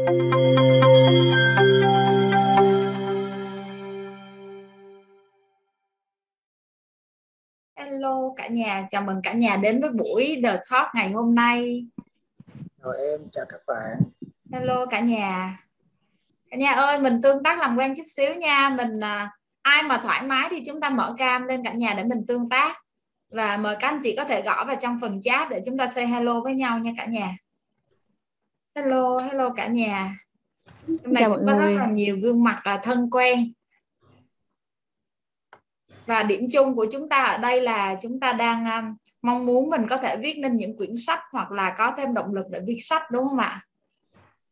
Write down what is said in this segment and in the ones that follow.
Hello cả nhà, chào mừng cả nhà đến với buổi The Talk ngày hôm nay. Chào em, chào các bạn. Hello cả nhà. Cả nhà ơi, mình tương tác làm quen chút xíu nha. Mình à, ai mà thoải mái thì chúng ta mở cam lên cả nhà để mình tương tác. Và mời các anh chị có thể gõ vào trong phần chat để chúng ta say hello với nhau nha cả nhà. Hello, hello cả nhà. Hôm nay Chào cũng mọi có người. rất là nhiều gương mặt là thân quen. Và điểm chung của chúng ta ở đây là chúng ta đang um, mong muốn mình có thể viết nên những quyển sách hoặc là có thêm động lực để viết sách đúng không ạ?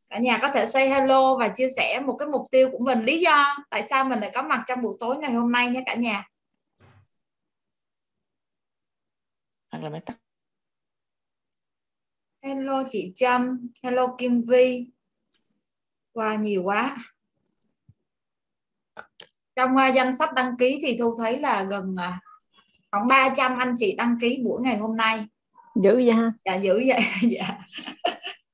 Cả nhà có thể say hello và chia sẻ một cái mục tiêu của mình, lý do tại sao mình lại có mặt trong buổi tối ngày hôm nay nhé cả nhà. hoặc là máy tắt Hello chị Trâm, hello Kim Vi. Wow, nhiều quá. Trong uh, danh sách đăng ký thì Thu thấy là gần uh, khoảng 300 anh chị đăng ký buổi ngày hôm nay. dữ vậy ha Dạ dữ vậy. dạ.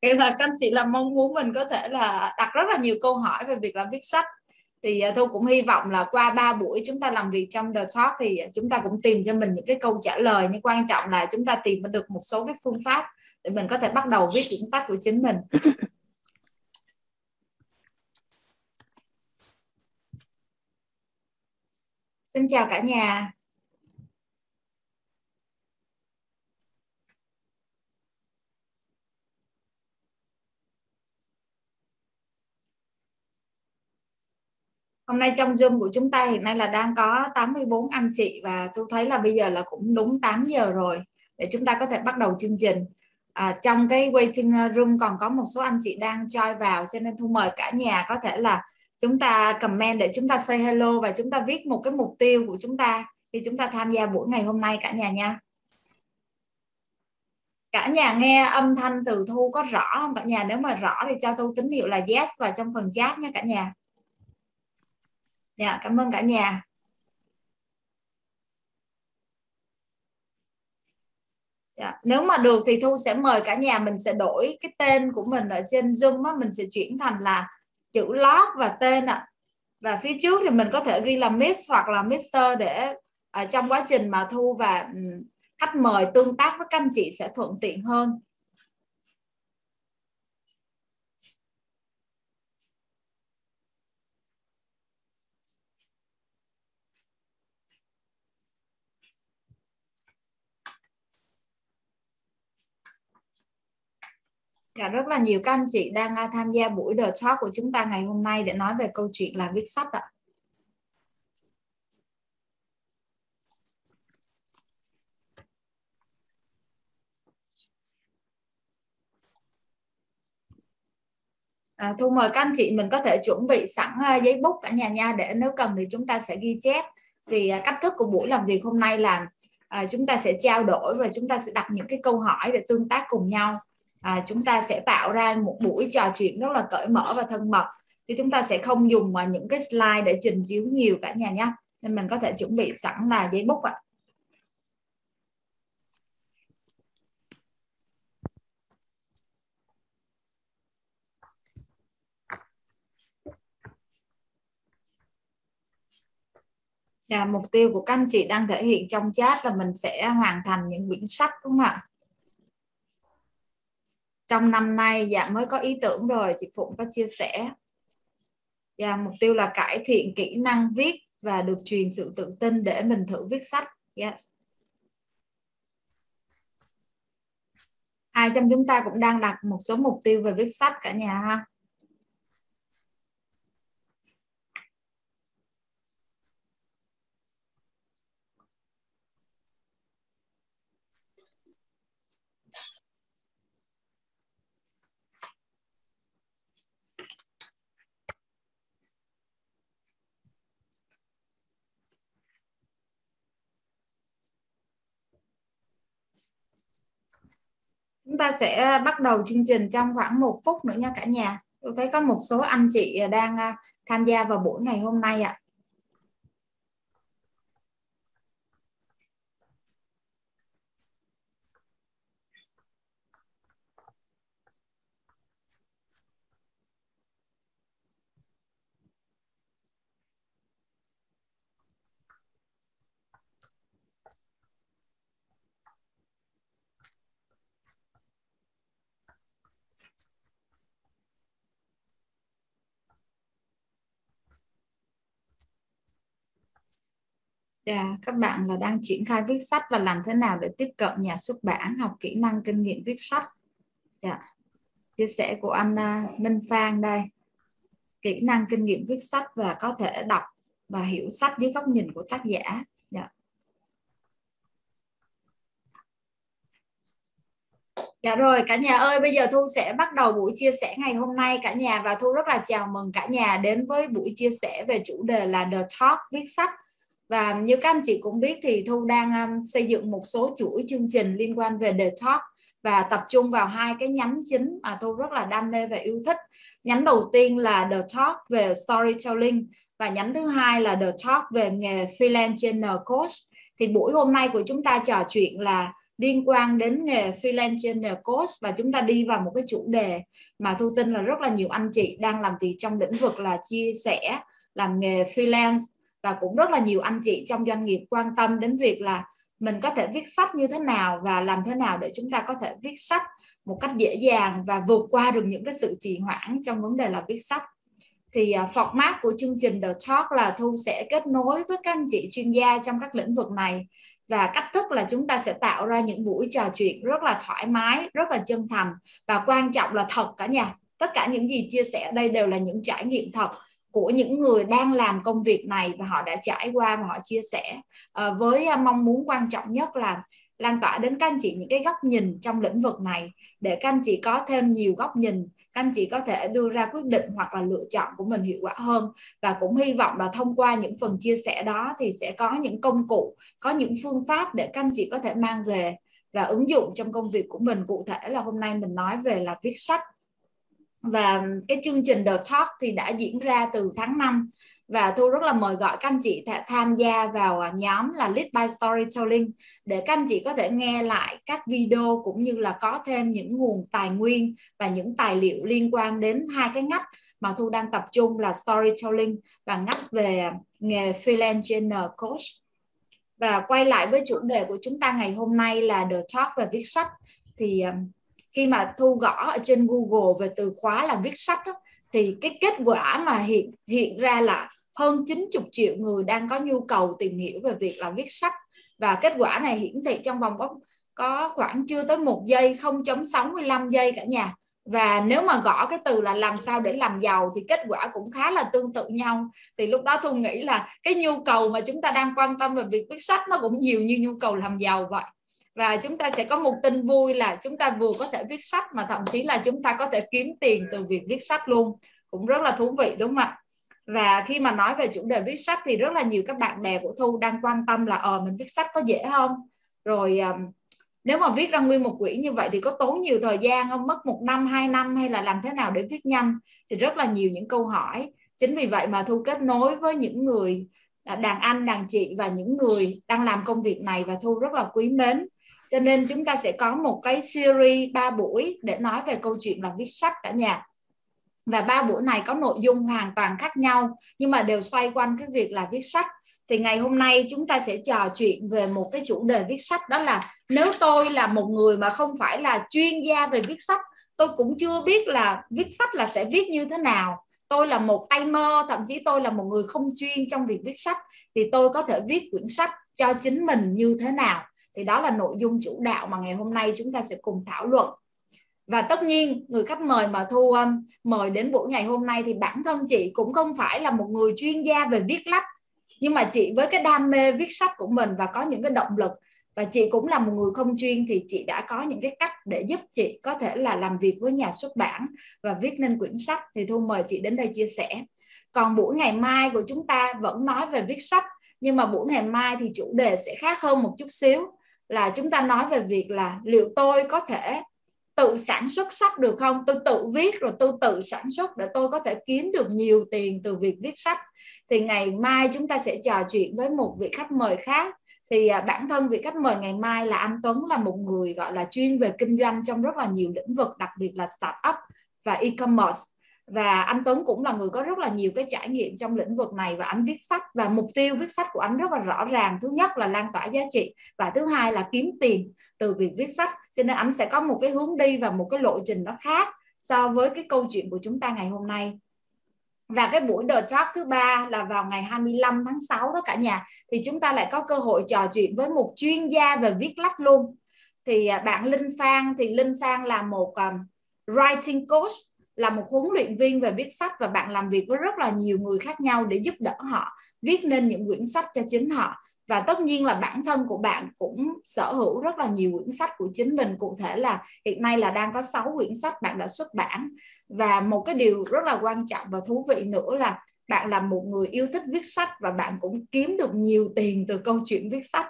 Thế là các anh chị là mong muốn mình có thể là đặt rất là nhiều câu hỏi về việc làm viết sách. Thì uh, Thu cũng hy vọng là qua 3 buổi chúng ta làm việc trong The Talk thì chúng ta cũng tìm cho mình những cái câu trả lời. Nhưng quan trọng là chúng ta tìm được một số cái phương pháp để mình có thể bắt đầu viết cuốn sách của chính mình. Xin chào cả nhà. Hôm nay trong Zoom của chúng ta hiện nay là đang có 84 anh chị và tôi thấy là bây giờ là cũng đúng 8 giờ rồi để chúng ta có thể bắt đầu chương trình. À, trong cái waiting ờ, room còn có một số anh chị đang join vào cho nên thu mời cả nhà có thể là chúng ta comment để chúng ta say hello và chúng ta viết một cái mục tiêu của chúng ta khi chúng ta tham gia buổi ngày hôm nay cả nhà nha. Cả nhà nghe âm thanh từ Thu có rõ không cả nhà? Nếu mà rõ thì cho Thu tín hiệu là yes vào trong phần chat nha cả nhà. Dạ, cảm ơn cả nhà. Dạ, nếu mà được thì Thu sẽ mời cả nhà mình sẽ đổi cái tên của mình ở trên Zoom á, mình sẽ chuyển thành là chữ lót và tên ạ. Và phía trước thì mình có thể ghi là Miss hoặc là Mister để ở trong quá trình mà Thu và khách mời tương tác với các anh chị sẽ thuận tiện hơn. Dạ, rất là nhiều các anh chị đang à, tham gia buổi The Talk của chúng ta ngày hôm nay để nói về câu chuyện là viết sách ạ. À, Thu mời các anh chị mình có thể chuẩn bị sẵn à, giấy bút cả nhà nha để nếu cần thì chúng ta sẽ ghi chép vì à, cách thức của buổi làm việc hôm nay là à, chúng ta sẽ trao đổi và chúng ta sẽ đặt những cái câu hỏi để tương tác cùng nhau à, chúng ta sẽ tạo ra một buổi trò chuyện rất là cởi mở và thân mật. Thì chúng ta sẽ không dùng mà những cái slide để trình chiếu nhiều cả nhà nhé nên mình có thể chuẩn bị sẵn là giấy bút ạ. Và mục tiêu của các anh chị đang thể hiện trong chat là mình sẽ hoàn thành những quyển sách đúng không ạ? Trong năm nay dạ mới có ý tưởng rồi chị Phụng có chia sẻ. Dạ, mục tiêu là cải thiện kỹ năng viết và được truyền sự tự tin để mình thử viết sách. Yes. Ai trong chúng ta cũng đang đặt một số mục tiêu về viết sách cả nhà ha. Chúng ta sẽ à, bắt đầu chương trình trong khoảng một phút nữa nha cả nhà. Tôi thấy có một số anh chị à, đang à, tham gia vào buổi ngày hôm nay ạ. Yeah, các bạn là đang triển khai viết sách và làm thế nào để tiếp cận nhà xuất bản học kỹ năng kinh nghiệm viết sách. Yeah. Chia sẻ của anh uh, Minh Phan đây. Kỹ năng kinh nghiệm viết sách và có thể đọc và hiểu sách dưới góc nhìn của tác giả. Yeah. Dạ rồi cả nhà ơi bây giờ Thu sẽ bắt đầu buổi chia sẻ ngày hôm nay cả nhà và Thu rất là chào mừng cả nhà đến với buổi chia sẻ về chủ đề là The Talk viết sách và như các anh chị cũng biết thì Thu đang um, xây dựng một số chuỗi chương trình liên quan về The Talk và tập trung vào hai cái nhánh chính mà Thu rất là đam mê và yêu thích. Nhánh đầu tiên là The Talk về storytelling và nhánh thứ hai là The Talk về nghề freelance channel coach. Thì buổi hôm nay của chúng ta trò chuyện là liên quan đến nghề freelance channel coach và chúng ta đi vào một cái chủ đề mà Thu tin là rất là nhiều anh chị đang làm việc trong lĩnh vực là chia sẻ làm nghề freelance và cũng rất là nhiều anh chị trong doanh nghiệp quan tâm đến việc là mình có thể viết sách như thế nào và làm thế nào để chúng ta có thể viết sách một cách dễ dàng và vượt qua được những cái sự trì hoãn trong vấn đề là viết sách thì à, format của chương trình The Talk là Thu sẽ kết nối với các anh chị chuyên gia trong các lĩnh vực này và cách thức là chúng ta sẽ tạo ra những buổi trò chuyện rất là thoải mái, rất là chân thành và quan trọng là thật cả nhà. Tất cả những gì chia sẻ đây đều là những trải nghiệm thật của những người đang làm công việc này và họ đã trải qua và họ chia sẻ. Ờ, với à, mong muốn quan trọng nhất là lan tỏa đến các anh chị những cái góc nhìn trong lĩnh vực này, để các anh chị có thêm nhiều góc nhìn, các anh chị có thể đưa ra quyết định hoặc là lựa chọn của mình hiệu quả hơn. Và cũng hy vọng là thông qua những phần chia sẻ đó thì sẽ có những công cụ, có những phương pháp để các anh chị có thể mang về và ứng dụng trong công việc của mình. Cụ thể là hôm nay mình nói về là viết sách và cái chương trình The Talk thì đã diễn ra từ tháng 5 và Thu rất là mời gọi các anh chị tham gia vào à, nhóm là Lead by Storytelling để các anh chị có thể nghe lại các video cũng như là có thêm những nguồn tài nguyên và những tài liệu liên quan đến hai cái ngách mà Thu đang tập trung là storytelling và ngách về à, nghề freelance trainer coach. Và quay lại với chủ đề của chúng ta ngày hôm nay là The Talk về viết sách. Thì à, khi mà thu gõ ở trên Google về từ khóa là viết sách đó, thì cái kết quả mà hiện hiện ra là hơn 90 triệu người đang có nhu cầu tìm hiểu về việc là viết sách. Và kết quả này hiển thị trong vòng có có khoảng chưa tới một giây 0.65 giây cả nhà. Và nếu mà gõ cái từ là làm sao để làm giàu thì kết quả cũng khá là tương tự nhau. Thì lúc đó thu nghĩ là cái nhu cầu mà chúng ta đang quan tâm về việc viết sách nó cũng nhiều như nhu cầu làm giàu vậy và chúng ta sẽ có một tin vui là chúng ta vừa có thể viết sách mà thậm chí là chúng ta có thể kiếm tiền từ việc viết sách luôn. Cũng rất là thú vị, đúng không ạ? Và khi mà nói về chủ đề viết sách thì rất là nhiều các bạn bè của thu đang quan tâm là ờ mình viết sách có dễ không? Rồi nếu mà viết ra nguyên một quyển như vậy thì có tốn nhiều thời gian không? Mất một năm, hai năm hay là làm thế nào để viết nhanh? Thì rất là nhiều những câu hỏi. Chính vì vậy mà thu kết nối với những người à, đàn anh, đàn chị và những người đang làm công việc này và thu rất là quý mến cho nên chúng ta sẽ có một cái series ba buổi để nói về câu chuyện là viết sách cả nhà. Và ba buổi này có nội dung hoàn toàn khác nhau, nhưng mà đều xoay quanh cái việc là viết sách. Thì ngày hôm nay chúng ta sẽ trò chuyện về một cái chủ đề viết sách, đó là nếu tôi là một người mà không phải là chuyên gia về viết sách, tôi cũng chưa biết là viết sách là sẽ viết như thế nào. Tôi là một tay mơ, thậm chí tôi là một người không chuyên trong việc viết sách, thì tôi có thể viết quyển sách cho chính mình như thế nào thì đó là nội dung chủ đạo mà ngày hôm nay chúng ta sẽ cùng thảo luận. Và tất nhiên người khách mời mà thu um, mời đến buổi ngày hôm nay thì bản thân chị cũng không phải là một người chuyên gia về viết lách. Nhưng mà chị với cái đam mê viết sách của mình và có những cái động lực và chị cũng là một người không chuyên thì chị đã có những cái cách để giúp chị có thể là làm việc với nhà xuất bản và viết nên quyển sách. Thì thu mời chị đến đây chia sẻ. Còn buổi ngày mai của chúng ta vẫn nói về viết sách nhưng mà buổi ngày mai thì chủ đề sẽ khác hơn một chút xíu là chúng ta nói về việc là liệu tôi có thể tự sản xuất sách được không? Tôi tự viết rồi tôi tự sản xuất để tôi có thể kiếm được nhiều tiền từ việc viết sách. Thì ngày mai chúng ta sẽ trò chuyện với một vị khách mời khác. Thì à, bản thân vị khách mời ngày mai là anh Tuấn, là một người, gọi là, chuyên về kinh doanh trong rất là nhiều lĩnh vực, đặc biệt là startup và e-commerce và anh Tuấn cũng là người có rất là nhiều cái trải nghiệm trong lĩnh vực này và anh viết sách và mục tiêu viết sách của anh rất là rõ ràng. Thứ nhất là lan tỏa giá trị và thứ hai là kiếm tiền từ việc viết sách. Cho nên anh sẽ có một cái hướng đi và một cái lộ trình nó khác so với cái câu chuyện của chúng ta ngày hôm nay. Và cái buổi The Talk thứ ba là vào ngày 25 tháng 6 đó cả nhà thì chúng ta lại có cơ hội trò chuyện với một chuyên gia về viết lách luôn. Thì à, bạn Linh Phan thì Linh Phan là một um, writing coach là một huấn luyện viên về viết sách và bạn làm việc với rất là nhiều người khác nhau để giúp đỡ họ, viết nên những quyển sách cho chính họ. Và tất nhiên là bản thân của bạn cũng sở hữu rất là nhiều quyển sách của chính mình. Cụ thể là hiện nay là đang có 6 quyển sách bạn đã xuất bản. Và một cái điều rất là quan trọng và thú vị nữa là bạn là một người yêu thích viết sách và bạn cũng kiếm được nhiều tiền từ câu chuyện viết sách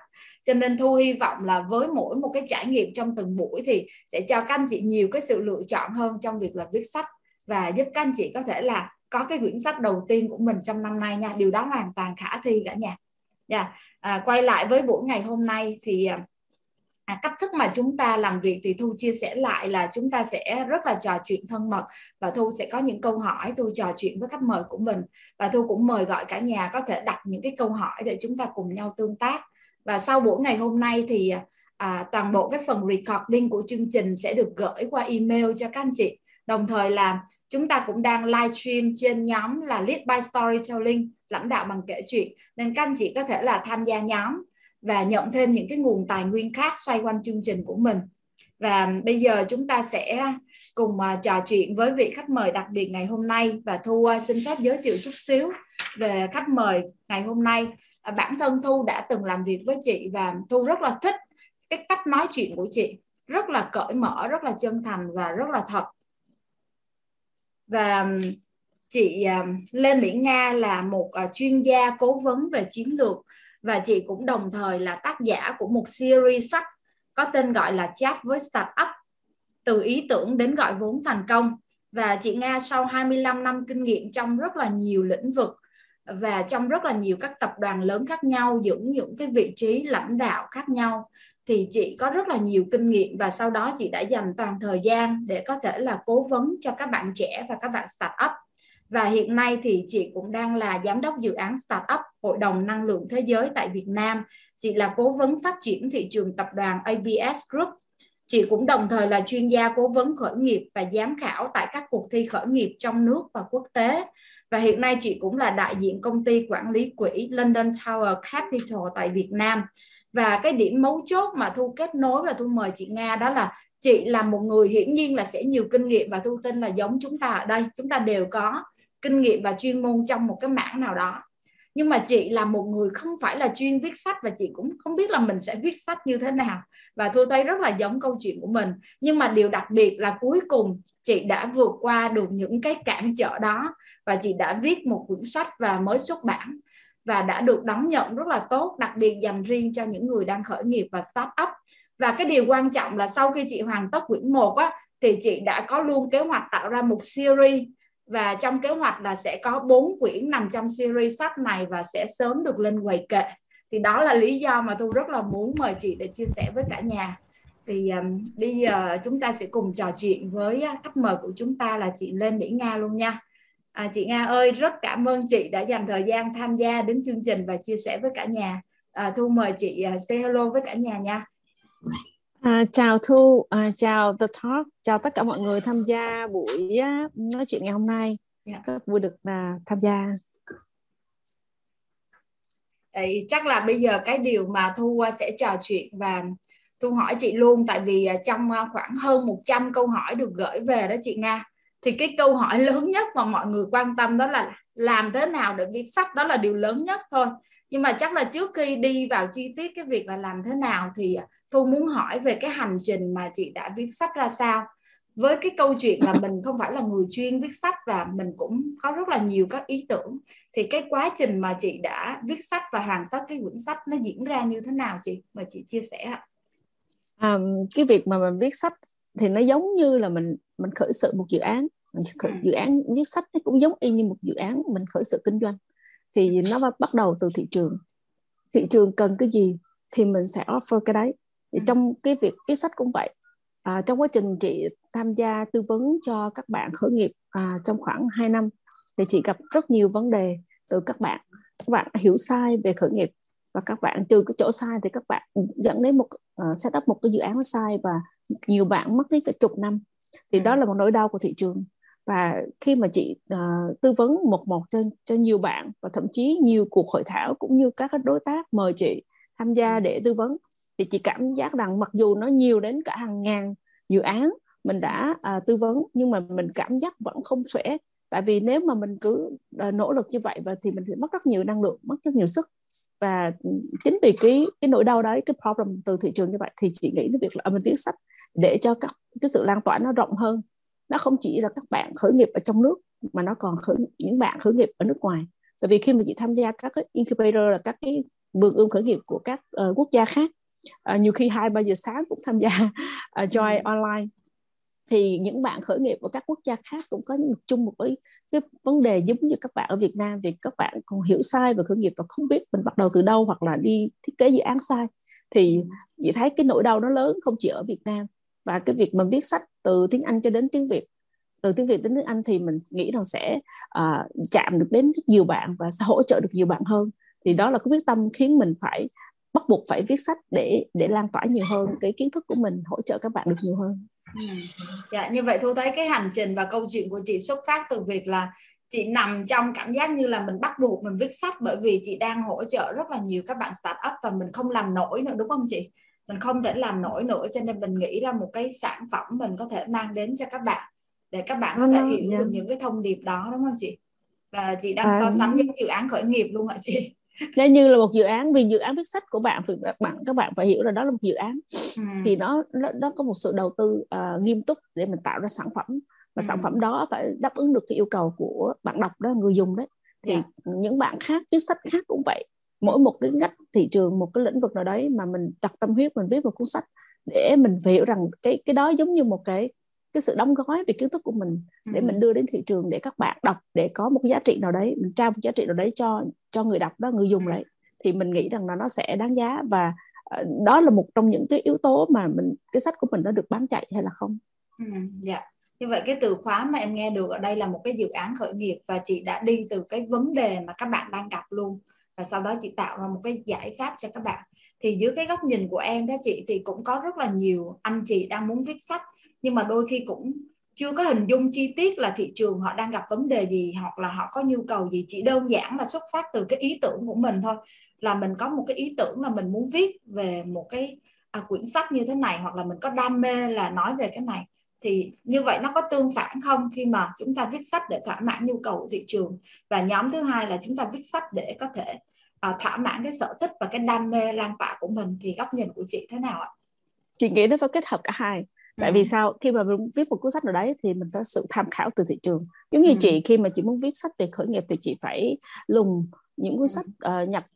cho nên thu hy vọng là với mỗi một cái trải nghiệm trong từng buổi thì sẽ cho các anh chị nhiều cái sự lựa chọn hơn trong việc là viết sách và giúp các anh chị có thể là có cái quyển sách đầu tiên của mình trong năm nay nha. Điều đó hoàn toàn khả thi cả nhà. Yeah. À, quay lại với buổi ngày hôm nay thì à, à, cách thức mà chúng ta làm việc thì thu chia sẻ lại là chúng ta sẽ rất là trò chuyện thân mật và thu sẽ có những câu hỏi thu trò chuyện với khách mời của mình. Và thu cũng mời gọi cả nhà có thể đặt những cái câu hỏi để chúng ta cùng nhau tương tác và sau buổi ngày hôm nay thì à, toàn bộ cái phần recording của chương trình sẽ được gửi qua email cho các anh chị. Đồng thời là chúng ta cũng đang livestream trên nhóm là Lead by Storytelling lãnh đạo bằng kể chuyện. Nên các anh chị có thể là tham gia nhóm và nhận thêm những cái nguồn tài nguyên khác xoay quanh chương trình của mình. Và bây giờ chúng ta sẽ cùng uh, trò chuyện với vị khách mời đặc biệt ngày hôm nay. Và thu uh, xin phép giới thiệu chút xíu về khách mời ngày hôm nay. Ờ, bản thân thu đã từng làm việc với chị và thu rất là thích cái cách nói chuyện của chị. Rất là cởi mở, rất là chân thành và rất là thật. Và chị Lê Mỹ Nga là một ờ, chuyên gia cố vấn về chiến lược và chị cũng đồng thời là tác giả của một series sách có tên gọi là chat với startup, từ ý tưởng đến gọi vốn thành công. Và chị Nga sau 25 năm kinh nghiệm trong rất là nhiều lĩnh vực và trong rất là nhiều các tập đoàn lớn khác nhau giữ những cái vị trí lãnh đạo khác nhau, thì chị có rất là nhiều kinh nghiệm và sau đó chị đã dành toàn thời gian để có thể là cố vấn cho các bạn trẻ và các bạn start up và hiện nay thì chị cũng đang là giám đốc dự án start up Hội đồng Năng lượng Thế giới tại Việt Nam. Chị là cố vấn phát triển thị trường tập đoàn ABS Group. Chị cũng đồng thời là chuyên gia cố vấn khởi nghiệp và giám khảo tại các cuộc thi khởi nghiệp trong nước và quốc tế. Và hiện nay chị cũng là đại diện công ty quản lý quỹ London Tower Capital tại Việt Nam. Và cái điểm mấu chốt mà Thu kết nối và Thu mời chị Nga đó là chị là một người hiển nhiên là sẽ nhiều kinh nghiệm và Thu tin là giống chúng ta ở đây. Chúng ta đều có kinh nghiệm và chuyên môn trong một cái mảng nào đó nhưng mà chị là một người không phải là chuyên viết sách và chị cũng không biết là mình sẽ viết sách như thế nào. Và thu thấy rất là giống câu chuyện của mình. Nhưng mà điều đặc biệt là cuối cùng chị đã vượt qua được những cái cản trở đó và chị đã viết một quyển sách và mới xuất bản và đã được đón nhận rất là tốt, đặc biệt dành riêng cho những người đang khởi nghiệp và start up và cái điều quan trọng là sau khi chị hoàn tất quyển 1 á, thì chị đã có luôn kế hoạch tạo ra một series và trong kế hoạch là sẽ có bốn quyển nằm trong series sách này và sẽ sớm được lên quầy kệ. Thì đó là lý do mà thu rất là muốn mời chị để chia sẻ với cả nhà. Thì um, bây giờ chúng ta sẽ cùng trò chuyện với uh, khách mời của chúng ta là chị Lê Mỹ Nga luôn nha. À, chị Nga ơi rất cảm ơn chị đã dành thời gian tham gia đến chương trình và chia sẻ với cả nhà. À, thu mời chị uh, say hello với cả nhà nha. À, chào Thu, à, chào The Talk, chào tất cả mọi người tham gia buổi nói chuyện ngày hôm nay. Yeah. Dạ. Rất vui được à, tham gia. Đấy, chắc là bây giờ cái điều mà Thu à, sẽ trò chuyện và Thu hỏi chị luôn tại vì à, trong à, khoảng hơn 100 câu hỏi được gửi về đó chị Nga thì cái câu hỏi lớn nhất mà mọi người quan tâm đó là làm thế nào để viết sách đó là điều lớn nhất thôi nhưng mà chắc là trước khi đi vào chi tiết cái việc là làm thế nào thì Thu muốn hỏi về cái hành trình mà chị đã viết sách ra sao? Với cái câu chuyện là mình không phải là người chuyên viết sách và mình cũng có rất là nhiều các ý tưởng thì cái quá trình mà chị đã viết sách và hoàn tất cái quyển sách nó diễn ra như thế nào chị? Mà chị chia sẻ à, cái việc mà mình viết sách thì nó giống như là mình mình khởi sự một dự án. Mình khởi, ừ. dự án viết sách nó cũng giống y như một dự án mình khởi sự kinh doanh. Thì nó bắt đầu từ thị trường. Thị trường cần cái gì thì mình sẽ offer cái đấy thì trong cái việc viết sách cũng vậy. À, trong quá trình chị tham gia tư vấn cho các bạn khởi nghiệp à, trong khoảng 2 năm thì chị gặp rất nhiều vấn đề từ các bạn. Các bạn hiểu sai về khởi nghiệp và các bạn từ cái chỗ sai thì các bạn dẫn đến một uh, set up một cái dự án sai và nhiều bạn mất đến cả chục năm. Thì đó là một nỗi đau của thị trường. Và khi mà chị uh, tư vấn một một cho cho nhiều bạn và thậm chí nhiều cuộc hội thảo cũng như các đối tác mời chị tham gia để tư vấn thì chị cảm giác rằng mặc dù nó nhiều đến cả hàng ngàn dự án mình đã à, tư vấn nhưng mà mình cảm giác vẫn không xuể. Tại vì nếu mà mình cứ à, nỗ lực như vậy và thì mình sẽ mất rất nhiều năng lượng mất rất nhiều sức. Và chính vì cái cái nỗi đau đấy cái problem từ thị trường như vậy thì chị nghĩ đến việc là mình viết sách để cho các cái sự lan tỏa nó rộng hơn. Nó không chỉ là các bạn khởi nghiệp ở trong nước mà nó còn khởi những bạn khởi nghiệp ở nước ngoài. Tại vì khi mà chị tham gia các cái incubator là các cái vườn ươm khởi nghiệp của các uh, quốc gia khác uh, nhiều khi hai ba giờ sáng cũng tham gia uh, join ừ. online. Thì những bạn khởi nghiệp ở các quốc gia khác cũng có những chung một cái, cái vấn đề giống như các bạn ở Việt Nam vì các bạn còn hiểu sai về khởi nghiệp và không biết mình bắt đầu từ đâu hoặc là đi thiết kế dự án sai. Thì chị thấy cái nỗi đau nó lớn không chỉ ở Việt Nam. Và cái việc mà viết sách từ tiếng Anh cho đến tiếng Việt từ tiếng Việt đến tiếng Anh thì mình nghĩ rằng sẽ uh, chạm được đến rất nhiều bạn và sẽ hỗ trợ được nhiều bạn hơn. Thì đó là cái quyết tâm khiến mình phải bắt buộc phải viết sách để để lan tỏa nhiều hơn cái kiến thức của mình hỗ trợ các bạn được nhiều hơn. Ừ. Dạ như vậy thu thấy cái hành trình và câu chuyện của chị xuất phát từ việc là chị nằm trong cảm giác như là mình bắt buộc mình viết sách bởi vì chị đang hỗ trợ rất là nhiều các bạn start up và mình không làm nổi nữa đúng không chị? mình không thể làm nổi nữa cho nên mình nghĩ ra một cái sản phẩm mình có thể mang đến cho các bạn để các bạn có thể hiểu yeah. được những cái thông điệp đó đúng không chị và chị đang à, so sánh với dự án khởi nghiệp luôn hả chị Nếu như là một dự án vì dự án viết sách của bạn thì bạn các bạn phải hiểu là đó là một dự án ừ. thì nó, nó nó có một sự đầu tư uh, nghiêm túc để mình tạo ra sản phẩm và ừ. sản phẩm đó phải đáp ứng được cái yêu cầu của bạn đọc đó người dùng đấy thì yeah. những bạn khác viết sách khác cũng vậy mỗi một cái ngách thị trường một cái lĩnh vực nào đấy mà mình đặt tâm huyết mình viết một cuốn sách để mình hiểu rằng cái cái đó giống như một cái cái sự đóng gói về kiến thức của mình để mình đưa đến thị trường để các bạn đọc để có một giá trị nào đấy mình trao một giá trị nào đấy cho cho người đọc đó người dùng đấy thì mình nghĩ rằng là nó sẽ đáng giá. Và uh, đó là một trong những cái yếu tố mà mình cái sách của mình nó được bán chạy hay là không? Ừ, dạ. Như vậy cái từ khóa mà em nghe được ở đây là một cái dự án khởi nghiệp và chị đã đi từ cái vấn đề mà các bạn đang gặp luôn và sau đó chị tạo ra một cái giải pháp cho các bạn. Thì dưới cái góc nhìn của em đó chị thì cũng có rất là nhiều anh chị đang muốn viết sách nhưng mà đôi khi cũng chưa có hình dung chi tiết là thị trường họ đang gặp vấn đề gì hoặc là họ có nhu cầu gì chỉ đơn giản là xuất phát từ cái ý tưởng của mình thôi. Là mình có một cái ý tưởng là mình muốn viết về một cái à, quyển sách như thế này hoặc là mình có đam mê là nói về cái này. Thì như vậy nó có tương phản không khi mà chúng ta viết sách để thỏa mãn nhu cầu của thị trường? Và nhóm thứ hai là chúng ta viết sách để có thể à, thỏa mãn cái sở thích và cái đam mê lan tỏa của mình thì góc nhìn của chị thế nào ạ? Chị nghĩ nó phải kết hợp cả hai tại ừ. vì sao? Khi mà mình viết một cuốn sách nào đấy thì mình phải sự tham khảo từ thị trường. Giống như ừ. chị khi mà chị muốn viết sách về khởi nghiệp thì chị phải lùng những cuốn ừ. sách uh, nhập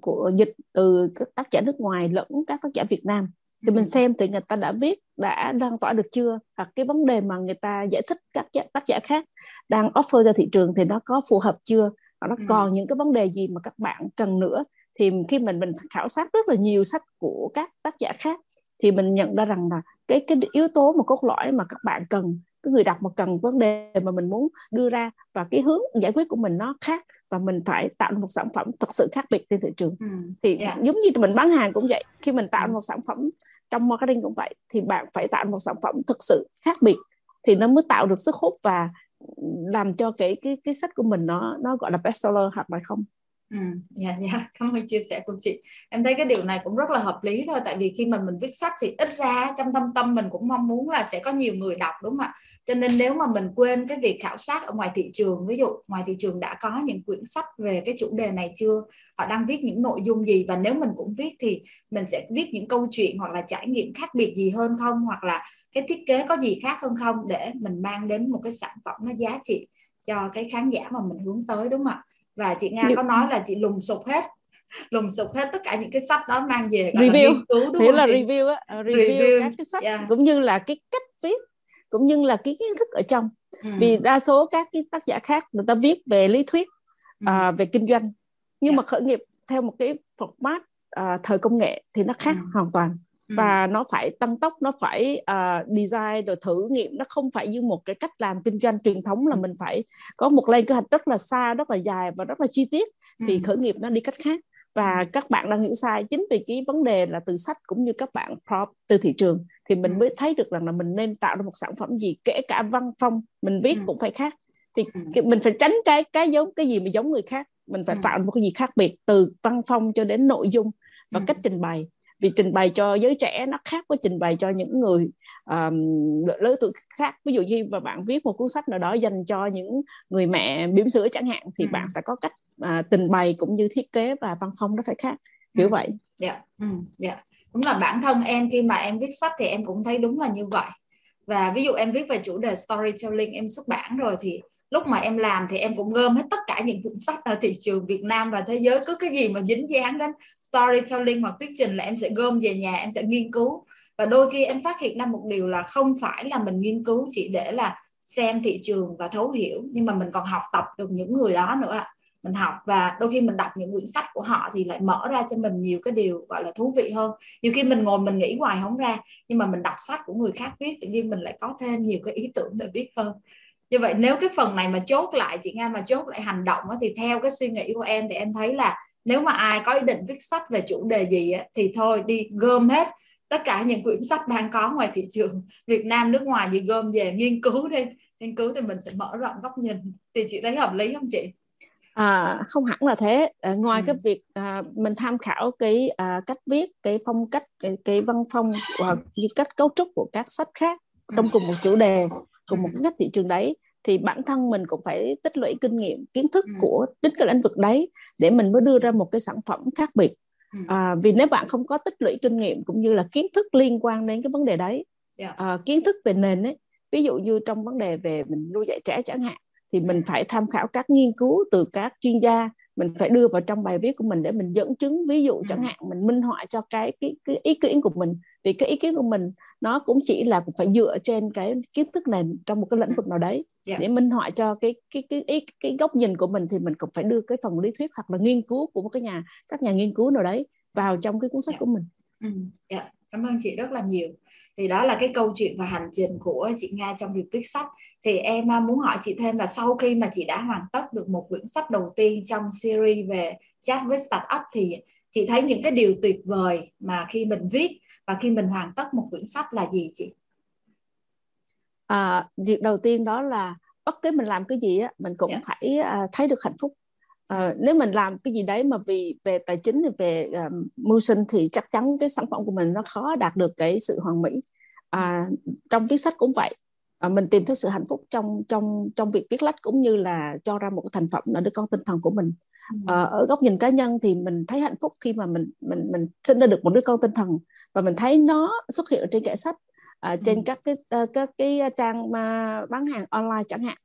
của dịch từ các tác giả nước ngoài lẫn các tác giả Việt Nam. Thì mình xem thì người ta đã viết đã lan tỏa được chưa? Hoặc cái vấn đề mà người ta giải thích các tác giả khác đang offer ra thị trường thì nó có phù hợp chưa? Hoặc nó còn những cái vấn đề gì mà các bạn cần nữa? Thì khi mình mình khảo sát rất là nhiều sách của các tác giả khác thì mình nhận ra rằng là cái cái yếu tố mà cốt lõi mà các bạn cần cái người đọc mà cần vấn đề mà mình muốn đưa ra và cái hướng giải quyết của mình nó khác và mình phải tạo một sản phẩm thật sự khác biệt trên thị trường ừ. thì yeah. Dạ. giống như mình bán hàng cũng vậy khi mình tạo ừ. một sản phẩm trong marketing cũng vậy thì bạn phải tạo một sản phẩm thực sự khác biệt thì nó mới tạo được sức hút và làm cho cái cái cái sách của mình nó nó gọi là bestseller hoặc là không Ừ, dạ dạ. Cảm ơn chia sẻ của chị. Em thấy cái điều này cũng rất là hợp lý thôi tại vì khi mà mình viết sách thì ít ra trong tâm tâm mình cũng mong muốn là sẽ có nhiều người đọc đúng không ạ? Cho nên nếu mà mình quên cái việc khảo sát ở ngoài thị trường ví dụ ngoài thị trường đã có những quyển sách về cái chủ đề này chưa họ đang viết những nội dung gì và nếu mình cũng viết thì mình sẽ viết những câu chuyện hoặc là trải nghiệm khác biệt gì hơn không? Hoặc là cái thiết kế có gì khác hơn không? Để mình mang đến một cái sản phẩm nó giá trị cho cái khán giả mà mình hướng tới đúng không ạ? Và chị Nga có nói là chị lùng sục hết lùng sục hết tất cả những cái sách đó mang về review cứu đúng Thế là chị? review á uh, review, review các cái sách yeah. cũng như là cái cách viết cũng như là cái kiến thức ở trong ừ. vì đa số các cái tác giả khác người ta viết về lý thuyết ừ. uh, về kinh doanh nhưng yeah. mà khởi nghiệp theo một cái format uh, thời công nghệ thì nó khác ừ. hoàn toàn Ừ. và nó phải tăng tốc nó phải uh, design rồi thử nghiệm nó không phải như một cái cách làm kinh doanh truyền thống là ừ. mình phải có một lên kế hoạch rất là xa rất là dài và rất là chi tiết thì khởi nghiệp nó đi cách khác và các bạn đang hiểu sai chính vì cái vấn đề là từ sách cũng như các bạn prop từ thị trường thì mình ừ. mới thấy được rằng là mình nên tạo ra một sản phẩm gì kể cả văn phong mình viết ừ. cũng phải khác thì ừ. mình phải tránh cái cái giống cái gì mà giống người khác mình phải ừ. tạo một cái gì khác biệt từ văn phong cho đến nội dung và ừ. cách trình bày vì trình bày cho giới trẻ nó khác với trình bày cho những người um, lớn tuổi khác ví dụ như mà bạn viết một cuốn sách nào đó dành cho những người mẹ bỉm sữa chẳng hạn thì ừ. bạn sẽ có cách uh, trình bày cũng như thiết kế và văn phong nó phải khác kiểu ừ. vậy dạ yeah. ừ. yeah. Dạ. đúng là bản thân em khi mà em viết sách thì em cũng thấy đúng là như vậy và ví dụ em viết về chủ đề storytelling em xuất bản rồi thì lúc mà em làm thì em cũng gom hết tất cả những cuốn sách ở thị trường Việt Nam và thế giới. Cứ cái gì mà dính dáng đến storytelling hoặc thuyết trình là em sẽ gom về nhà, em sẽ nghiên cứu. Và đôi khi em phát hiện ra một điều là không phải là mình nghiên cứu chỉ để là xem thị trường và thấu hiểu, nhưng mà mình còn học tập được những người đó nữa ạ. Mình học và đôi khi mình đọc những quyển sách của họ thì lại mở ra cho mình nhiều cái điều gọi là thú vị hơn. Nhiều khi mình ngồi mình nghĩ hoài không ra, nhưng mà mình đọc sách của người khác viết tự nhiên mình lại có thêm nhiều cái ý tưởng để viết hơn như vậy nếu cái phần này mà chốt lại chị Nga mà chốt lại hành động thì theo cái suy nghĩ của em thì em thấy là nếu mà ai có ý định viết sách về chủ đề gì thì thôi đi gom hết tất cả những quyển sách đang có ngoài thị trường Việt Nam nước ngoài gì gom về nghiên cứu đi nghiên cứu thì mình sẽ mở rộng góc nhìn thì chị thấy hợp lý không chị À, không hẳn là thế à, ngoài ừ. cái việc à, mình tham khảo cái à, cách viết cái phong cách cái, cái văn phong và như cách cấu trúc của các sách khác trong ừ. cùng một chủ đề cùng một cách thị trường đấy thì bản thân mình cũng phải tích lũy kinh nghiệm kiến thức ừ. của đến cái lĩnh vực đấy để mình mới đưa ra một cái sản phẩm khác biệt ừ. à, vì nếu bạn không có tích lũy kinh nghiệm cũng như là kiến thức liên quan đến cái vấn đề đấy. Dạ. à, kiến thức về nền ấy ví dụ như trong vấn đề về mình nuôi dạy trẻ chẳng hạn thì mình phải tham khảo các nghiên cứu từ các chuyên gia mình phải đưa vào trong bài viết của mình để mình dẫn chứng ví dụ chẳng hạn mình minh họa cho cái cái, cái ý kiến của mình vì cái ý kiến của mình nó cũng chỉ là phải dựa trên cái kiến thức nền trong một cái lĩnh vực nào đấy yeah. Dạ. để minh họa cho cái cái cái ý cái góc nhìn của mình thì mình cũng phải đưa cái phần lý thuyết hoặc là nghiên cứu của một cái nhà các nhà nghiên cứu nào đấy vào trong cái cuốn sách yeah. Dạ. của mình. Ừ. Yeah. Dạ. Cảm ơn chị rất là nhiều thì đó là cái câu chuyện và hành trình của chị Nga trong việc viết sách thì em à, muốn hỏi chị thêm là sau khi mà chị đã hoàn tất được một quyển sách đầu tiên trong series về chat với startup thì chị thấy những cái điều tuyệt vời mà khi mình viết và khi mình hoàn tất một quyển sách là gì chị? À, việc đầu tiên đó là bất cứ mình làm cái gì á mình cũng yeah. Dạ. phải uh, thấy được hạnh phúc à, nếu mình làm cái gì đấy mà vì về tài chính về uh, mưu sinh thì chắc chắn cái sản phẩm của mình nó khó đạt được cái sự hoàn mỹ à, trong viết sách cũng vậy à, mình tìm thấy sự hạnh phúc trong trong trong việc viết lách cũng như là cho ra một cái thành phẩm là đứa con tinh thần của mình à, ở góc nhìn cá nhân thì mình thấy hạnh phúc khi mà mình mình mình sinh ra được một đứa con tinh thần và mình thấy nó xuất hiện trên kệ sách à, trên các cái các cái trang bán hàng online chẳng hạn.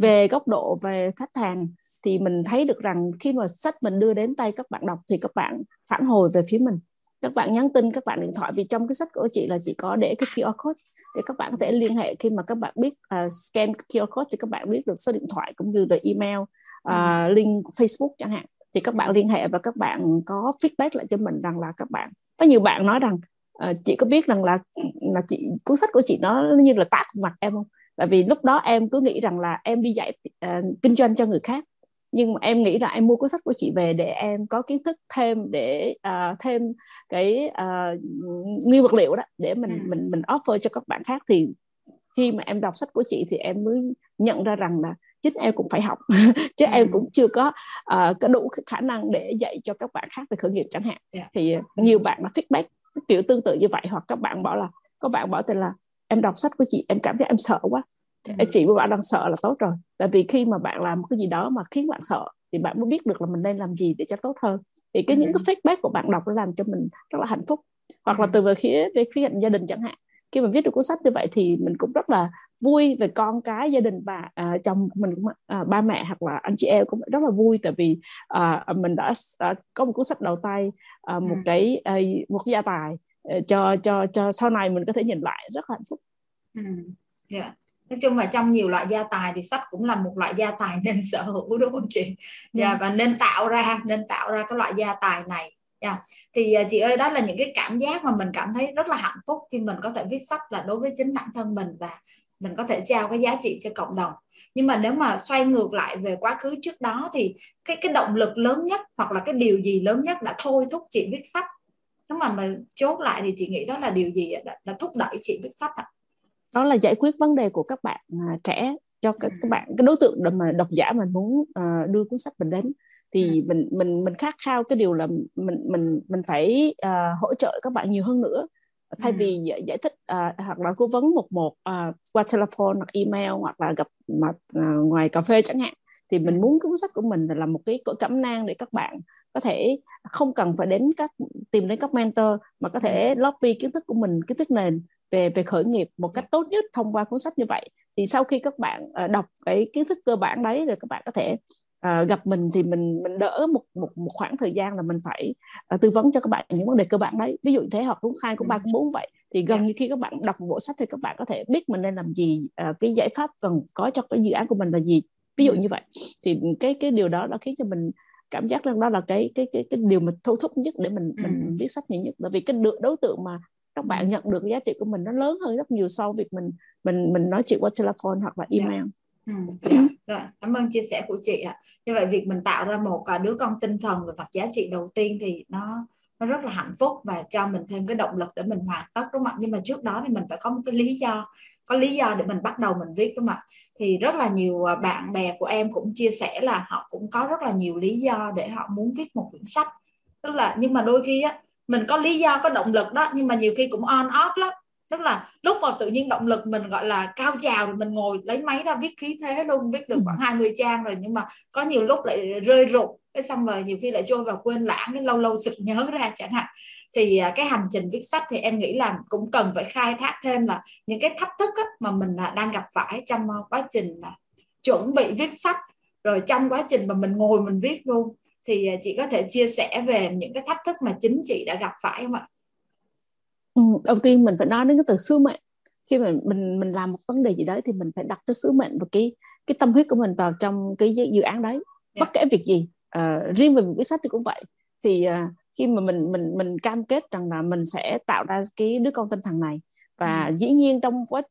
Về góc độ về khách hàng thì mình thấy được rằng khi mà sách mình đưa đến tay các bạn đọc thì các bạn phản hồi về phía mình. Các bạn nhắn tin các bạn điện thoại vì trong cái sách của chị là chị có để cái QR code để các bạn có thể liên hệ. Khi mà các bạn biết uh, scan QR code thì các bạn biết được số điện thoại cũng như là email uh, link Facebook chẳng hạn. Thì các bạn liên hệ và các bạn có feedback lại cho mình rằng là các bạn có nhiều bạn nói rằng uh, chị có biết rằng là là chị cuốn sách của chị nó như là tát mặt em không? Tại vì lúc đó em cứ nghĩ rằng là em đi dạy uh, kinh doanh cho người khác. Nhưng mà em nghĩ là em mua cuốn sách của chị về để em có kiến thức thêm để uh, thêm cái uh, nguyên vật liệu đó để mình ừ. mình mình offer cho các bạn khác. Thì khi mà em đọc sách của chị thì em mới nhận ra rằng là chính em cũng phải học chứ ừ. em cũng chưa có uh, có đủ khả năng để dạy cho các bạn khác về khởi nghiệp chẳng hạn yeah. Dạ. thì nhiều bạn đã feedback kiểu tương tự như vậy hoặc các bạn bảo là các bạn bảo tên là em đọc sách của chị em cảm thấy em sợ quá ừ. chị với bạn đang sợ là tốt rồi tại vì khi mà bạn làm một cái gì đó mà khiến bạn sợ thì bạn mới biết được là mình nên làm gì để cho tốt hơn thì cái ừ. những cái feedback của bạn đọc nó làm cho mình rất là hạnh phúc hoặc là từ về phía về phía gia đình chẳng hạn khi mà viết được cuốn sách như vậy thì mình cũng rất là vui về con cái gia đình và uh, chồng mình cũng uh, ba mẹ hoặc là anh chị em cũng rất là vui tại vì uh, mình đã uh, có một cuốn sách đầu tay uh, một ừ. cái uh, một cái gia tài uh, cho cho cho sau này mình có thể nhìn lại rất là hạnh phúc. Ừ. Yeah nói chung là trong nhiều loại gia tài thì sách cũng là một loại gia tài nên sở hữu đúng không chị yeah, dạ, yeah. và nên tạo ra nên tạo ra cái loại gia tài này yeah. Thì à, chị ơi đó là những cái cảm giác mà mình cảm thấy rất là hạnh phúc khi mình có thể viết sách là đối với chính bản thân mình và mình có thể trao cái giá trị cho cộng đồng. Nhưng mà nếu mà xoay ngược lại về quá khứ trước đó thì cái cái động lực lớn nhất hoặc là cái điều gì lớn nhất đã thôi thúc chị viết sách? Nếu mà mà chốt lại thì chị nghĩ đó là điều gì đã, đã thúc đẩy chị viết sách ạ? Đó là giải quyết vấn đề của các bạn à, trẻ cho các, các bạn cái đối tượng mà độc giả mình muốn à, đưa cuốn sách mình đến thì ừ. mình mình mình khát khao cái điều là mình mình mình phải uh, hỗ trợ các bạn nhiều hơn nữa thay ừ. vì giải thích uh, hoặc là cố vấn một một uh, qua telephone hoặc email hoặc là gặp mặt uh, ngoài cà phê chẳng hạn thì mình muốn cuốn sách của mình là một cái cỡ cẩm nang để các bạn có thể không cần phải đến các tìm đến các mentor mà có thể lobby kiến thức của mình kiến thức nền về về khởi nghiệp một cách tốt nhất thông qua cuốn sách như vậy thì sau khi các bạn uh, đọc cái kiến thức cơ bản đấy rồi các bạn có thể uh, gặp mình thì mình mình đỡ một một một khoảng thời gian là mình phải uh, tư vấn cho các bạn những vấn đề cơ bản đấy. Ví dụ như thế hoặc cũng hai cũng ba cũng bốn vậy. Thì gần như khi các bạn đọc một bộ sách thì các bạn có thể biết mình nên làm gì uh, cái giải pháp cần có cho cái dự án của mình là gì. Ví dụ như vậy. Thì cái cái điều đó đã khiến cho mình cảm giác rằng đó là cái cái cái cái điều mà thu thúc nhất để mình mình viết sách nhiều nhất. Là vì cái được đối tượng mà các bạn nhận được giá trị của mình nó lớn hơn rất nhiều so với việc mình mình mình nói chuyện qua telephone hoặc là email. Yeah. Ừ. Rồi, cảm ơn chia sẻ của chị ạ. Như vậy việc mình tạo ra một à, đứa con tinh thần và mặt giá trị đầu tiên thì nó nó rất là hạnh phúc và cho mình thêm cái động lực để mình hoàn tất đúng không ạ? Nhưng mà trước đó thì mình phải có một cái lý do, có lý do để mình bắt đầu mình viết đúng không ạ? Thì rất là nhiều à, bạn bè của em cũng chia sẻ là họ cũng có rất là nhiều lý do để họ muốn viết một quyển sách. Tức là nhưng mà đôi khi á mình có lý do có động lực đó nhưng mà nhiều khi cũng on off lắm tức là lúc mà tự nhiên động lực mình gọi là cao trào mình ngồi lấy máy ra viết khí thế luôn viết được khoảng 20 ừ. trang rồi nhưng mà có nhiều lúc lại rơi rụng cái xong rồi nhiều khi lại trôi vào quên lãng cái lâu lâu sực nhớ ra chẳng hạn thì à, cái hành trình viết sách thì em nghĩ là cũng cần phải khai thác thêm là những cái thách thức á, mà mình à, đang gặp phải trong à, quá trình chuẩn bị viết sách rồi trong quá trình mà mình ngồi mình viết luôn thì chị có thể chia sẻ về những cái thách thức mà chính chị đã gặp phải không ạ? Ừ, đầu tiên mình phải nói đến cái từ sứ mệnh khi mà mình mình làm một vấn đề gì đấy thì mình phải đặt cái sứ mệnh và cái cái tâm huyết của mình vào trong cái dự án đấy yeah. Dạ. bất kể việc gì à, riêng về một cái sách thì cũng vậy thì à, khi mà mình mình mình cam kết rằng là mình sẽ tạo ra cái đứa con tinh thần này và ừ. dĩ nhiên trong quá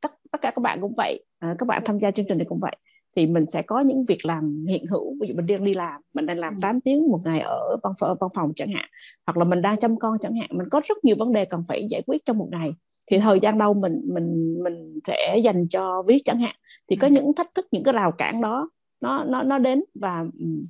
tất tất cả các bạn cũng vậy à, các bạn tham gia chương trình này cũng vậy thì mình sẽ có những việc làm hiện hữu. Ví dụ mình đang đi làm mình đang làm 8 ừ. tiếng một ngày ở văn phòng, văn phòng chẳng hạn hoặc là mình đang chăm con chẳng hạn mình có rất nhiều vấn đề cần phải giải quyết trong một ngày. Thì thời gian đâu mình mình mình sẽ dành cho viết chẳng hạn. Thì có ừ. những thách thức những cái rào cản đó nó nó nó đến và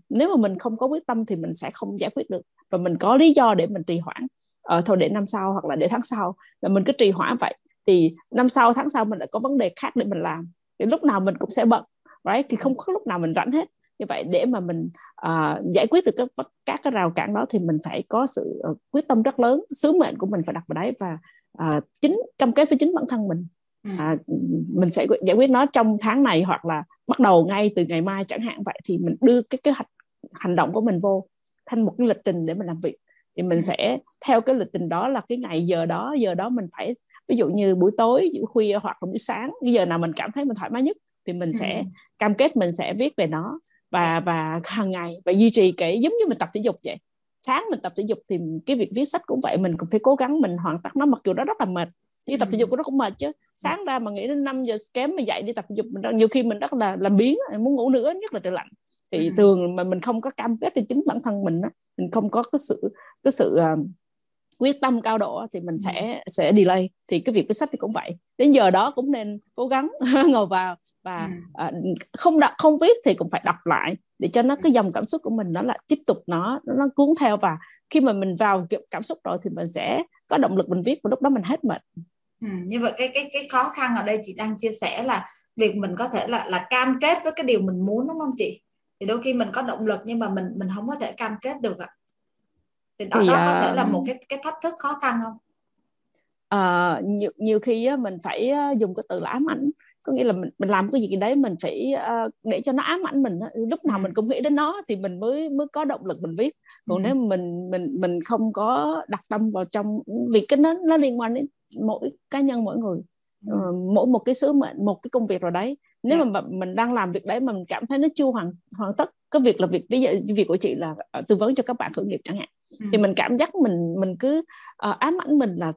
nếu mà mình không có quyết tâm thì mình sẽ không giải quyết được. Và mình có lý do để mình trì hoãn ở ờ, thôi để năm sau hoặc là để tháng sau và mình cứ trì hoãn vậy. Thì năm sau tháng sau mình lại có vấn đề khác để mình làm. Thì lúc nào mình cũng sẽ bận right? Thì không có lúc nào mình rảnh hết. Như vậy để mà mình uh, giải quyết được các các cái rào cản đó thì mình phải có sự uh, quyết tâm rất lớn. Sứ mệnh của mình phải đặt vào đấy và uh, chính cam kết với chính bản thân mình. Uh, mình sẽ giải quyết nó trong tháng này hoặc là bắt đầu ngay từ ngày mai chẳng hạn. Vậy thì mình đưa cái kế hoạch hành động của mình vô thành một cái lịch trình để mình làm việc. Thì mình sẽ theo cái lịch trình đó là cái ngày giờ đó giờ đó mình phải ví dụ như buổi tối buổi khuya hoặc là buổi sáng cái giờ nào mình cảm thấy mình thoải mái nhất thì mình sẽ ừ. cam kết mình sẽ viết về nó và dạ. và hàng ngày và duy trì cái giống như mình tập thể dục vậy. Sáng mình tập thể dục thì cái việc viết sách cũng vậy mình cũng phải cố gắng mình hoàn tất nó mặc dù nó rất là mệt. Đi tập thể dục nó cũng mệt chứ. Sáng ra mà nghĩ đến 5 giờ kém mà dậy đi tập thể dục mình nhiều khi mình rất là làm biến muốn ngủ nữa nhất là trời lạnh. Thì thường mà mình không có cam kết cho chính bản thân mình mình không có cái sự cái sự uh, quyết tâm cao độ thì mình sẽ sẽ delay. Thì cái việc viết sách thì cũng vậy. Đến giờ đó cũng nên cố gắng ngồi vào và ừ. uh, không đọc không viết thì cũng phải đọc lại để cho nó cái dòng cảm xúc của mình nó lại tiếp tục nó nó cuốn theo. Và khi mà mình vào cảm xúc rồi thì mình sẽ có động lực mình viết và lúc đó mình hết mệt. Ừ, như vậy cái cái cái khó khăn ở đây chị đang chia sẻ là việc mình có thể là là cam kết với cái điều mình muốn đúng không chị? Thì đôi khi mình có động lực nhưng mà mình mình không có thể cam kết được ạ. Thì đó, thì, đó có thể là một cái cái thách thức khó khăn không? Uh, nhiều, nhiều khi á, mình phải dùng cái từ là ám ảnh có nghĩa là mình mình làm cái gì đấy mình phải uh, để cho nó ám ảnh mình lúc nào mình cũng nghĩ đến nó thì mình mới mới có động lực mình viết còn ừ. nếu mình mình mình không có đặt tâm vào trong vì cái nó nó liên quan đến mỗi cá nhân mỗi người uh, mỗi một cái sứ mệnh một cái công việc rồi đấy nếu yeah. Dạ. mà mình đang làm việc đấy mà mình cảm thấy nó chưa hoàn hoàn tất cái việc là việc ví dụ việc của chị là uh, tư vấn cho các bạn khởi nghiệp chẳng hạn ừ. thì mình cảm giác mình mình cứ uh, ám ảnh mình là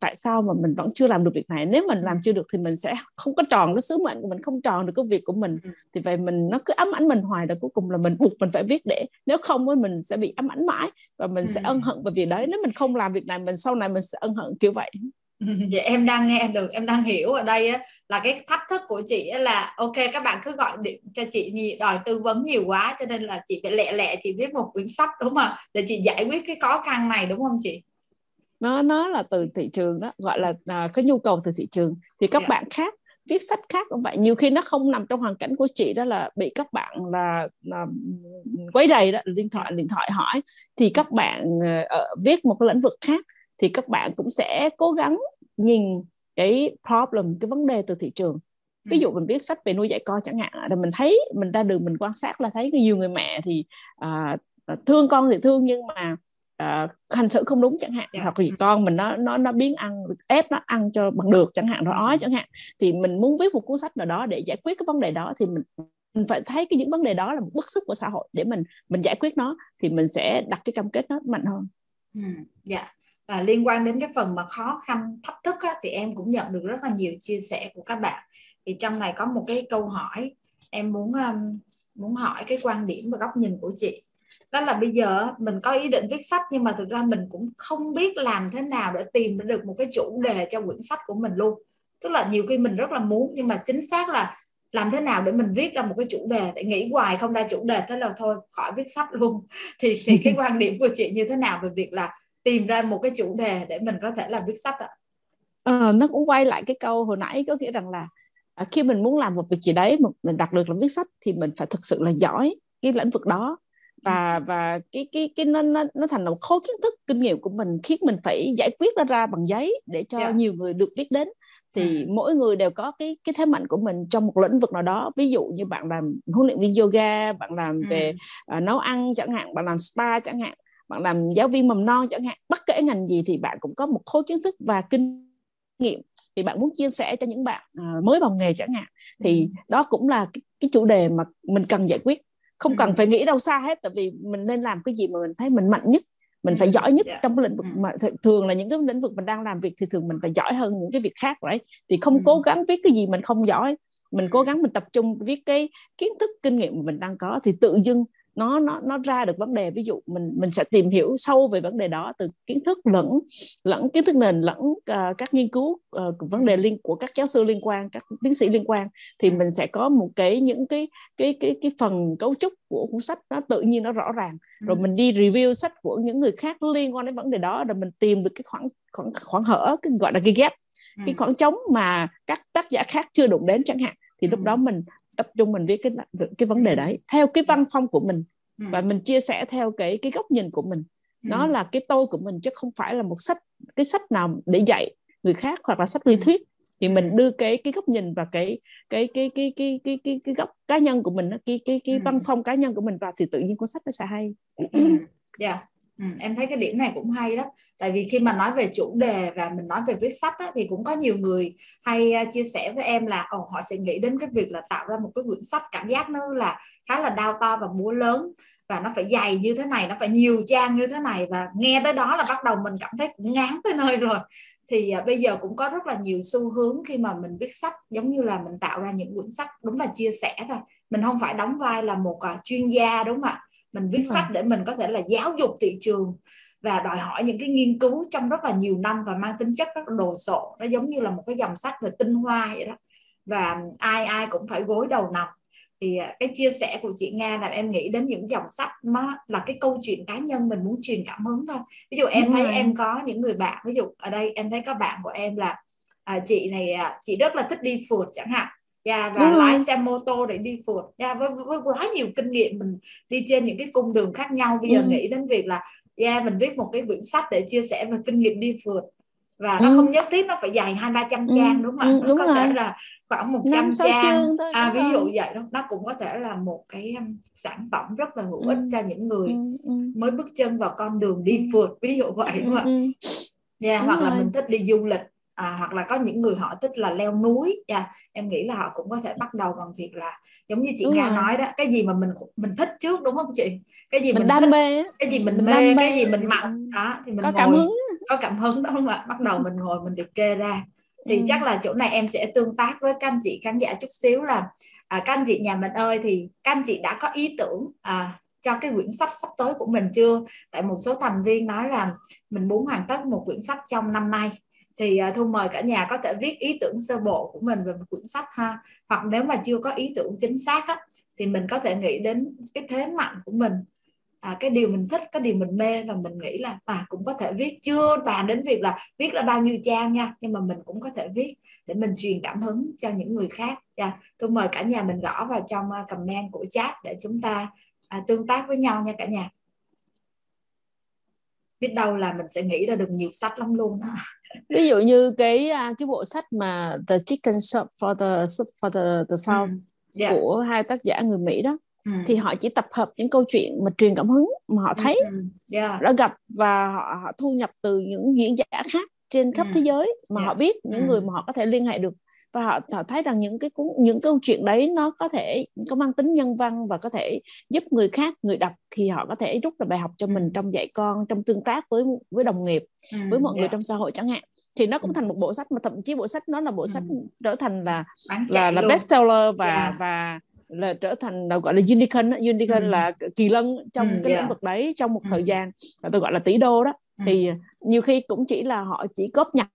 tại sao mà mình vẫn chưa làm được việc này? Nếu mình làm chưa được thì mình sẽ không có tròn cái sứ mệnh của mình không tròn được cái việc của mình. Ừ. thì vậy mình nó cứ ám ảnh mình hoài là cuối cùng là mình buộc mình phải viết để nếu không với mình sẽ bị ám ảnh mãi và mình sẽ ân hận về việc đấy nếu mình không làm việc này mình sau này mình sẽ ân hận kiểu vậy. Vậy em đang nghe được em đang hiểu ở đây á, là cái thách thức của chị là ok các bạn cứ gọi điện cho chị nhì đòi tư vấn nhiều quá cho nên là chị phải lẹ lẹ chị viết một quyển sách đúng không? Để chị giải quyết cái khó khăn này đúng không chị nó nó là từ thị trường đó gọi là à, cái nhu cầu từ thị trường thì các yeah. Dạ. bạn khác viết sách khác cũng vậy nhiều khi nó không nằm trong hoàn cảnh của chị đó là bị các bạn là, là quấy rầy đó điện thoại điện thoại hỏi thì các bạn uh, viết một cái lĩnh vực khác thì các bạn cũng sẽ cố gắng nhìn cái problem cái vấn đề từ thị trường ví ừ. dụ mình viết sách về nuôi dạy con chẳng hạn rồi mình thấy mình ra đường mình quan sát là thấy nhiều người mẹ thì uh, thương con thì thương nhưng mà uh, hành xử không đúng chẳng hạn yeah. Dạ. hoặc là con mình nó nó nó biến ăn ép nó ăn cho bằng được chẳng hạn nó ói chẳng hạn thì mình muốn viết một cuốn sách nào đó để giải quyết cái vấn đề đó thì mình mình phải thấy cái những vấn đề đó là một bức xúc của xã hội để mình mình giải quyết nó thì mình sẽ đặt cái cam kết nó mạnh hơn. Ừ, dạ à, liên quan đến cái phần mà khó khăn thách thức á, thì em cũng nhận được rất là nhiều chia sẻ của các bạn thì trong này có một cái câu hỏi em muốn um, muốn hỏi cái quan điểm và góc nhìn của chị đó là bây giờ mình có ý định viết sách nhưng mà thực ra mình cũng không biết làm thế nào để tìm được một cái chủ đề cho quyển sách của mình luôn. Tức là nhiều khi mình rất là muốn nhưng mà chính xác là làm thế nào để mình viết ra một cái chủ đề để nghĩ hoài không ra chủ đề thế là thôi khỏi viết sách luôn. Thì, thì cái quan điểm của chị như thế nào về việc là tìm ra một cái chủ đề để mình có thể làm viết sách ạ? À, nó cũng quay lại cái câu hồi nãy có nghĩa rằng là à, khi mình muốn làm một việc gì đấy mình đạt được là viết sách thì mình phải thực sự là giỏi cái lĩnh vực đó và và cái cái cái nó nó nó thành một khối kiến thức kinh nghiệm của mình khiến mình phải giải quyết nó ra bằng giấy để cho yeah. Dạ. nhiều người được biết đến thì ừ. mỗi người đều có cái cái thế mạnh của mình trong một lĩnh vực nào đó ví dụ như bạn làm huấn luyện viên yoga bạn làm về uh, nấu ăn chẳng hạn bạn làm spa chẳng hạn bạn làm giáo viên mầm non chẳng hạn bất kể ngành gì thì bạn cũng có một khối kiến thức và kinh nghiệm thì bạn muốn chia sẻ cho những bạn uh, mới vào nghề chẳng hạn thì ừ. đó cũng là cái, cái chủ đề mà mình cần giải quyết không cần ừ. phải nghĩ đâu xa hết tại vì mình nên làm cái gì mà mình thấy mình mạnh nhất mình phải ừ. giỏi nhất yeah. trong cái lĩnh vực mà thường là những cái lĩnh vực mình đang làm việc thì thường mình phải giỏi hơn những cái việc khác đấy thì không cố gắng viết cái gì mình không giỏi mình cố gắng mình tập trung viết cái kiến thức kinh nghiệm mà mình đang có thì tự dưng nó nó nó ra được vấn đề. Ví dụ mình mình sẽ tìm hiểu sâu về vấn đề đó từ kiến thức lẫn lẫn kiến thức nền lẫn uh, các nghiên cứu uh, vấn đề liên của các giáo sư liên quan các tiến sĩ liên quan thì mình sẽ có một cái những cái cái cái cái phần cấu trúc của cuốn sách nó tự nhiên nó rõ ràng. Rồi mình đi review sách của những người khác liên quan đến vấn đề đó rồi mình tìm được cái khoảng khoảng khoảng hở cái gọi là cái gap cái khoảng trống mà các tác giả khác chưa đụng đến chẳng hạn. Thì lúc đó mình tập trung mình viết cái cái vấn đề đấy theo cái văn phong của mình ừ. và mình chia sẻ theo cái cái góc nhìn của mình nó ừ. là cái tôi của mình chứ không phải là một sách cái sách nào để dạy người khác hoặc là sách lý thuyết thì mình đưa cái cái góc nhìn và cái cái cái cái cái cái cái, cái góc cá nhân của mình cái cái cái văn phong cá nhân của mình vào thì tự nhiên cuốn sách nó sẽ hay. Dạ. Yeah. Ừ, em thấy cái điểm này cũng hay đó. Tại vì khi mà nói về chủ đề và mình nói về viết sách á, thì cũng có nhiều người hay à, chia sẻ với em là oh, họ sẽ nghĩ đến cái việc là tạo ra một cái quyển sách cảm giác nó là khá là đau to và búa lớn và nó phải dày như thế này nó phải nhiều trang như thế này. Và nghe tới đó là bắt đầu mình cảm thấy cũng ngán tới nơi rồi. Thì uh, bây giờ cũng có rất là nhiều xu hướng khi mà mình viết sách giống như là mình tạo ra những quyển sách đúng là chia sẻ thôi. Mình không phải đóng vai là một uh, chuyên gia đúng không ạ? Mình viết sách để mình có thể là giáo dục thị trường và đòi hỏi những cái nghiên cứu trong rất là nhiều năm và mang tính chất rất là đồ sộ. Nó giống như là một cái dòng sách về tinh hoa vậy đó. Và ai ai cũng phải gối đầu nằm. Thì à, cái chia sẻ của chị Nga làm em nghĩ đến những dòng sách nó là cái câu chuyện cá nhân mình muốn truyền cảm hứng thôi. Ví dụ em Đúng thấy rồi. em có những người bạn ví dụ ở đây em thấy có bạn của em là à, chị này à, chị rất là thích đi phượt chẳng hạn yeah, và Đúng lái rồi. xe mô tô để đi phượt yeah, với, với quá nhiều kinh nghiệm mình đi trên những cái cung đường khác nhau bây giờ ừ. nghĩ đến việc là yeah, mình viết một cái quyển sách để chia sẻ về kinh nghiệm đi phượt và nó ừ. không nhất thiết nó phải dài hai ba trăm ừ. trang đúng không ạ? Ừ, nó có rồi. thể là khoảng một trăm trang thôi, à, ví dụ vậy đó nó cũng có thể là một cái um, sản phẩm rất là hữu ích ừ. cho những người ừ. Ừ. mới bước chân vào con đường đi phượt ví dụ vậy đúng không ạ? Yeah, hoặc rồi. là mình thích đi du lịch à, hoặc là có những người họ thích là leo núi. Yeah, em nghĩ là họ cũng có thể bắt đầu bằng việc là giống như chị đúng Nga rồi. nói đó cái gì mà mình mình thích trước đúng không chị? Cái gì mình, mình đam thích, mê cái gì mình, mình mê cái gì mình mạnh. đó thì mình có ngồi, cảm hứng. có cảm hứng đó không ạ? Bắt đầu mình ngồi mình liệt kê ra. Thì ừ. chắc là chỗ này em sẽ tương tác với các anh chị khán giả chút xíu là à, các anh chị nhà mình ơi thì các anh chị đã có ý tưởng à, cho cái quyển sách sắp tới của mình chưa? Tại một số thành viên nói là mình muốn hoàn tất một quyển sách trong năm nay thì uh, thu mời cả nhà có thể viết ý tưởng sơ bộ của mình về một quyển sách ha. Hoặc nếu mà chưa có ý tưởng chính xác á, thì mình có thể nghĩ đến cái thế mạnh của mình. À, cái điều mình thích cái điều mình mê và mình nghĩ là à cũng có thể viết. Chưa bàn đến việc là viết là bao nhiêu trang nha nhưng mà mình cũng có thể viết để mình truyền cảm hứng cho những người khác. Dạ, yeah. tôi mời cả nhà mình gõ vào trong à, comment của chat để chúng ta à, tương tác với nhau nha cả nhà biết đâu là mình sẽ nghĩ ra được nhiều sách lắm luôn đó. ví dụ như cái à, cái bộ sách mà The Chicken Soup for the Soup for the the South ừ. yeah. của hai tác giả người Mỹ đó ừ. thì họ chỉ tập hợp những câu chuyện mà truyền cảm hứng mà họ ừ, thấy ừ. Yeah. đã gặp và họ, họ thu nhập từ những diễn giả khác trên khắp ừ. thế giới mà yeah. họ biết những ừ. người mà họ có thể liên hệ được và họ, họ thấy rằng những cái những câu chuyện đấy nó có thể có mang tính nhân văn và có thể giúp người khác người đọc thì họ có thể rút ra bài học cho mình ừ. trong dạy con trong tương tác với với đồng nghiệp ừ, với mọi yeah. người trong xã hội chẳng hạn thì nó cũng ừ. thành một bộ sách mà thậm chí bộ sách nó là bộ sách trở thành là là là bestseller và yeah. và là trở thành gọi là unicorn unicorn ừ. là kỳ lân trong ừ, cái yeah. lĩnh vực đấy trong một ừ. thời gian và tôi gọi là tỷ đô đó ừ. thì nhiều khi cũng chỉ là họ chỉ góp nhặt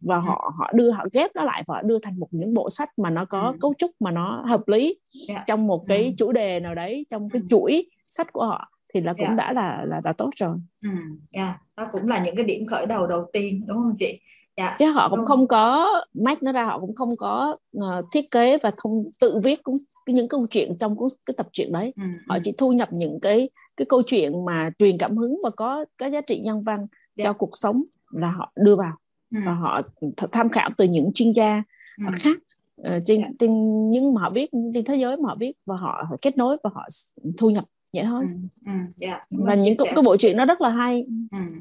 và ừ. họ họ đưa họ ghép nó lại và họ đưa thành một những bộ sách mà nó có ừ. cấu trúc mà nó hợp lý yeah. Dạ. trong một cái ừ. chủ đề nào đấy trong cái chuỗi sách của họ thì là cũng yeah. Dạ. đã là là đã tốt rồi. Ừ. Yeah. Dạ, đó cũng là những cái điểm khởi đầu đầu tiên đúng không chị? Dạ. Chứ họ cũng không có mách nó ra họ cũng không có uh, thiết kế và không tự viết cũng những câu chuyện trong cái tập truyện đấy. Ừ. Họ chỉ thu nhập những cái cái câu chuyện mà truyền cảm hứng và có cái giá trị nhân văn yeah. cho cuộc sống là họ đưa vào ừ. và họ tham khảo từ những chuyên gia ừ. khác uh, trên yeah. Dạ. trên những mà họ biết trên thế giới mà họ biết và họ, họ kết nối và họ thu nhập vậy thôi ừ. Ừ. Yeah. Dạ, và những cái, cái bộ truyện nó rất là hay ừ. yeah.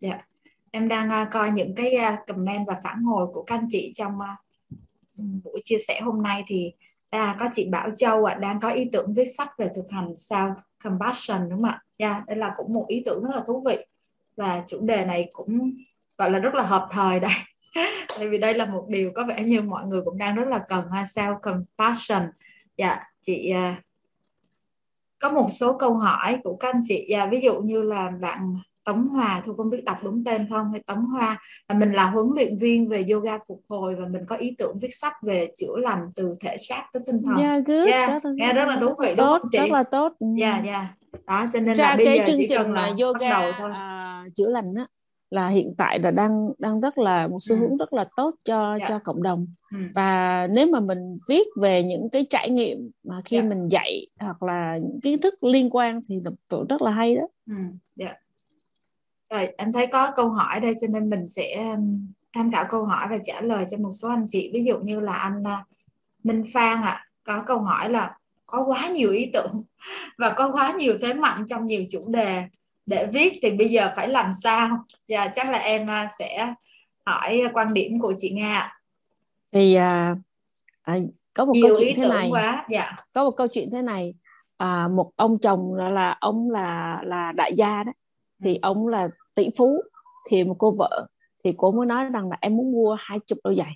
Dạ. em đang uh, coi những cái uh, comment và phản hồi của các anh chị trong uh, buổi chia sẻ hôm nay thì à, có chị Bảo Châu ạ à, đang có ý tưởng viết sách về thực hành self compassion đúng không ạ? Yeah, đây là cũng một ý tưởng rất là thú vị và chủ đề này cũng gọi là rất là hợp thời đây tại vì đây là một điều có vẻ như mọi người cũng đang rất là cần ha self compassion dạ chị uh, có một số câu hỏi của các anh chị dạ, ví dụ như là bạn Tống Hòa thôi không biết đọc đúng tên không hay Tống Hoa là mình là huấn luyện viên về yoga phục hồi và mình có ý tưởng viết sách về chữa lành từ thể xác tới tinh thần. Yeah, good. Yeah, nghe rất là thú vị tốt, chị? Rất là tốt. Dạ yeah, dạ. Yeah. Đó cho nên Ra là bây cái giờ chương chỉ trình cần là yoga đầu thôi. À, chữa lành á là hiện tại là đang đang rất là một xu ừ. hướng ừ. rất là tốt cho yeah. Dạ. cho cộng đồng ừ. và nếu mà mình viết về những cái trải nghiệm mà khi yeah. Dạ. mình dạy hoặc là những kiến thức liên quan thì là rất là hay đó. Ừ. Yeah. Dạ. Rồi em thấy có câu hỏi đây cho nên mình sẽ um, tham khảo câu hỏi và trả lời cho một số anh chị ví dụ như là anh uh, Minh Phan ạ à, có câu hỏi là có quá nhiều ý tưởng và có quá nhiều thế mạnh trong nhiều chủ đề để viết thì bây giờ phải làm sao? Dạ chắc là em à, sẽ hỏi quan điểm của chị Nga thì à, à, có một Nhiều câu chuyện thế này. quá dạ. Có một câu chuyện thế này. À, một ông chồng là, là ông là là đại gia đó. Thì ừ. ông là tỷ phú thì một cô vợ. Thì cô mới nói rằng là em muốn mua hai chục đôi giày.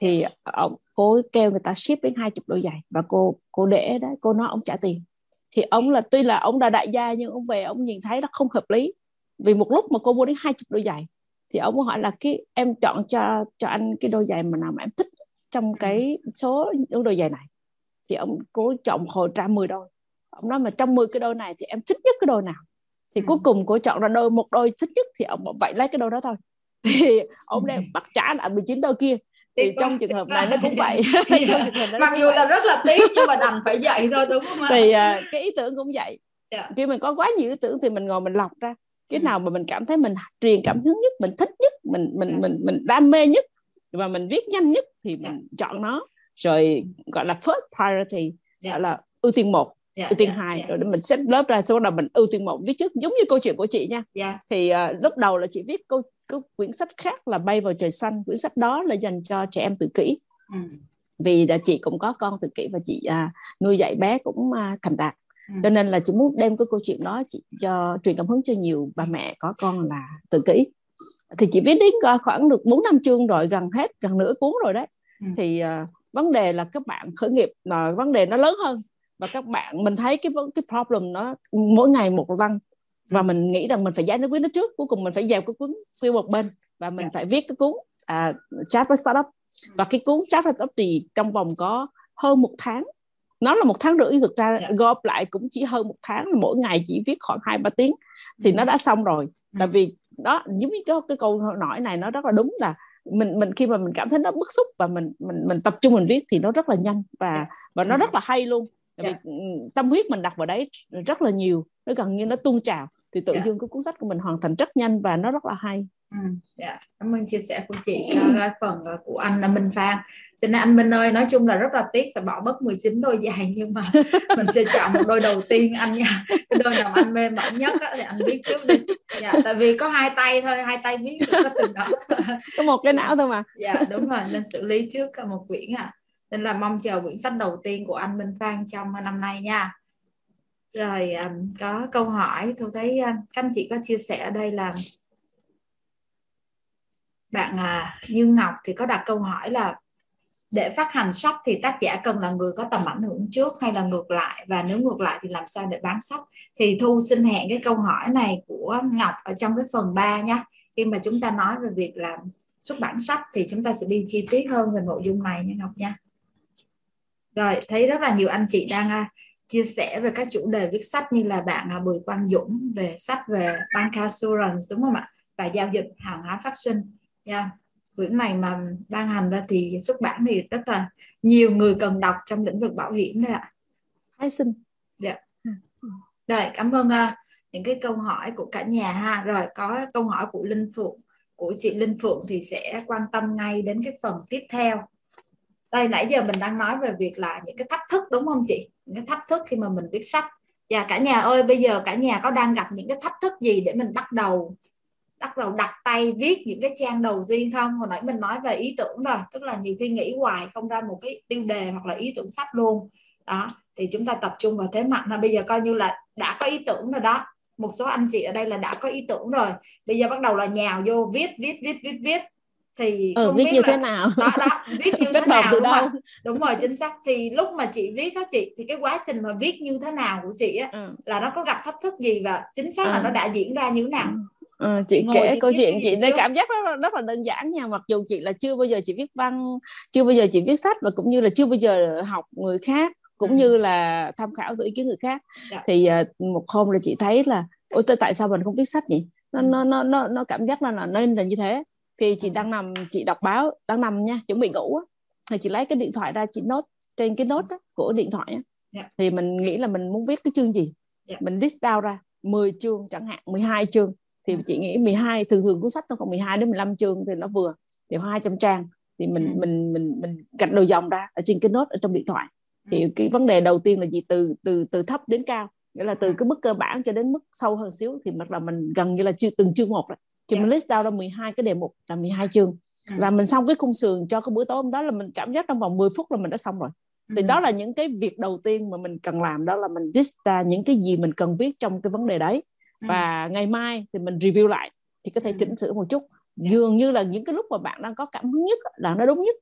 Thì ông cô kêu người ta ship đến hai chục đôi giày. Và cô cô để đấy cô nói ông trả tiền thì ông là tuy là ông là đại gia nhưng ông về ông nhìn thấy nó không hợp lý. Vì một lúc mà cô mua đến hai chục đôi giày thì ông hỏi là cái em chọn cho cho anh cái đôi giày mà nào mà em thích trong ừ. cái số những đôi giày này? Thì ông cố chọn hồi ra 10 đôi. Ông nói mà trong 10 cái đôi này thì em thích nhất cái đôi nào? Thì ừ. cuối cùng cô chọn ra đôi một đôi thích nhất thì ông vậy lấy cái đôi đó thôi. Thì ông đem bắt trả lại 19 đôi kia thì trong trường hợp này nó cũng vậy trong trường hợp này mặc dù là rất là tiếc nhưng mà đành phải dạy thôi đúng không thì uh, cái ý tưởng cũng vậy yeah. Dạ. khi mình có quá nhiều ý tưởng thì mình ngồi mình lọc ra cái ừ. nào mà mình cảm thấy mình truyền cảm hứng nhất mình thích nhất mình mình yeah. Dạ. mình mình đam mê nhất và mình viết nhanh nhất thì mình yeah. chọn nó rồi gọi là first priority yeah. gọi là ưu tiên một yeah, ưu tiên yeah, hai yeah. rồi mình xếp lớp ra sau đó mình ưu tiên một viết trước giống như câu chuyện của chị nha yeah. thì uh, lúc đầu là chị viết câu cái quyển sách khác là bay vào trời xanh quyển sách đó là dành cho trẻ em tự kỷ ừ. vì là chị cũng có con tự kỷ và chị à, nuôi dạy bé cũng à, thành đạt ừ. cho nên là chị muốn đem cái câu chuyện đó chị cho truyền cảm hứng cho nhiều bà mẹ có con là tự kỷ thì chị viết đến khoảng được bốn năm chương rồi gần hết gần nửa cuốn rồi đấy ừ. thì uh, vấn đề là các bạn khởi nghiệp là vấn đề nó lớn hơn và các bạn mình thấy cái cái problem nó mỗi ngày một lần và mình nghĩ rằng mình phải giải nó quyết nó trước cuối cùng mình phải dẹp cái cuốn kia một bên và mình yeah. Dạ. phải viết cái cuốn à, chat với startup và cái cuốn chat với startup thì trong vòng có hơn một tháng nó là một tháng rưỡi thực ra yeah. Dạ. gộp lại cũng chỉ hơn một tháng mỗi ngày chỉ viết khoảng hai ba tiếng thì nó đã xong rồi tại vì đó giống như cái, cái câu nói này nó rất là đúng là mình mình khi mà mình cảm thấy nó bức xúc và mình mình mình tập trung mình viết thì nó rất là nhanh và yeah. và nó rất là hay luôn tại yeah. vì tâm huyết mình đặt vào đấy rất là nhiều nó gần như nó tuôn trào. Thì tự yeah. dương cái cuốn sách của mình hoàn thành rất nhanh và nó rất là hay. Ừ, dạ. cảm ơn chia sẻ của chị cho phần của anh là Minh Phan. Cho nên anh Minh ơi nói chung là rất là tiếc phải bỏ mất 19 đôi giày nhưng mà mình sẽ chọn một đôi đầu tiên anh nha. Cái đôi nào anh mê mỏi nhất á, thì anh viết trước đi. Dạ tại vì có hai tay thôi hai tay viết có từng đó. Có một cái não thôi mà. Dạ đúng rồi nên xử lý trước một quyển à nên là mong chờ quyển sách đầu tiên của anh Minh Phan trong năm nay nha. Rồi um, có câu hỏi tôi thấy uh, các anh chị có chia sẻ ở đây là bạn uh, Như Ngọc thì có đặt câu hỏi là để phát hành sách thì tác giả cần là người có tầm ảnh hưởng trước hay là ngược lại? Và nếu ngược lại thì làm sao để bán sách? Thì thu xin hẹn cái câu hỏi này của Ngọc ở trong cái phần 3 nhé khi mà chúng ta nói về việc làm xuất bản sách thì chúng ta sẽ đi chi tiết hơn về nội dung này nha Ngọc nha rồi thấy rất là nhiều anh chị đang uh, chia sẻ về các chủ đề viết sách như là bạn uh, Bùi Quang Dũng về sách về bank assurance đúng không ạ và giao dịch hàng hóa phát sinh nha yeah quyển này mà ban hành ra thì xuất bản thì rất là nhiều người cần đọc trong lĩnh vực bảo hiểm đấy ạ. Thái sinh. Dạ. Rồi cảm ơn uh, những cái câu hỏi của cả nhà ha. Rồi có câu hỏi của Linh Phượng của chị Linh Phượng thì sẽ quan tâm ngay đến cái phần tiếp theo. Đây, nãy giờ mình đang nói về việc là những cái thách thức, đúng không chị? Những cái thách thức khi mà mình viết sách. Và cả nhà ơi, bây giờ cả nhà có đang gặp những cái thách thức gì để mình bắt đầu bắt đầu đặt tay viết những cái trang đầu tiên không? Hồi nãy mình nói về ý tưởng rồi, tức là nhiều khi nghĩ hoài không ra một cái tiêu đề hoặc là ý tưởng sách luôn. Đó, thì chúng ta tập trung vào thế mạnh là bây giờ coi như là đã có ý tưởng rồi đó. Một số anh chị ở đây là đã có ý tưởng rồi. Bây giờ bắt đầu là nhào vô viết viết viết viết viết thì ừ, không viết biết như là, thế nào đó đó viết như thế nào đúng không đúng rồi chính xác thì lúc mà chị viết á chị thì cái quá trình mà viết như thế nào của chị á ừ. là nó có gặp thách thức gì và chính xác ừ. là nó đã diễn ra như thế nào ừ À, chị kể chị câu chuyện chị đây cảm giác rất là, rất là đơn giản nha mặc dù chị là chưa bao giờ chị viết văn chưa bao giờ chị viết sách và cũng như là chưa bao giờ học người khác cũng ừ. như là tham khảo từ ý kiến người khác dạ. thì uh, một hôm là chị thấy là ôi tại sao mình không viết sách nhỉ nó ừ. nó nó nó nó cảm giác là, là nên là như thế thì chị đang nằm chị đọc báo đang nằm nha chuẩn bị ngủ á thì chị lấy cái điện thoại ra chị nốt trên cái nốt của điện thoại á. Yeah. Dạ. thì mình nghĩ là mình muốn viết cái chương gì yeah. Dạ. mình list down ra 10 chương chẳng hạn 12 chương thì chị nghĩ 12 thường thường cuốn sách nó còn 12 đến 15 chương thì nó vừa thì 200 trang thì mình ừ. mình mình mình gạch đầu dòng ra ở trên cái nốt ở trong điện thoại thì cái vấn đề đầu tiên là gì từ từ từ thấp đến cao nghĩa là từ cái mức cơ bản cho đến mức sâu hơn xíu thì bắt đầu mình gần như là chưa từng chương một rồi thì yeah. mình list down ra 12 cái đề mục là 12 chương ừ. và mình xong cái khung sườn cho cái buổi tối hôm đó là mình cảm giác trong vòng 10 phút là mình đã xong rồi thì ừ. đó là những cái việc đầu tiên mà mình cần làm đó là mình list ra những cái gì mình cần viết trong cái vấn đề đấy và ừ. ngày mai thì mình review lại thì có thể chỉnh sửa một chút dạ. dường như là những cái lúc mà bạn đang có cảm hứng nhất là nó đúng nhất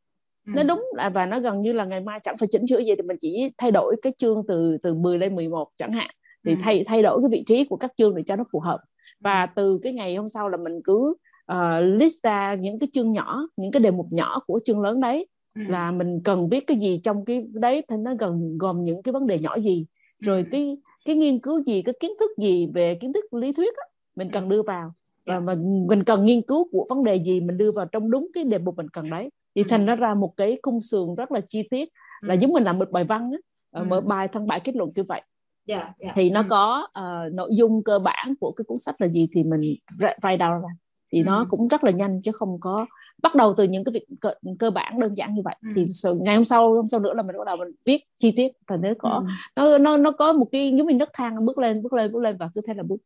ừ. nó đúng là và nó gần như là ngày mai chẳng phải chỉnh sửa gì thì mình chỉ thay đổi cái chương từ từ 10 lên 11 chẳng hạn thì ừ. thay thay đổi cái vị trí của các chương để cho nó phù hợp và từ cái ngày hôm sau là mình cứ uh, list ra những cái chương nhỏ những cái đề mục nhỏ của chương lớn đấy. Ừ. là mình cần viết cái gì trong cái đấy thì nó gần gồm những cái vấn đề nhỏ gì. Rồi ừ. cái cái nghiên cứu gì cái kiến thức gì về kiến thức lý thuyết á, mình cần đưa vào. Và dạ. mình cần nghiên cứu của vấn đề gì mình đưa vào trong đúng cái đề mục mình cần đấy. Thì thành nó ra một cái khung sườn rất là chi tiết là giống mình làm một bài văn á, ờ, mở bài thân bài kết luận như vậy yeah, yeah. thì nó có uh, nội dung cơ bản của cái cuốn sách là gì thì mình write down ra thì ừ. nó cũng rất là nhanh chứ không có bắt đầu từ những cái việc cơ, cơ bản đơn giản như vậy ừ. thì ngày hôm sau hôm sau nữa là mình bắt đầu mình viết chi tiết thành nó có ừ. nó nó nó có một cái giống như nấc thang bước lên bước lên bước lên và cứ thế là bước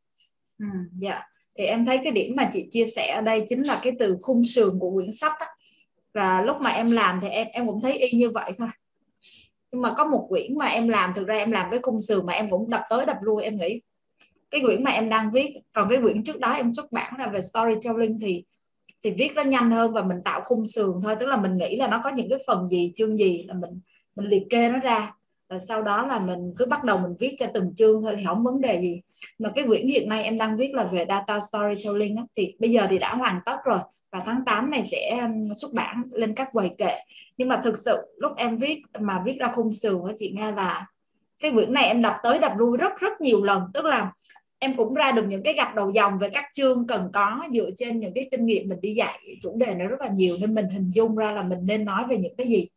ừ, dạ thì em thấy cái điểm mà chị chia sẻ ở đây chính là cái từ khung sườn của quyển sách đó. và lúc mà em làm thì em em cũng thấy y như vậy thôi nhưng mà có một quyển mà em làm thực ra em làm cái khung sườn mà em cũng đập tới đập lui em nghĩ cái quyển mà em đang viết còn cái quyển trước đó em xuất bản là về storytelling thì thì viết nó nhanh hơn và mình tạo khung sườn thôi. Tức là mình nghĩ là nó có những cái phần gì chương gì là mình mình liệt kê nó ra. Rồi sau đó là mình cứ bắt đầu mình viết cho từng chương thôi thì không vấn đề gì. Mà cái quyển hiện nay em đang viết là về data storytelling á, thì bây giờ thì đã hoàn tất rồi và tháng 8 này sẽ um, xuất bản lên các quầy kệ nhưng mà thực sự lúc em viết mà viết ra khung sườn á chị nga là cái quyển này em đọc tới đọc lui rất rất nhiều lần. Tức là em cũng ra được những cái gạch đầu dòng về các chương cần có dựa trên những cái kinh nghiệm mình đi dạy. Chủ đề nó rất là nhiều nên mình hình dung ra là mình nên nói về những cái gì.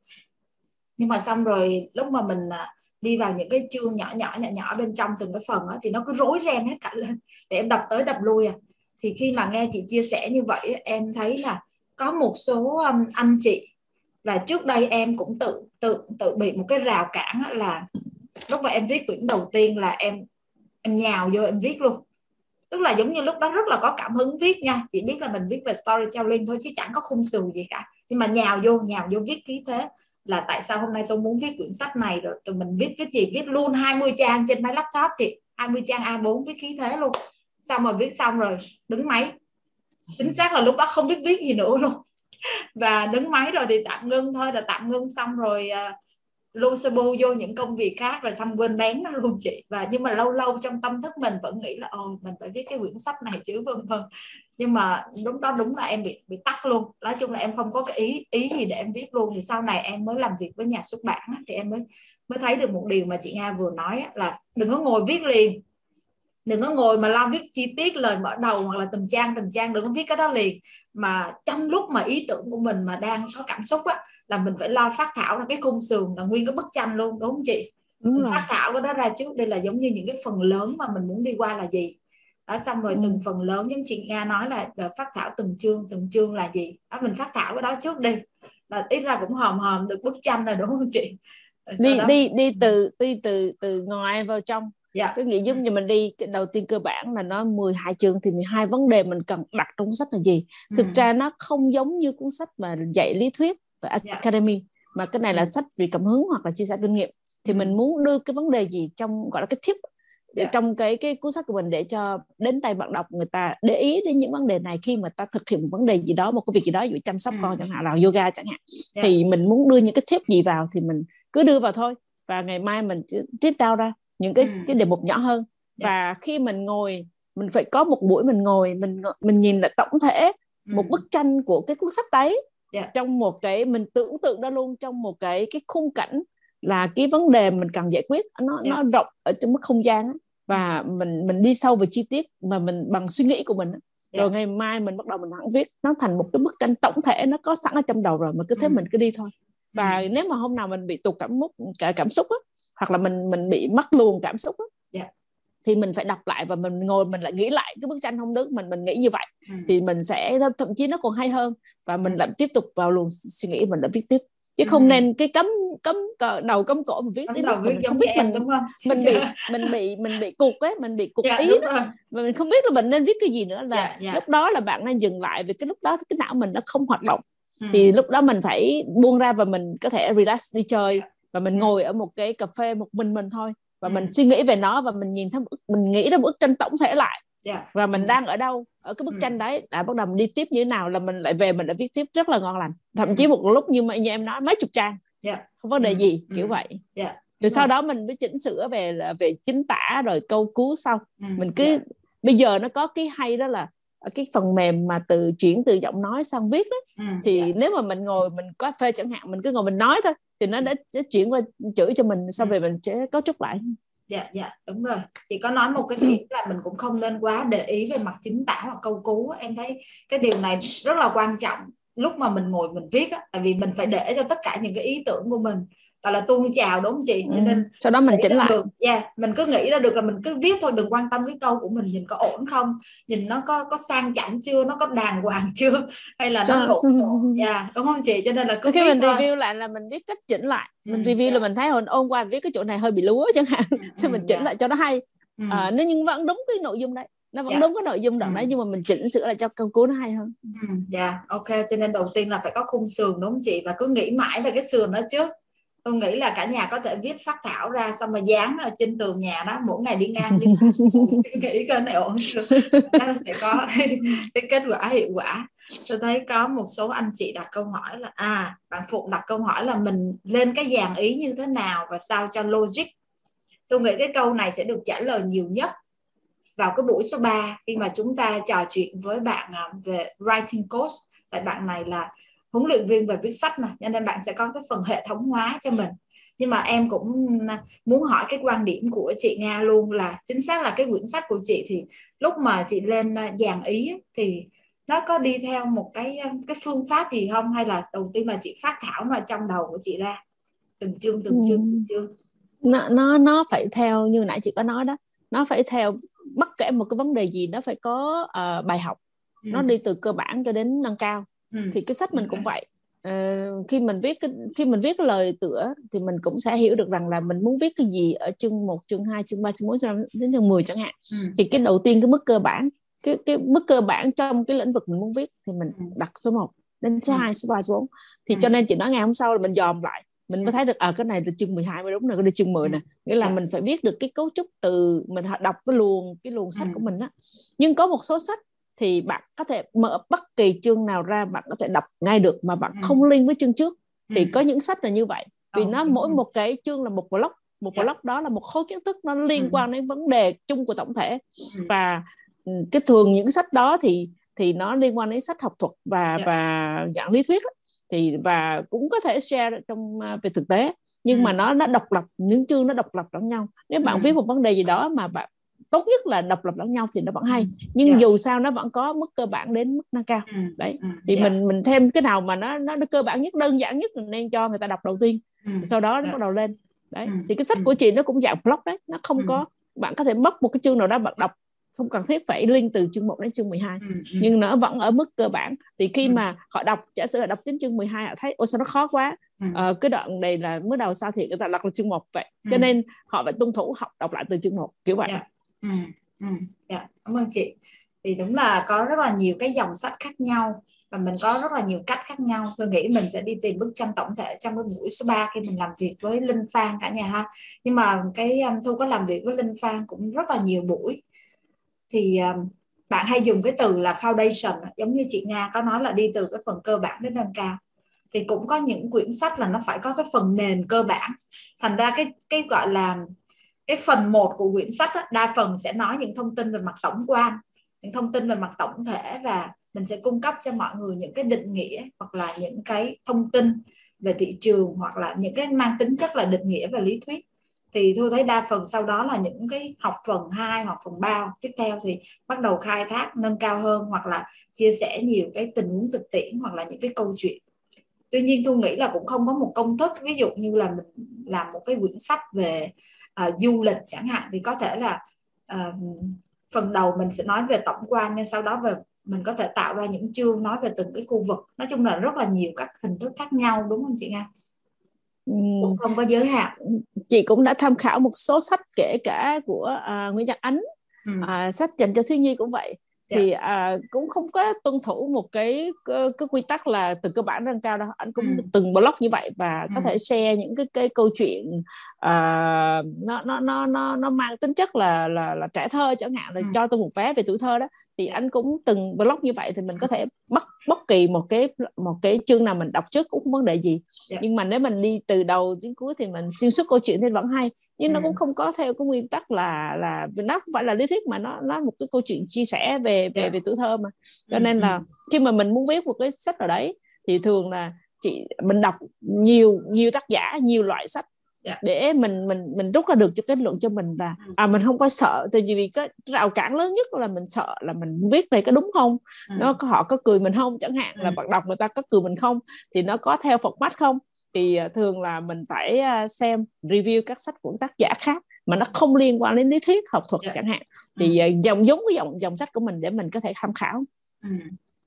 Nhưng mà xong rồi lúc mà mình à, đi vào những cái chương nhỏ nhỏ nhỏ nhỏ bên trong từng cái phần đó, thì nó cứ rối ren hết cả lên. Để em đọc tới đọc lui à. Thì khi mà nghe chị chia sẻ như vậy em thấy là có một số anh chị và trước đây em cũng tự tự tự bị một cái rào cản là lúc mà em viết quyển đầu tiên là em em nhào vô em viết luôn. Tức là giống như lúc đó rất là có cảm hứng viết nha, chỉ biết là mình viết về storytelling thôi chứ chẳng có khung sườn gì cả. Nhưng mà nhào vô nhào vô viết ký thế là tại sao hôm nay tôi muốn viết quyển sách này, rồi tụi mình viết cái gì, viết luôn 20 trang trên máy laptop thì 20 trang A4 viết khí thế luôn. Xong rồi viết xong rồi, đứng máy. Chính xác là lúc đó không biết viết gì nữa luôn. và đứng máy rồi thì tạm ngưng thôi là tạm ngưng xong rồi uh, lưu sơ bu vô những công việc khác rồi xong quên bén nó luôn chị. Và nhưng mà lâu lâu trong tâm thức mình vẫn nghĩ là ồ mình phải viết cái quyển sách này chứ vân vân. Nhưng mà đúng đó đúng là em bị bị tắt luôn. Nói chung là em không có cái ý ý gì để em viết luôn. Thì sau này em mới làm việc với nhà xuất bản thì em mới mới thấy được một điều mà chị Nga vừa nói là đừng có ngồi viết liền đừng có ngồi mà lo viết chi tiết lời mở đầu hoặc là từng trang từng trang đừng có viết cái đó liền. Mà trong lúc mà ý tưởng của mình mà đang có cảm xúc á là mình phải lo phát thảo ra cái khung sườn là nguyên cái bức tranh luôn đúng không chị? Đúng mình phát thảo cái đó ra trước đây là giống như những cái phần lớn mà mình muốn đi qua là gì? Đó xong rồi ừ. từng phần lớn giống chị nga nói là phát thảo từng chương từng chương là gì? Đó mình phát thảo cái đó trước đi. Là ít ra cũng hòm hòm được bức tranh rồi đúng không chị? Đi đó... đi đi từ đi từ từ ngoài vào trong dạ. cái nghĩa giống như mình đi cái đầu tiên cơ bản là nó 12 chương thì 12 vấn đề mình cần đặt trong cuốn sách là gì thực ừ. ra nó không giống như cuốn sách mà dạy lý thuyết và dạ. academy mà cái này là ừ. sách vì cảm hứng hoặc là chia sẻ kinh nghiệm thì ừ. mình muốn đưa cái vấn đề gì trong gọi là cái tip yeah. Dạ. trong cái cái cuốn sách của mình để cho đến tay bạn đọc người ta để ý đến những vấn đề này khi mà ta thực hiện một vấn đề gì đó một cái việc gì đó ví chăm sóc ừ. con chẳng hạn là yoga chẳng hạn yeah. Dạ. thì mình muốn đưa những cái tip gì vào thì mình cứ đưa vào thôi và ngày mai mình trích down ra những cái cái đề mục nhỏ hơn yeah. và khi mình ngồi mình phải có một buổi mình ngồi mình mình nhìn lại tổng thể một bức tranh của cái cuốn sách đấy yeah. trong một cái mình tưởng tượng ra luôn trong một cái cái khung cảnh là cái vấn đề mình cần giải quyết nó yeah. nó rộng ở trong mức không gian và mình mình đi sâu về chi tiết mà mình bằng suy nghĩ của mình yeah. rồi ngày mai mình bắt đầu mình hẳn viết nó thành một cái bức tranh tổng thể nó có sẵn ở trong đầu rồi mà cứ thế ừ. mình cứ đi thôi và ừ. nếu mà hôm nào mình bị tụt cảm xúc cả cảm xúc á hoặc là mình mình bị mất luồng cảm xúc á yeah. thì mình phải đọc lại và mình ngồi mình lại nghĩ lại cái bức tranh không đức mình mình nghĩ như vậy ừ. thì mình sẽ thậm chí nó còn hay hơn và mình lại tiếp tục vào luồng suy nghĩ mình đã viết tiếp chứ không ừ. nên cái cấm cấm cờ, đầu cấm cổ mình viết đến đầu viết không biết mình đúng không mình bị mình bị mình bị cục ấy mình bị cục dạ, ý đó mà mình không biết là mình nên viết cái gì nữa là dạ, dạ. lúc đó là bạn nên dừng lại vì cái lúc đó cái não mình nó không hoạt động ừ. thì lúc đó mình phải buông ra và mình có thể relax đi chơi dạ. Và mình ừ. ngồi ở một cái cà phê một mình mình thôi và ừ. mình suy nghĩ về nó và mình nhìn thấy mình nghĩ ra bức tranh tổng thể lại yeah. Dạ. và mình ừ. đang ở đâu ở cái bức ừ. tranh đấy đã bắt đầu mình đi tiếp như thế nào là mình lại về mình đã viết tiếp rất là ngon lành thậm ừ. chí một lúc như mà như em nói mấy chục trang yeah. Dạ. không vấn đề ừ. gì kiểu vậy yeah. rồi sau đó mình mới chỉnh sửa về về chính tả rồi câu cú sau mình cứ bây giờ nó có cái hay đó là cái phần mềm mà từ chuyển từ giọng nói sang viết đó ừ, thì yeah. nếu mà mình ngồi mình có phê chẳng hạn mình cứ ngồi mình nói thôi thì nó đã, đã chuyển qua chữ cho mình sau về mình sẽ cấu trúc lại. Dạ dạ đúng rồi. Chị có nói một cái điểm là mình cũng không nên quá để ý về mặt chính tả hoặc câu cú em thấy cái điều này rất là quan trọng lúc mà mình ngồi mình viết á tại vì mình phải để cho tất cả những cái ý tưởng của mình gọi là tuôn chào đúng không chị cho nên ừ. sau đó mình chỉnh lại được yeah, mình cứ nghĩ ra được là mình cứ viết thôi đừng quan tâm cái câu của mình nhìn có ổn không nhìn nó có có sang chảnh chưa nó có đàng hoàng chưa hay là nó lộn xộn yeah, đúng không chị cho nên là cứ khi mình thôi. review lại là mình biết cách chỉnh lại mình ừ, review yeah. là mình thấy hồi ôm qua viết cái chỗ này hơi bị lúa chẳng hạn ừ, thì mình chỉnh yeah. lại cho nó hay ừ. à, nếu nhưng vẫn đúng cái nội dung đấy nó vẫn yeah. đúng cái nội dung đoạn ừ. đấy nhưng mà mình chỉnh sửa lại cho câu cuối nó hay hơn dạ yeah, ok cho nên đầu tiên là phải có khung sườn đúng không chị và cứ nghĩ mãi về cái sườn đó trước tôi nghĩ là cả nhà có thể viết phát thảo ra xong mà dán ở trên tường nhà đó mỗi ngày đi ngang đi suy nghĩ coi này ổn chưa? Nó sẽ có cái kết quả hiệu quả. Tôi thấy có một số anh chị đặt câu hỏi là à bạn phụng đặt câu hỏi là mình lên cái dàn ý như thế nào và sao cho logic? Tôi nghĩ cái câu này sẽ được trả lời nhiều nhất vào cái buổi số 3 khi mà chúng ta trò chuyện với bạn à, về writing coach tại bạn này là huấn luyện viên về viết sách này cho nên bạn sẽ có cái phần hệ thống hóa cho mình. Nhưng mà em cũng muốn hỏi cái quan điểm của chị Nga luôn là chính xác là cái quyển sách của chị thì lúc mà chị lên à, dàn ý thì nó có đi theo một cái à, cái phương pháp gì không? Hay là đầu tiên là chị phát thảo mà trong đầu của chị ra? Từng chương từng chương từng chương. Nó nó nó phải theo như nãy chị có nói đó nó phải theo bất kể một cái vấn đề gì nó phải có uh, bài học. Ừ. nó đi từ cơ bản cho đến nâng cao ừ. thì cái sách mình cũng vậy. Uh, khi mình viết cái khi mình viết cái lời tựa thì mình cũng sẽ hiểu được rằng là mình muốn viết cái gì ở chương 1, chương 2, chương 3, chương 4, chương 5 đến chương 10 chẳng hạn. Ừ. thì cái đầu tiên cái mức cơ bản cái cái mức cơ bản trong cái lĩnh vực mình muốn viết thì mình ừ. đặt số 1 đến số ừ. 2, số 3, số 4 thì ừ. cho nên chị nói ngày hôm sau là mình dòm lại. Mình mới thấy được ở à, cái này là chương 12 mới đúng rồi cái này chương 10 nè. Nghĩa là mình phải biết được cái cấu trúc từ mình đọc cái luồng cái luồng sách của mình á. Nhưng có một số sách thì bạn có thể mở bất kỳ chương nào ra bạn có thể đọc ngay được mà bạn không liên với chương trước. Thì có những sách là như vậy. Vì nó mỗi một cái chương là một blog một blog đó là một khối kiến thức nó liên quan đến vấn đề chung của tổng thể. Và cái thường những sách đó thì thì nó liên quan đến sách học thuật và và dạng lý thuyết đó thì và cũng có thể share trong à, về thực tế. Nhưng ừ. mà nó nó độc lập những chương nó độc lập lẫn nhau. Nếu bạn ừ. viết một vấn đề gì đó mà bạn tốt nhất là độc lập lẫn nhau thì nó vẫn hay nhưng yeah. dù sao nó vẫn có mức cơ bản đến mức nâng cao ừ. đấy thì yeah. mình mình thêm cái nào mà nó nó cơ bản nhất đơn giản nhất mình nên cho người ta đọc đầu tiên ừ. sau đó nó bắt đầu lên đấy ừ. thì cái sách của chị nó cũng dạng blog đấy nó không ừ. có bạn có thể mất một cái chương nào đó bạn đọc không cần thiết phải link từ chương 1 đến chương 12 ừ, ừ. nhưng nó vẫn ở mức cơ bản thì khi ừ. mà họ đọc giả sử họ đọc đến chương 12 họ thấy ôi sao nó khó quá ừ. ờ, cái đoạn này là mới đầu sao thì người ta đặt là chương 1 vậy ừ. cho nên họ phải tuân thủ học đọc lại từ chương 1 kiểu vậy yeah. Ừ. Ừ. Dạ, cảm ơn chị. Thì đúng là có rất là nhiều cái dòng sách khác nhau và mình có rất là nhiều cách khác nhau. Tôi nghĩ mình sẽ đi tìm bức tranh tổng thể trong cái buổi số 3 khi mình làm việc với Linh Phan cả nhà ha. Nhưng mà cái um, Thu có làm việc với Linh Phan cũng rất là nhiều buổi. Thì um, bạn hay dùng cái từ là foundation giống như chị Nga có nói là đi từ cái phần cơ bản đến nâng cao. Thì cũng có những quyển sách là nó phải có cái phần nền cơ bản. Thành ra cái cái gọi là cái phần 1 của quyển sách đó đa phần sẽ nói những thông tin về mặt tổng quan, những thông tin về mặt tổng thể và mình sẽ cung cấp cho mọi người những cái định nghĩa hoặc là những cái thông tin về thị trường hoặc là những cái mang tính chất là định nghĩa và lý thuyết. Thì tôi thấy đa phần sau đó là những cái học phần 2 hoặc phần 3 tiếp theo thì bắt đầu khai thác, nâng cao hơn hoặc là chia sẻ nhiều cái tình huống thực tiễn hoặc là những cái câu chuyện. Tuy nhiên tôi nghĩ là cũng không có một công thức, ví dụ như là mình làm một cái quyển sách về uh, du lịch chẳng hạn thì có thể là uh, phần đầu mình sẽ nói về tổng quan nhưng sau đó về mình có thể tạo ra những chương nói về từng cái khu vực nói chung là rất là nhiều các hình thức khác nhau đúng không chị Nga? cũng không có giới hạn chị cũng đã tham khảo một số sách kể cả của uh, Nguyễn Nhật Ánh ừ. uh, sách dành cho thiếu nhi cũng vậy dạ. thì à, cũng không có tuân thủ một cái cái, cái quy tắc là từ cơ bản nâng cao đâu anh cũng ừ. từng blog như vậy và ừ. có thể share những cái cái câu chuyện à, nó nó nó nó nó mang tính chất là là là trẻ thơ chẳng hạn là ừ. cho tôi một vé về tuổi thơ đó thì anh cũng từng blog như vậy thì mình có thể bắt bất kỳ một cái một cái chương nào mình đọc trước cũng không vấn đề gì yeah. Dạ. nhưng mà nếu mình đi từ đầu đến cuối thì mình xuyên suốt câu chuyện thì vẫn hay nhưng ừ. nó cũng không có theo cái nguyên tắc là là nó không phải là lý thuyết mà nó nó một cái câu chuyện chia sẻ về về yeah. về tuổi thơ mà cho nên là khi mà mình muốn viết một cái sách nào đấy thì thường là chị mình đọc nhiều nhiều tác giả nhiều loại sách yeah. Dạ. để mình mình mình rút ra được cho kết luận cho mình là ừ. à mình không có sợ tại vì cái rào cản lớn nhất là mình sợ là mình viết này có đúng không ừ. nó có họ có cười mình không chẳng hạn ừ. là bạn đọc người ta có cười mình không thì nó có theo format không thì à, thường là mình phải à, xem review các sách của tác giả khác mà nó không liên quan đến lý thuyết học thuật yeah. Dạ. chẳng hạn thì ừ. Dòng giống cái dòng dòng sách của mình để mình có thể tham khảo. Ừ.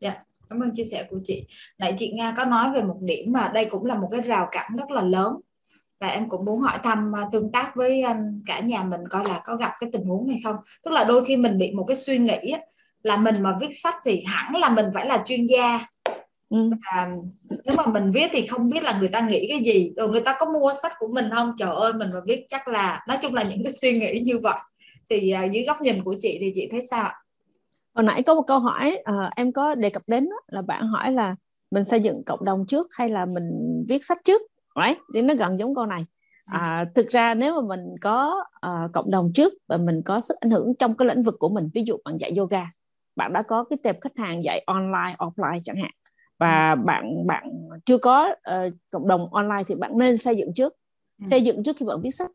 Yeah. Cảm ơn chia sẻ của chị. Nãy chị Nga có nói về một điểm mà đây cũng là một cái rào cản rất là lớn và em cũng muốn hỏi thăm à, tương tác với cả nhà mình coi là có gặp cái tình huống này không? Tức là đôi khi mình bị một cái suy nghĩ là mình mà viết sách thì hẳn là mình phải là chuyên gia. Ừ. và nếu mà mình viết thì không biết là người ta nghĩ cái gì. Rồi người ta có mua sách của mình không? Trời ơi mình mà viết chắc là nói chung là những cái suy nghĩ như vậy. Thì uh, dưới góc nhìn của chị thì chị thấy sao hồi nãy có một câu hỏi uh, em có đề cập đến đó, là bạn hỏi là mình xây dựng cộng đồng trước hay là mình viết sách trước right? thì nó gần giống câu này ừ. à, thực ra nếu mà mình có uh, cộng đồng trước và mình có sức ảnh hưởng trong cái lĩnh vực của mình ví dụ bạn dạy yoga bạn đã có cái tệp khách hàng dạy online offline chẳng hạn và ừ. bạn bạn chưa có uh, cộng đồng online thì bạn nên xây dựng trước ừ. xây dựng trước khi bạn viết sách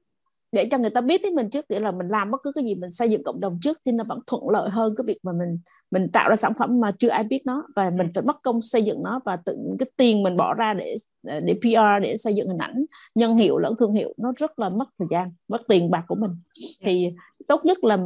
để cho người ta biết đến mình trước để là mình làm bất cứ cái gì mình xây dựng cộng đồng trước thì nó vẫn thuận lợi hơn cái việc mà mình mình tạo ra sản phẩm mà chưa ai biết nó. Và mình phải mất công xây dựng nó và tự cái tiền mình bỏ ra để để PR để xây dựng hình ảnh nhân hiệu lẫn thương hiệu nó rất là mất thời gian mất tiền bạc của mình. Thì tốt nhất là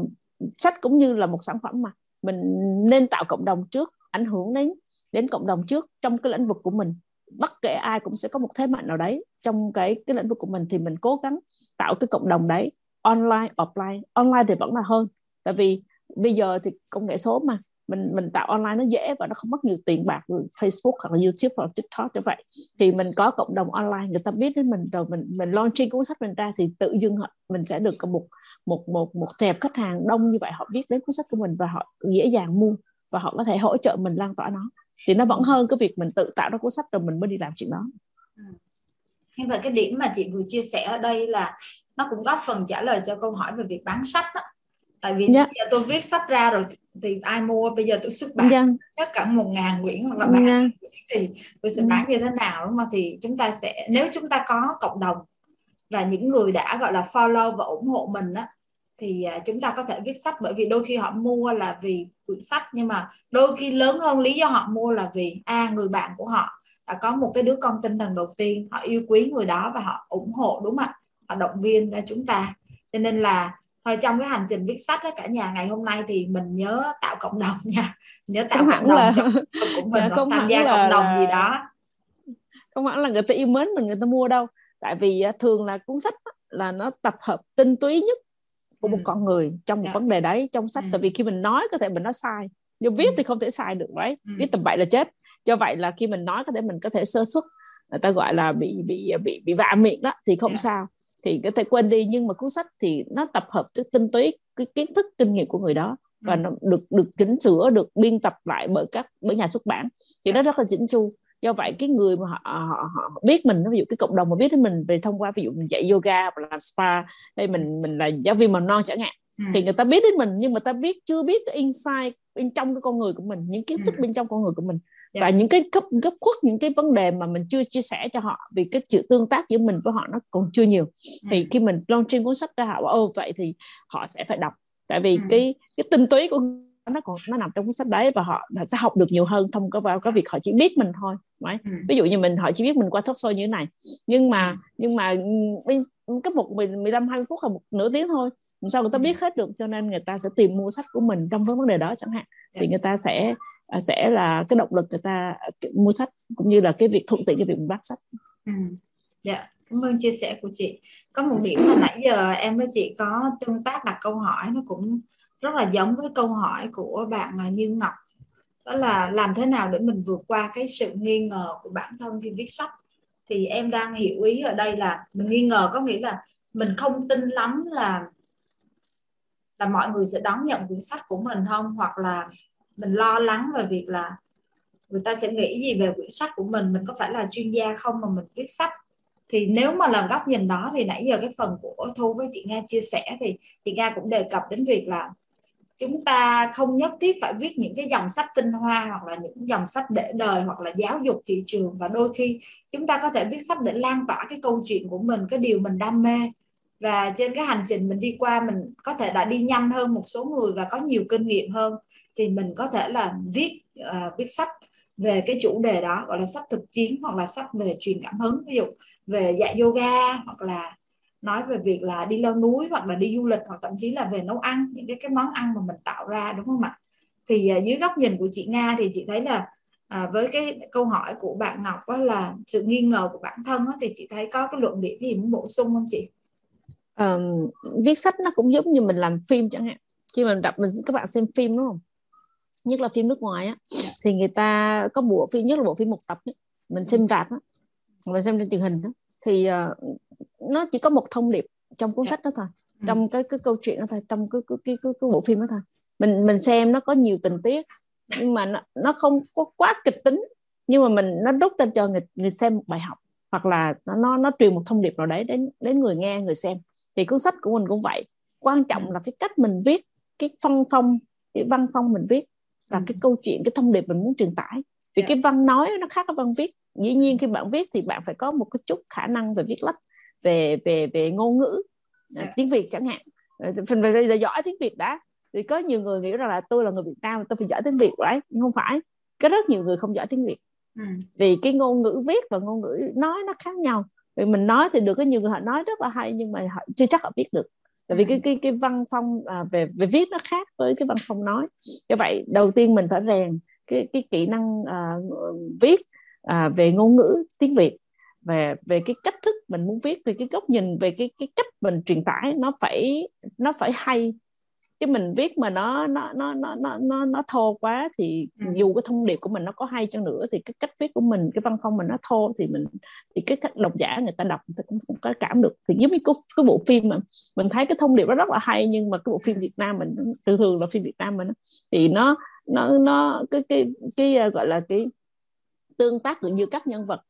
sách cũng như là một sản phẩm mà mình nên tạo cộng đồng trước ảnh hưởng đến đến cộng đồng trước trong cái lĩnh vực của mình bất kể ai cũng sẽ có một thế mạnh nào đấy trong cái cái lĩnh vực của mình, thì mình cố gắng tạo cái cộng đồng đấy, online, offline. Online thì vẫn là hơn, tại vì bây giờ thì công nghệ số mà, mình mình tạo online nó dễ và nó không mất nhiều tiền bạc Facebook hoặc là YouTube hoặc là TikTok như vậy. Thì mình có cộng đồng online, người ta biết đến mình rồi mình mình launching cuốn sách mình ra thì tự dưng họ, mình sẽ được một một một một tệp khách hàng đông như vậy, họ biết đến cuốn sách của mình và họ dễ dàng mua và họ có thể hỗ trợ mình lan tỏa nó thì nó vẫn hơn cái việc mình tự tạo ra cuốn sách rồi mình mới đi làm chuyện đó ừ. nhưng mà cái điểm mà chị vừa chia sẻ ở đây là nó cũng góp phần trả lời cho câu hỏi về việc bán sách đó. tại vì yeah. Dạ. giờ tôi viết sách ra rồi thì ai mua bây giờ tôi xuất bản yeah. Dạ. chắc cả một ngàn quyển hoặc là yeah. Dạ. quyển thì tôi sẽ bán như thế nào đúng không thì chúng ta sẽ nếu chúng ta có cộng đồng và những người đã gọi là follow và ủng hộ mình á thì à, chúng ta có thể viết sách bởi vì đôi khi họ mua là vì quyển sách nhưng mà đôi khi lớn hơn lý do họ mua là vì a à, người bạn của họ đã có một cái đứa con tinh thần đầu tiên họ yêu quý người đó và họ ủng hộ đúng không ạ? Họ động viên ra chúng ta. Cho nên là thôi trong cái hành trình viết sách đó cả nhà ngày hôm nay thì mình nhớ tạo cộng đồng nha. Nhớ tạo không cộng đồng là... cho của mình không tham gia cộng đồng là... gì đó. Không hẳn là người ta yêu mến mình người ta mua đâu. Tại vì à, thường là cuốn sách là nó tập hợp tinh túy nhất của một ừ. con người trong một yeah. Dạ. vấn đề đấy trong sách ừ. tại vì khi mình nói có thể mình nói sai nhưng viết ừ. thì không thể sai được đấy ừ. viết tầm bậy là chết do vậy là khi mình nói có thể mình có thể sơ xuất người ta gọi là bị bị bị bị vạ miệng đó thì không yeah. Dạ. sao thì có thể quên đi nhưng mà cuốn sách thì nó tập hợp cái tinh túy cái kiến thức kinh nghiệm của người đó và ừ. nó được được chỉnh sửa được biên tập lại bởi các bởi nhà xuất bản thì nó dạ. rất là chỉnh chu do vậy cái người mà họ, họ, họ biết mình ví dụ cái cộng đồng mà biết đến mình về thông qua ví dụ mình dạy yoga và làm spa hay mình mình là giáo viên mầm non chẳng hạn ừ. thì người ta biết đến mình nhưng mà ta biết chưa biết cái insight bên trong cái con người của mình những kiến thức ừ. bên trong con người của mình yeah. và những cái cấp gấp khuất những cái vấn đề mà mình chưa chia sẻ cho họ vì cái sự tương tác giữa mình với họ nó còn chưa nhiều ừ. thì khi mình launching cuốn sách ra họ ô vậy thì họ sẽ phải đọc tại vì ừ. cái cái tinh túy của nó còn nó nằm trong cuốn sách đấy và họ, họ sẽ học được nhiều hơn thông qua vào cái việc họ chỉ biết mình thôi right? ừ. ví dụ như mình họ chỉ biết mình qua talk show như thế này nhưng mà ừ. nhưng mà cái một mười lăm hai phút hay một nửa tiếng thôi sao người ta ừ. biết hết được cho nên người ta sẽ tìm mua sách của mình trong cái vấn đề đó chẳng hạn thì dạ. người ta sẽ à, sẽ là cái động lực người ta à, mua sách cũng như là cái việc thuận tiện cho việc bắt sách. Ừ. Dạ, cảm ơn chia sẻ của chị. Có một điểm mà nãy giờ em với chị có tương tác đặt câu hỏi nó cũng rất là giống với câu hỏi của bạn à, Như Ngọc. Đó là làm thế nào để mình vượt qua cái sự nghi ngờ của bản thân khi viết sách? Thì em đang hiểu ý ở đây là mình nghi ngờ có nghĩa là mình không tin lắm là là mọi người sẽ đón nhận quyển sách của mình không? Hoặc là mình lo lắng về việc là người ta sẽ nghĩ gì về quyển sách của mình mình có phải là chuyên gia không mà mình viết sách? Thì nếu mà làm góc nhìn đó thì nãy giờ cái phần của thu với chị nga chia sẻ thì chị nga cũng đề cập đến việc là chúng ta không nhất thiết phải viết những cái dòng sách tinh hoa hoặc là những dòng sách để đời hoặc là giáo dục thị trường. Và đôi khi chúng ta có thể viết sách để lan tỏa cái câu chuyện của mình cái điều mình đam mê. Và trên cái hành trình mình đi qua mình có thể đã đi nhanh hơn một số người và có nhiều kinh nghiệm hơn thì mình có thể là viết uh, viết sách về cái chủ đề đó gọi là sách thực chiến hoặc là sách về truyền cảm hứng. Ví dụ về dạy yoga hoặc là nói về việc là đi leo núi hoặc là đi du lịch hoặc thậm chí là về nấu ăn những cái cái món ăn mà mình tạo ra đúng không ạ thì uh, dưới góc nhìn của chị Nga thì chị thấy là à, với cái câu hỏi của bạn Ngọc đó là sự nghi ngờ của bản thân đó, thì chị thấy có cái luận điểm gì muốn bổ sung không chị? Um, viết sách nó cũng giống như mình làm phim chẳng hạn khi mình đọc mình các bạn xem phim đúng không nhất là phim nước ngoài á thì người ta có bộ phim nhất là bộ phim một tập ấy. mình xem rạp á mình xem trên truyền hình đó thì uh, nó chỉ có một thông điệp trong cuốn sách đó thôi trong cái cái câu chuyện đó thôi trong cái cái cái, cái, cái bộ phim đó thôi. Mình mình xem nó có nhiều tình tiết nhưng mà nó, nó không có quá kịch tính nhưng mà mình nó đúc ra cho người người xem một bài học hoặc là nó nó, nó truyền một thông điệp nào đấy đến đến người nghe người xem. Thì cuốn sách của mình cũng vậy. Quan trọng là cái cách mình viết cái phân phong cái văn phong mình viết và cái câu chuyện cái thông điệp mình muốn truyền tải. Vì yeah. cái văn nói nó khác với văn viết. Dĩ nhiên khi bạn viết thì bạn phải có một cái chút khả năng về viết lách về về về ngôn ngữ yeah. tiếng việt chẳng hạn. Phần về là giỏi tiếng việt đã. Thì có nhiều người nghĩ rằng là tôi là người Việt Nam tôi phải giỏi tiếng Việt đấy nhưng không phải. Có rất nhiều người không giỏi tiếng Việt. Ừ. vì cái ngôn ngữ viết và ngôn ngữ nói nó khác nhau. Vì mình nói thì được có nhiều người họ nói rất là hay nhưng mà họ chưa chắc họ viết được. Tại vì ừ. cái cái cái văn phong à, về về viết nó khác với cái văn phong nói. Như vậy đầu tiên mình phải rèn cái cái kỹ năng à, viết à, về ngôn ngữ tiếng Việt về về cái cách thức mình muốn viết về cái góc nhìn về cái cái cách mình truyền tải nó phải nó phải hay. Chứ mình viết mà nó nó nó nó nó nó, nó thô quá thì ừ. dù cái thông điệp của mình nó có hay chăng nữa thì cái cách viết của mình cái văn phong mình nó thô thì mình thì cái cách độc giả người ta đọc người ta cũng không có cảm được. Thì giống như cái, cái bộ phim mà mình thấy cái thông điệp nó rất là hay nhưng mà cái bộ phim Việt Nam mình thường thường là phim Việt Nam mình thì nó nó nó cái cái cái, cái gọi là cái tương tác như các nhân vật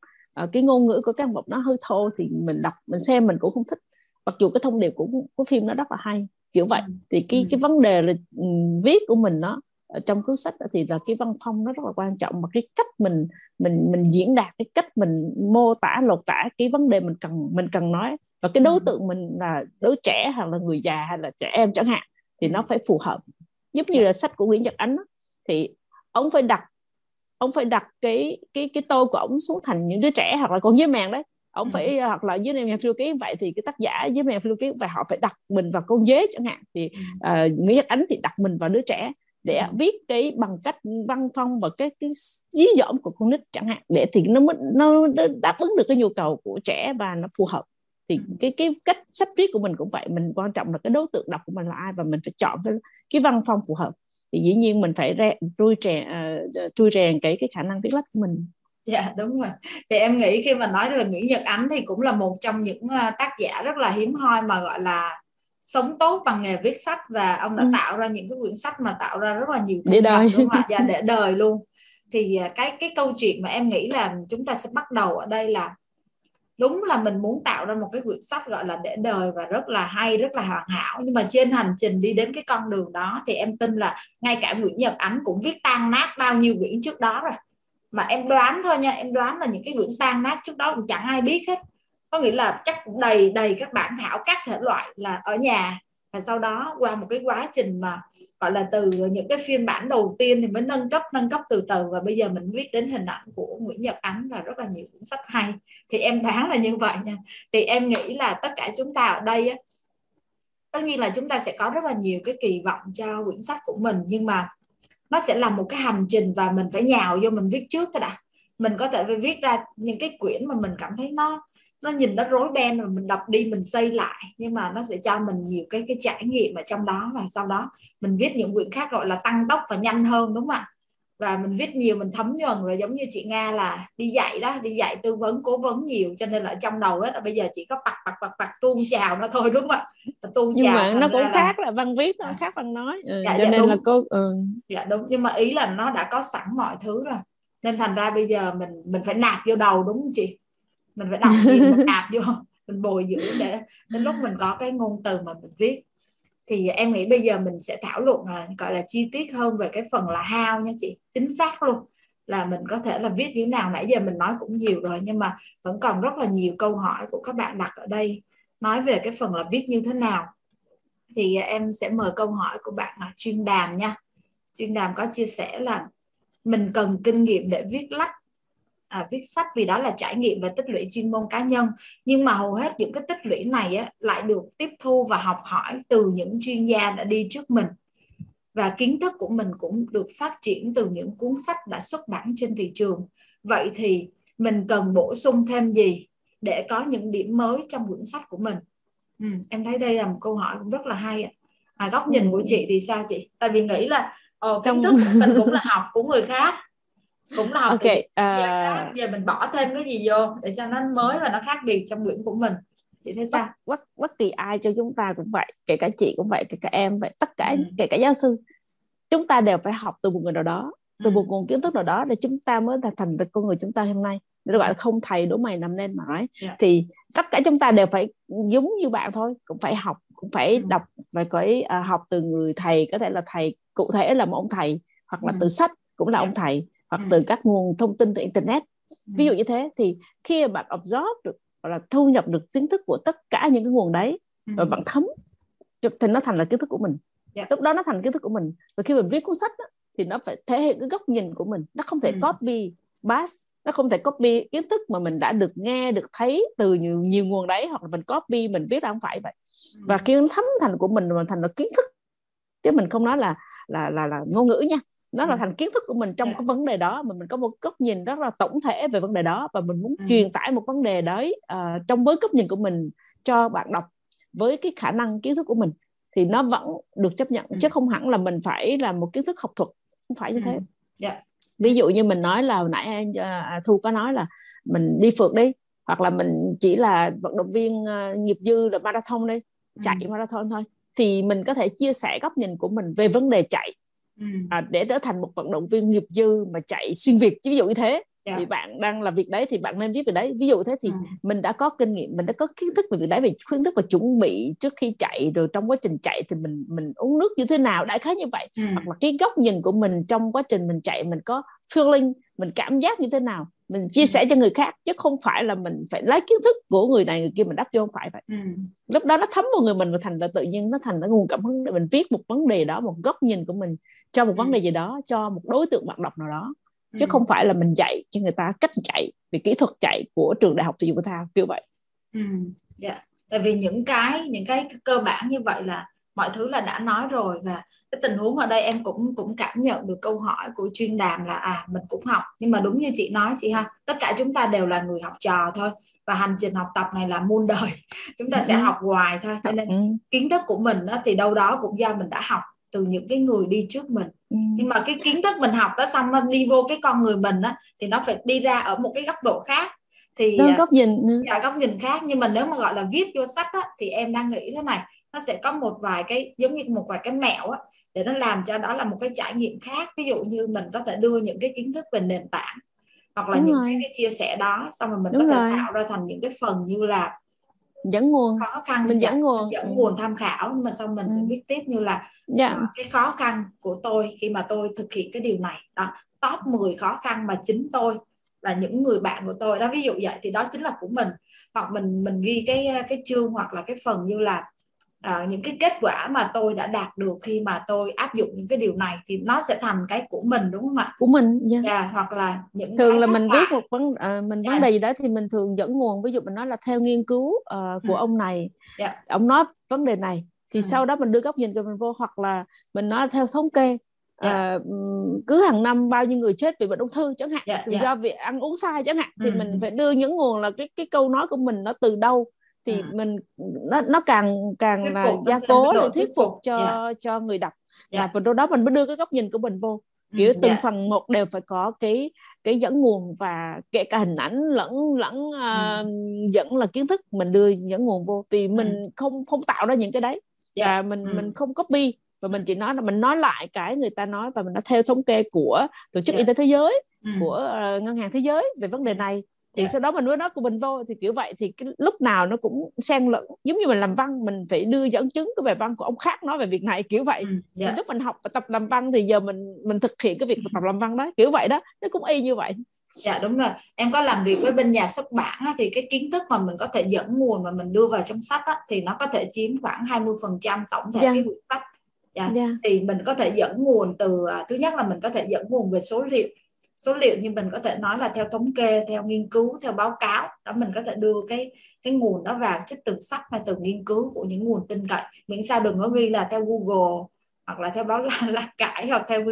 uh, cái ngôn ngữ của các vật nó hơi thô thì mình đọc mình xem mình cũng không thích mặc dù cái thông điệp của của phim nó rất là hay kiểu vậy ừ. thì cái ừ. cái vấn đề là um, viết của mình nó trong cuốn sách thì là cái văn phong nó rất là quan trọng mà cái cách mình mình mình diễn đạt cái cách mình mô tả lột tả cái vấn đề mình cần mình cần nói và cái đối ừ. tượng mình là đứa trẻ hoặc là người già hay là trẻ em chẳng hạn thì nó phải phù hợp giống như là sách của Nguyễn Nhật Ánh đó, thì ông phải đặt ông phải đặt cái cái cái tôi của ông xuống thành những đứa trẻ hoặc là con dế mèn đấy. Ông phải hoặc là dưới mèo phiêu ký vậy thì cái tác giả dưới mèo phiêu ký và họ phải đặt mình vào con dế chẳng hạn. Thì uh, Nguyễn Nhật Ánh thì đặt mình vào đứa trẻ để viết cái bằng cách văn phong và cái cái dí dỏm của con nít chẳng hạn để thì nó nó đáp ứng được cái nhu cầu của trẻ và nó phù hợp. Thì cái cái cách sách viết của mình cũng vậy mình quan trọng là cái đối tượng đọc của mình là ai và mình phải chọn cái cái văn phong phù hợp thì dĩ nhiên mình phải re, trui rèn uh, trui rèn cái cái khả năng viết lách của mình dạ đúng rồi thì em nghĩ khi mà nói về Nguyễn Nhật Ánh thì cũng là một trong những ờ, tác giả rất là hiếm hoi mà gọi là sống tốt bằng nghề viết sách và ông đã ừ. tạo ra những cái quyển sách mà tạo ra rất là nhiều để đời đúng không? dạ, để đời luôn thì ờ, cái cái câu chuyện mà em nghĩ là chúng ta sẽ bắt đầu ở đây là đúng là mình muốn tạo ra một cái quyển sách gọi là để đời và rất là hay, rất là hoàn hảo. Nhưng mà trên hành trình đi đến cái con đường đó thì em tin là ngay cả Nguyễn Nhật Ánh cũng viết tan nát bao nhiêu quyển trước đó rồi. Mà em đoán thôi nha, em đoán là những cái quyển tan nát trước đó cũng chẳng ai biết hết. Có nghĩa là chắc đầy đầy các bản thảo, các thể loại là ở nhà và sau đó qua một cái quá trình mà gọi là từ những cái phiên bản đầu tiên thì mới nâng cấp nâng cấp từ từ. Và bây giờ mình viết đến hình ảnh của Nguyễn Nhật Ánh và rất là nhiều cuốn sách hay. Thì em đoán là như vậy nha. Thì em nghĩ là tất cả chúng ta ở đây á, tất nhiên là chúng ta sẽ có rất là nhiều cái kỳ vọng cho quyển sách của mình. Nhưng mà nó sẽ là một cái hành trình và mình phải nhào vô mình viết trước cái đã mình có thể viết ra những cái quyển mà mình cảm thấy nó nó nhìn nó rối beng rồi mình đọc đi mình xây lại. Nhưng mà nó sẽ cho mình nhiều cái cái trải nghiệm ở trong đó và sau đó mình viết những quyển khác gọi là tăng tốc và nhanh hơn đúng không ạ? Và mình viết nhiều mình thấm nhuần rồi giống như chị Nga là đi dạy đó đi dạy tư vấn cố vấn nhiều. Cho nên là trong đầu hết là bây giờ chỉ có bạc bạc bạc bạc tuôn chào nó thôi đúng không ạ? Tuôn nhưng chào mà nó cũng khác là văn viết nó à. khác văn nói. Ừ, dạ, cho dạ, nên đúng. là cô ừ. dạ đúng. Nhưng mà ý là nó đã có sẵn mọi thứ rồi nên thành ra bây giờ mình mình phải nạp vô đầu đúng không chị? Mình phải đọc gì mình nạp vô mình bồi dưỡng để đến lúc mình có cái ngôn từ mà mình viết. Thì em nghĩ bây giờ mình sẽ thảo luận là gọi là chi tiết hơn về cái phần là how nha chị. Chính xác luôn. Là mình có thể là viết như thế nào. Nãy giờ mình nói cũng nhiều rồi nhưng mà vẫn còn rất là nhiều câu hỏi của các bạn đặt ở đây. Nói về cái phần là viết như thế nào. Thì em sẽ mời câu hỏi của bạn là chuyên đàm nha. Chuyên đàm có chia sẻ là mình cần kinh nghiệm để viết lách à, viết sách vì đó là trải nghiệm và tích lũy chuyên môn cá nhân. Nhưng mà hầu hết những cái tích lũy này á, lại được tiếp thu và học hỏi từ những chuyên gia đã đi trước mình. Và kiến thức của mình cũng được phát triển từ những cuốn sách đã xuất bản trên thị trường. Vậy thì mình cần bổ sung thêm gì để có những điểm mới trong quyển sách của mình? Ừ, em thấy đây là một câu hỏi cũng rất là hay à, góc nhìn của chị thì sao chị? Tại vì nghĩ là Ồ, kiến thức của mình cũng là học của người khác cũng là học ok uh... giờ mình bỏ thêm cái gì vô để cho nó mới và nó khác biệt trong quyển của mình thì thế sao bất, bất, bất kỳ ai cho chúng ta cũng vậy kể cả chị cũng vậy kể cả em vậy tất cả ừ. kể cả giáo sư chúng ta đều phải học từ một người nào đó từ ừ. một nguồn kiến thức nào đó để chúng ta mới thành được con người chúng ta hôm nay nó gọi là không thầy đố mày nằm nên mà nói yeah. Dạ. thì tất cả chúng ta đều phải giống như bạn thôi cũng phải học cũng phải ừ. đọc và phải uh, học từ người thầy có thể là thầy cụ thể là một ông thầy hoặc là ừ. từ sách cũng là. Dạ. ông thầy hoặc ừ. từ các nguồn thông tin từ internet ừ. ví dụ như thế thì khi bạn absorb được hoặc là thu nhập được kiến thức của tất cả những cái nguồn đấy và bạn thấm thì nó thành là kiến thức của mình yeah. lúc đó nó thành kiến thức của mình và khi mình viết cuốn sách đó, thì nó phải thể hiện cái góc nhìn của mình nó không thể ừ. copy pass nó không thể copy kiến thức mà mình đã được nghe được thấy từ nhiều, nhiều nguồn đấy hoặc là mình copy mình viết ra không phải vậy ừ. và khi nó thấm thành của mình mà thành là kiến thức chứ mình không nói là là là là ngôn ngữ nha nó là ừ. thành kiến thức của mình trong yeah. Dạ. cái vấn đề đó mà mình có một góc nhìn rất là tổng thể về vấn đề đó và mình muốn ừ. truyền tải một vấn đề đấy uh, trong với góc nhìn của mình cho bạn đọc với cái khả năng kiến thức của mình thì nó vẫn được chấp nhận ừ. chứ không hẳn là mình phải là một kiến thức học thuật không phải như thế yeah. Dạ. ví dụ như mình nói là hồi nãy uh, thu có nói là mình đi phượt đi hoặc là mình chỉ là vận động viên uh, nghiệp dư là marathon đi chạy ừ. marathon thôi thì mình có thể chia sẻ góc nhìn của mình về vấn đề chạy ừ. à, để trở thành một vận động viên nghiệp dư mà chạy xuyên việt ví dụ như thế yeah. Dạ. thì bạn đang làm việc đấy thì bạn nên viết về đấy ví dụ thế thì ừ. mình đã có kinh nghiệm mình đã có kiến thức về việc đấy về khuyến thức và chuẩn bị trước khi chạy rồi trong quá trình chạy thì mình mình uống nước như thế nào đại khái như vậy ừ. hoặc là cái góc nhìn của mình trong quá trình mình chạy mình có feeling mình cảm giác như thế nào mình chia ừ. sẻ cho người khác chứ không phải là mình phải lấy kiến thức của người này người kia mình đắp vô không phải vậy ừ. lúc đó nó thấm vào người mình và thành là tự nhiên nó thành cái nguồn cảm hứng để mình viết một vấn đề đó một góc nhìn của mình cho một ừ. vấn đề gì đó cho một đối tượng bạn đọc nào đó chứ ừ. không phải là mình dạy cho người ta cách chạy về kỹ thuật chạy của trường đại học thể dục thể thao kiểu vậy ừ. yeah. tại vì những cái những cái cơ bản như vậy là mọi thứ là đã nói rồi và cái tình huống ở đây em cũng cũng cảm nhận được câu hỏi của chuyên đàm là à mình cũng học. Nhưng mà đúng như chị nói chị ha tất cả chúng ta đều là người học trò thôi. Và hành trình học tập này là muôn đời. Chúng ta sẽ ừ. học hoài thôi. Cho nên ừ. kiến thức của mình đó, thì đâu đó cũng do mình đã học từ những cái người đi trước mình. Ừ. nhưng mà cái kiến thức mình học đó xong nó đi vô cái con người mình á thì nó phải đi ra ở một cái góc độ khác. Thì Đó, góc nhìn dạ, góc nhìn khác. Nhưng mà nếu mà gọi là viết vô sách á, thì em đang nghĩ thế này. Nó sẽ có một vài cái giống như một vài cái mẹo á, để nó làm cho đó là một cái trải nghiệm khác ví dụ như mình có thể đưa những cái kiến thức về nền tảng hoặc là Đúng những cái, cái chia sẻ đó xong rồi mình Đúng có thể rồi. tạo ra thành những cái phần như là dẫn nguồn khó khăn mình dẫn nguồn dẫn nguồn tham khảo mà xong mình ừ. sẽ viết tiếp như là yeah. Dạ. uh, cái khó khăn của tôi khi mà tôi thực hiện cái điều này đó top 10 khó khăn mà chính tôi và những người bạn của tôi đó ví dụ vậy thì đó chính là của mình hoặc mình mình ghi cái cái chương hoặc là cái phần như là uh, những cái kết quả mà tôi đã đạt được khi mà tôi áp dụng những cái điều này thì nó sẽ thành cái của mình đúng không ạ của mình yeah. Yeah, hoặc là những thường là mình viết một vấn uh, mình yeah. vấn đề gì đó thì mình thường dẫn nguồn ví dụ mình nói là theo nghiên cứu uh, của ừ. ông này yeah. ông nói vấn đề này thì ừ. sau đó mình đưa góc nhìn của mình vô hoặc là mình nói theo thống kê Yeah. Uh, cứ hàng năm bao nhiêu người chết vì bệnh ung thư chẳng hạn yeah, yeah. do việc ăn uống sai chẳng hạn thì ừ. mình phải đưa những nguồn là cái cái câu nói của mình nó từ đâu thì à. mình nó nó càng càng thuyết là gia cố để thuyết phục cho yeah. Dạ. cho người đọc yeah. và lúc đó mình mới đưa cái góc nhìn của mình vô ừ, kiểu từng yeah. Dạ. phần một đều phải có cái cái dẫn nguồn và kể cả hình ảnh lẫn lẫn uh, dẫn là kiến thức mình đưa dẫn nguồn vô vì mình ừ. không không tạo ra những cái đấy yeah. và mình ừ. mình không copy và mình chỉ nói là mình nói lại cái người ta nói và mình nói theo thống kê của tổ chức yeah. y tế thế giới ừ. của uh, ngân hàng thế giới về vấn đề này thì yeah. Dạ. sau đó mình nuôi nó của mình vô thì kiểu vậy thì cái lúc nào nó cũng xen lẫn giống như mình làm văn mình phải đưa dẫn chứng cái bài văn của ông khác nói về việc này kiểu vậy yeah. Ừ, dạ. lúc mình học và tập làm văn thì giờ mình mình thực hiện cái việc tập làm văn đó kiểu vậy đó nó cũng y như vậy dạ đúng rồi em có làm việc với bên nhà xuất bản á, thì cái kiến thức mà mình có thể dẫn nguồn và mình đưa vào trong sách á, thì nó có thể chiếm khoảng 20 phần trăm tổng thể yeah. Dạ. cái quyển sách yeah. Yeah. thì mình có thể dẫn nguồn từ à, thứ nhất là mình có thể dẫn nguồn về số liệu số liệu như mình có thể nói là theo thống kê theo nghiên cứu theo báo cáo đó mình có thể đưa cái cái nguồn đó vào trích từ sách hay từ nghiên cứu của những nguồn tin cậy. Miễn sao đừng có ghi là theo Google hoặc là theo báo là, là cải hoặc theo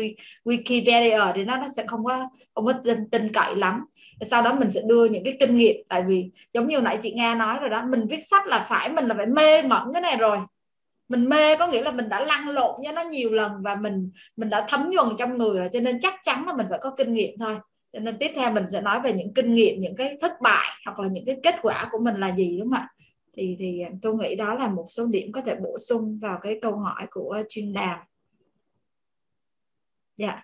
Wikipedia thì nó nó sẽ không có không có tin, tin cậy lắm. Sau đó mình sẽ đưa những cái kinh nghiệm. Tại vì giống như nãy chị Nga nói rồi đó mình viết sách là phải mình là phải mê mẩn cái này rồi mình mê, có nghĩa là mình đã lăn lộn với nó nhiều lần và mình mình đã thấm nhuần trong người rồi, cho nên chắc chắn là mình phải có kinh nghiệm thôi. Cho nên tiếp theo mình sẽ nói về những kinh nghiệm, những cái thất bại hoặc là những cái kết quả của mình là gì, đúng không ạ? Thì thì tôi nghĩ đó là một số điểm có thể bổ sung vào cái câu hỏi của chuyên đàm. Dạ.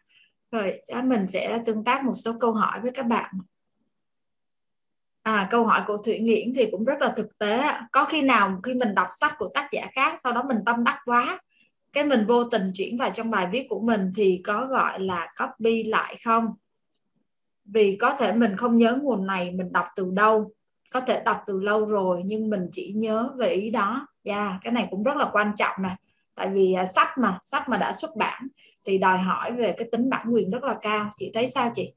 Rồi mình sẽ tương tác một số câu hỏi với các bạn à, câu hỏi của thủy nghiễn thì cũng rất là thực tế có khi nào khi mình đọc sách của tác giả khác sau đó mình tâm đắc quá cái mình vô tình chuyển vào trong bài viết của mình thì có gọi là copy lại không? Vì có thể mình không nhớ nguồn này mình đọc từ đâu có thể đọc từ lâu rồi nhưng mình chỉ nhớ về ý đó. Yeah, cái này cũng rất là quan trọng nè. Tại vì uh, sách mà sách mà đã xuất bản thì đòi hỏi về cái tính bản quyền rất là cao. Chị thấy sao chị?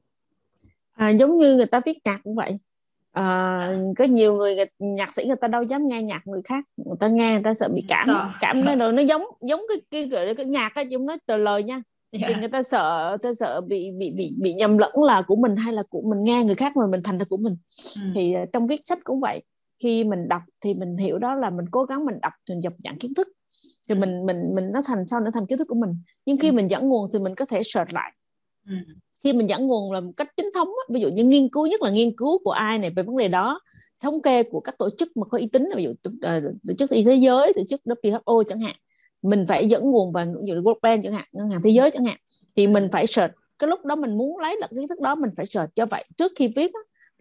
À, giống như người ta viết nhạc cũng vậy à, có nhiều người nhạc sĩ người ta đâu dám nghe nhạc người khác người ta nghe người ta sợ bị cảm sợ, cảm sợ. nó nó giống giống cái cái, cái nhạc á chúng nói từ lời nha yeah. thì người ta sợ người ta sợ bị bị bị bị nhầm lẫn là của mình hay là của mình nghe người khác mà mình thành là của mình ừ. thì uh, trong viết sách cũng vậy khi mình đọc thì mình hiểu đó là mình cố gắng mình đọc thành dập dạng kiến thức thì ừ. mình mình mình nó thành sau nó thành kiến thức của mình nhưng khi ừ. mình dẫn nguồn thì mình có thể search lại ừ khi mình dẫn nguồn là một cách chính thống ví dụ như nghiên cứu, nhất là nghiên cứu của ai này về vấn đề đó, thống kê của các tổ chức mà có uy tín, ví dụ tổ ờ, chức y thế giới, tổ chức WHO chẳng hạn, mình phải dẫn nguồn vào ví dụ World Bank chẳng hạn, ngân hàng thế giới chẳng hạn, thì mình phải search. Cái lúc đó mình muốn lấy được kiến thức đó, mình phải search. Cho vậy, trước khi viết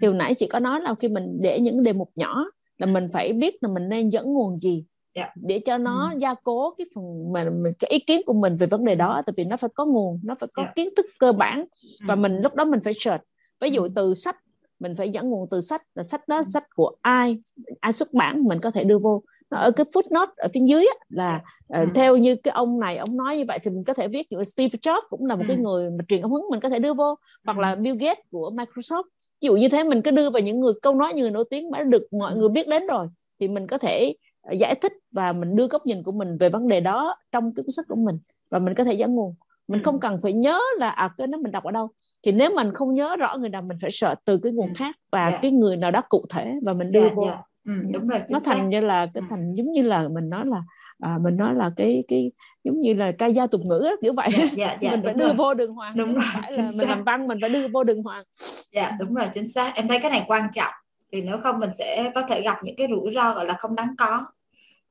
thì hồi nãy chị có nói là khi mình để những đề mục nhỏ là mình phải biết là mình nên dẫn nguồn gì yeah. Dạ. để cho nó ừ. gia cố cái phần mà cái ý kiến của mình về vấn đề đó tại vì nó phải có nguồn nó phải có yeah. Dạ. kiến thức cơ bản và ừ. mình lúc đó mình phải search ví dụ ừ. từ sách mình phải dẫn nguồn từ sách là sách đó ừ. sách của ai ai xuất bản mình có thể đưa vô ở cái footnote ở phía dưới á, là uh, theo như cái ông này ông nói như vậy thì mình có thể viết như Steve Jobs cũng là một cái người mà truyền cảm hứng mình có thể đưa vô hoặc là Bill Gates của Microsoft ví dụ như thế mình cứ đưa vào những người câu nói như người nổi tiếng mà được mọi người biết đến rồi thì mình có thể giải thích và mình đưa góc nhìn của mình về vấn đề đó trong cái cuốn sách của mình và mình có thể dẫn nguồn. Mình không cần phải nhớ là à cái đó mình đọc ở đâu. Thì nếu mình không nhớ rõ người nào mình phải sợ từ cái nguồn khác và yeah. Dạ. cái người nào đó cụ thể và mình đưa yeah, vô. yeah ừ, đúng rồi nó thành xác. như là cái ừ. thành giống như là mình nói là à, mình nói là cái cái giống như là ca dao tục ngữ kiểu vậy. Dạ, dạ, dạ, mình phải đưa rồi. vô đường hoàng đúng rồi phải là mình làm văn mình phải đưa vô đường hoàng. Dạ đúng rồi chính xác. Em thấy cái này quan trọng vì nếu không mình sẽ có thể gặp những cái rủi ro gọi là không đáng có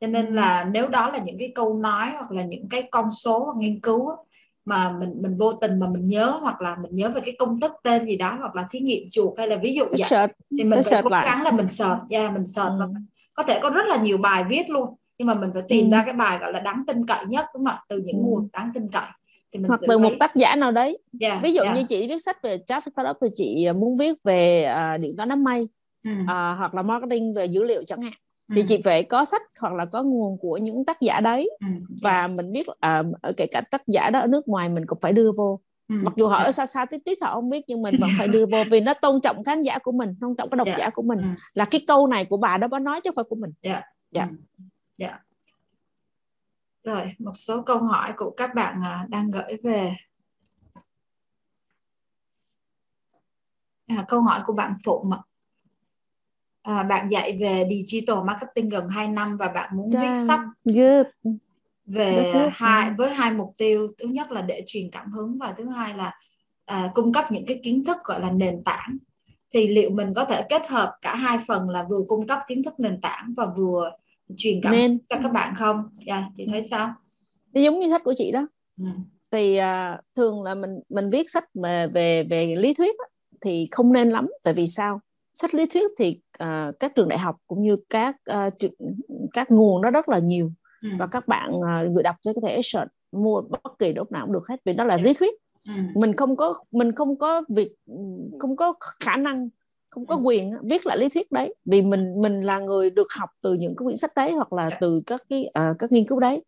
cho nên là nếu đó là những cái câu nói hoặc là những cái con số hoặc nghiên cứu mà mình mình vô tình mà mình nhớ hoặc là mình nhớ về cái công thức tên gì đó hoặc là thí nghiệm chuột hay là ví dụ vậy search. thì mình phải cố gắng là mình search yeah, mình search ừ. có thể có rất là nhiều bài viết luôn nhưng mà mình phải tìm ừ. ra cái bài gọi là đáng tin cậy nhất đúng không ạ từ những ừ. nguồn đáng tin cậy thì mình hoặc từ một tác giả nào đấy yeah, ví dụ yeah. như chị viết sách về Java Startup thì chị muốn viết về uh, điện toán đám mây ừ. uh, hoặc là marketing về dữ liệu chẳng hạn thì ừ. chị phải có sách hoặc là có nguồn của những tác giả đấy ừ. và mình biết à, ở kể cả tác giả đó ở nước ngoài mình cũng phải đưa vô ừ. mặc dù họ ở xa xa tít tít họ không biết nhưng mình vẫn phải đưa vô vì nó tôn trọng khán giả của mình tôn trọng cái độc yeah. Dạ. giả của mình ừ. là cái câu này của bà đó có nói chứ không phải của mình dạ yeah. dạ ừ. yeah. rồi một số câu hỏi của các bạn à, đang gửi về à, câu hỏi của bạn Phụng ạ à, bạn dạy về digital marketing gần 2 năm và bạn muốn viết sách good. về hai với hai mục tiêu thứ nhất là để truyền cảm hứng và thứ hai là à, cung cấp những cái kiến thức gọi là nền tảng thì liệu mình có thể kết hợp cả hai phần là vừa cung cấp kiến thức nền tảng và vừa truyền cảm Nên. cho các bạn không? Dạ, yeah, chị thấy sao? giống như sách của chị đó. Ừ. Thì uh, thường là mình mình viết sách mà về về lý thuyết á, thì không nên lắm tại vì sao? Sách lý thuyết thì uh, các trường đại học cũng như các uh, các nguồn nó rất là nhiều ừ. và các bạn uh, người đọc sẽ có thể search mua bất kỳ lúc nào cũng được hết vì đó là lý thuyết ừ. mình không có mình không có việc không có khả năng không có ừ. quyền viết lại lý thuyết đấy vì mình mình là người được học từ những cái quyển sách đấy hoặc là dạ. từ các cái uh, các nghiên cứu đấy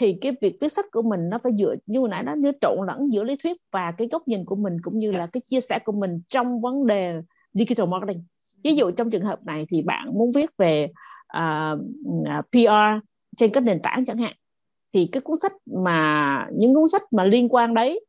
thì cái việc viết sách của mình nó phải dựa như hồi nãy nó nó trộn lẫn giữa lý thuyết và cái góc nhìn của mình cũng như dạ. là cái chia sẻ của mình trong vấn đề digital marketing. Ví dụ trong trường hợp này thì bạn muốn viết về à, à, uh, PR trên các nền tảng chẳng hạn thì cái cuốn sách mà những cuốn sách mà liên quan đấy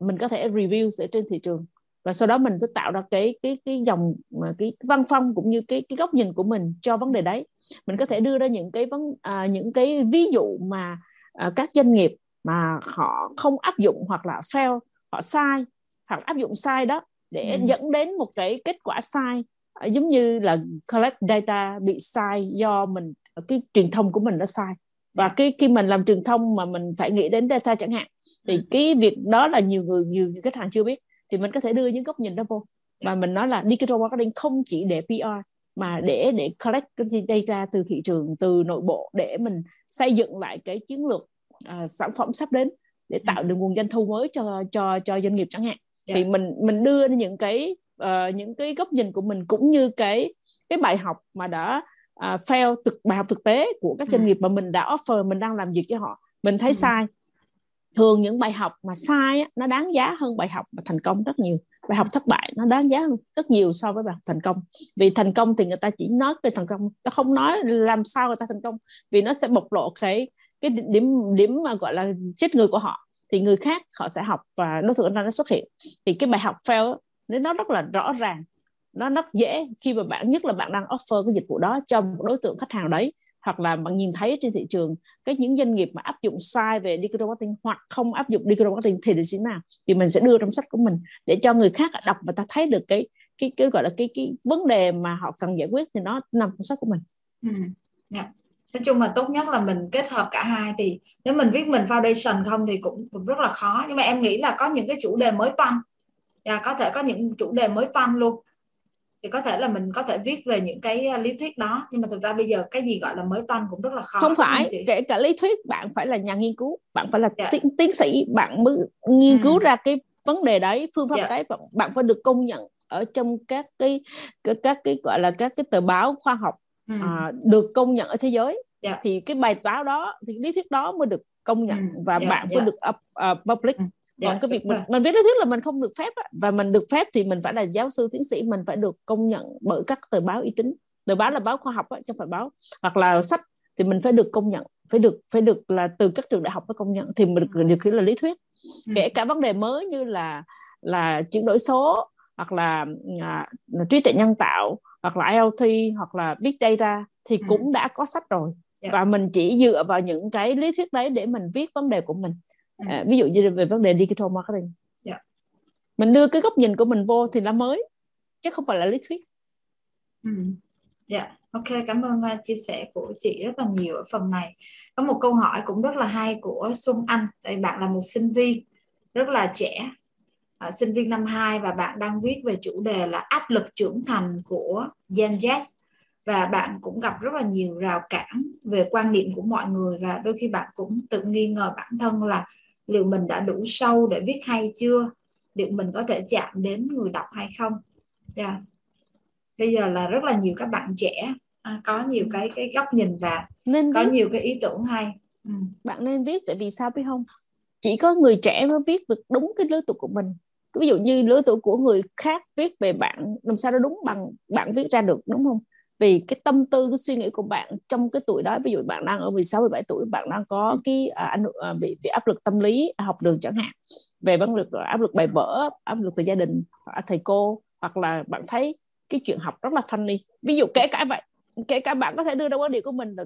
mình có thể review ở trên thị trường. Và sau đó mình cứ tạo ra cái cái cái dòng mà cái văn phong cũng như cái cái góc nhìn của mình cho vấn đề đấy. Mình có thể đưa ra những cái vấn à, những cái ví dụ mà à, các doanh nghiệp mà họ không áp dụng hoặc là fail họ sai hoặc áp dụng sai đó để ừ. dẫn đến một cái kết quả sai à, giống như là collect data bị sai do mình cái truyền thông của mình nó sai và. Dạ. cái khi mình làm truyền thông mà mình phải nghĩ đến data chẳng hạn thì ừ. cái việc đó là nhiều người nhiều khách hàng chưa biết thì mình có thể đưa những góc nhìn đó vô và dạ. mình nói là digital marketing không chỉ để PR mà để để collect cái data từ thị trường từ nội bộ để mình xây dựng lại cái chiến lược uh, sản phẩm sắp đến để tạo ừ. được nguồn doanh thu mới cho cho cho doanh nghiệp chẳng hạn yeah. Dạ. thì mình mình đưa những cái uh, những cái góc nhìn của mình cũng như cái cái bài học mà đã uh, fail thực bài học thực tế của các doanh ừ. nghiệp mà mình đã offer mình đang làm việc với họ mình thấy ừ. sai thường những bài học mà sai á, nó đáng giá hơn bài học mà thành công rất nhiều bài học thất bại nó đáng giá hơn rất nhiều so với bài học thành công vì thành công thì người ta chỉ nói về thành công ta không nói làm sao người ta thành công vì nó sẽ bộc lộ cái cái điểm điểm mà gọi là chết người của họ thì người khác họ sẽ học và đối tượng nó xuất hiện thì cái bài học fail nếu nó rất là rõ ràng, nó rất dễ khi mà bạn, nhất là bạn đang offer cái dịch vụ đó cho một đối tượng khách hàng đấy, hoặc là bạn nhìn thấy trên thị trường cái những doanh nghiệp mà áp dụng sai về digital marketing hoặc không áp dụng digital marketing thì là nào thì mình sẽ đưa trong sách của mình để cho người khác đọc và ta thấy được cái cái cái gọi là cái cái vấn đề mà họ cần giải quyết thì nó nằm trong sách của mình. Ừ. Yeah nói chung là tốt nhất là mình kết hợp cả hai thì nếu mình viết mình foundation không thì cũng, cũng rất là khó nhưng mà em nghĩ là có những cái chủ đề mới toanh và có thể có những chủ đề mới toanh luôn thì có thể là mình có thể viết về những cái à, lý thuyết đó nhưng mà thực ra bây giờ cái gì gọi là mới toanh cũng rất là khó không phải kể cả lý thuyết bạn phải là nhà nghiên cứu bạn phải là. Dạ. tiến, tiến sĩ bạn mới nghiên ừ. cứu ra cái vấn đề đấy phương pháp. Dạ. đấy bạn, bạn phải được công nhận ở trong các cái các, các cái gọi là các cái tờ báo khoa học ừ. à, được công nhận ở thế giới yeah. Dạ. thì cái bài báo đó thì lý thuyết đó mới được công nhận ừ. và yeah. bạn phải được up, uh, public ừ còn dạ, cái việc mình, mình viết lý thuyết là mình không được phép á. và mình được phép thì mình phải là giáo sư tiến sĩ mình phải được công nhận bởi các tờ báo uy tín tờ báo là báo khoa học á, trong phải báo hoặc là sách thì mình phải được công nhận phải được phải được là từ các trường đại học nó công nhận thì mình được điều khiển là lý thuyết ừ. kể cả vấn đề mới như là là chuyển đổi số hoặc là à, trí tuệ nhân tạo hoặc là IoT hoặc là big data thì ừ. cũng đã có sách rồi yeah. Dạ. và mình chỉ dựa vào những cái lý thuyết đấy để mình viết vấn đề của mình ừ. à, ví dụ như về vấn đề digital marketing yeah. Dạ. mình đưa cái góc nhìn của mình vô thì là mới chứ không phải là lý thuyết ừ. Dạ, yeah. ok, cảm ơn uh, chia sẻ của chị rất là nhiều ở phần này. Có một câu hỏi cũng rất là hay của Xuân Anh, tại bạn là một sinh viên rất là trẻ, uh, sinh viên năm 2 và bạn đang viết về chủ đề là áp lực trưởng thành của Gen Z và bạn cũng gặp rất là nhiều rào cản về quan điểm của mọi người và đôi khi bạn cũng tự nghi ngờ bản thân là liệu mình đã đủ sâu để viết hay chưa liệu mình có thể chạm đến người đọc hay không yeah. Dạ. bây giờ là rất là nhiều các bạn trẻ à, có nhiều cái cái góc nhìn và nên có biết. nhiều cái ý tưởng hay ừ. bạn nên viết tại vì sao biết không chỉ có người trẻ mới viết được đúng cái lứa tuổi của mình ví dụ như lứa tuổi của người khác viết về bạn làm sao nó đúng bằng bạn viết ra được đúng không vì cái tâm tư cái suy nghĩ của bạn trong cái tuổi đó ví dụ bạn đang ở 16 17 tuổi bạn đang có ừ. cái à, anh à, bị bị áp lực tâm lý học đường chẳng hạn về vấn lực áp lực bài vở áp lực từ gia đình hoặc thầy cô hoặc là bạn thấy cái chuyện học rất là funny ví dụ kể cả vậy kể cả bạn có thể đưa ra quan điểm của mình là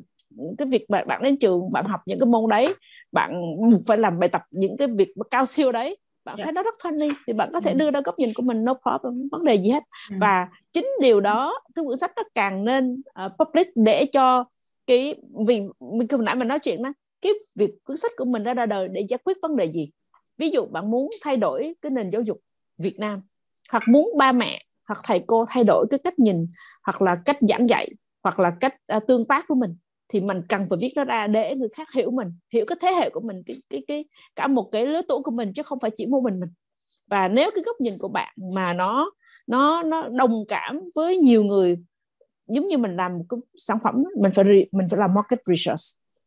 cái việc bạn bạn đến trường bạn học những cái môn đấy bạn phải làm bài tập những cái việc cao siêu đấy bạn yeah. Dạ. thấy nó rất funny thì bạn có thể ừ. đưa ra góc nhìn của mình no problem vấn đề gì hết ừ. và chính điều đó cái quyển sách nó càng nên uh, public để cho cái vì mình hồi nãy mình nói chuyện đó cái việc cuốn sách của mình ra ra đời để giải quyết vấn đề gì ví dụ bạn muốn thay đổi cái nền giáo dục Việt Nam hoặc muốn ba mẹ hoặc thầy cô thay đổi cái cách nhìn hoặc là cách giảng dạy hoặc là cách uh, tương tác của mình thì mình cần phải viết nó ra để người khác hiểu mình, hiểu cái thế hệ của mình, cái cái cái, cả một cái lứa tuổi của mình chứ không phải chỉ một mình mình. Và nếu cái góc nhìn của bạn mà nó nó nó đồng cảm với nhiều người, giống như mình làm một cái sản phẩm mình phải mình phải làm market research,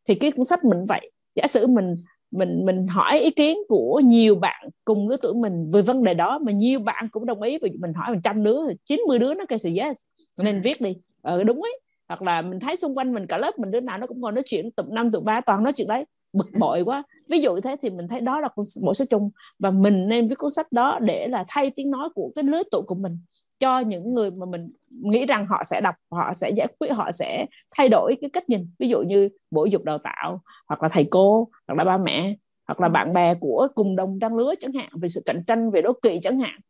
thì cái cuốn sách mình vậy. Giả sử mình mình mình hỏi ý kiến của nhiều bạn cùng lứa tuổi mình về vấn đề đó mà nhiều bạn cũng đồng ý vì mình hỏi một trăm đứa 90 đứa nó kêu sự yes. Nên viết đi. Ờ đúng ấy hoặc là mình thấy xung quanh mình cả lớp mình đứa nào nó cũng ngồi nói chuyện tụm năm tụm ba toàn nói chuyện đấy. Bực bội quá. Ví dụ thế thì mình thấy đó là bộ sách chung. Và mình nên viết cuốn sách đó để là thay tiếng nói của cái lứa tuổi của mình cho những người mà mình nghĩ rằng họ sẽ đọc họ sẽ giải quyết họ sẽ thay đổi cái cách nhìn. Ví dụ như bộ dục đào tạo hoặc là thầy cô hoặc là ba mẹ hoặc là bạn bè của cùng đồng trang lứa chẳng hạn về sự cạnh tranh về đố kỵ chẳng hạn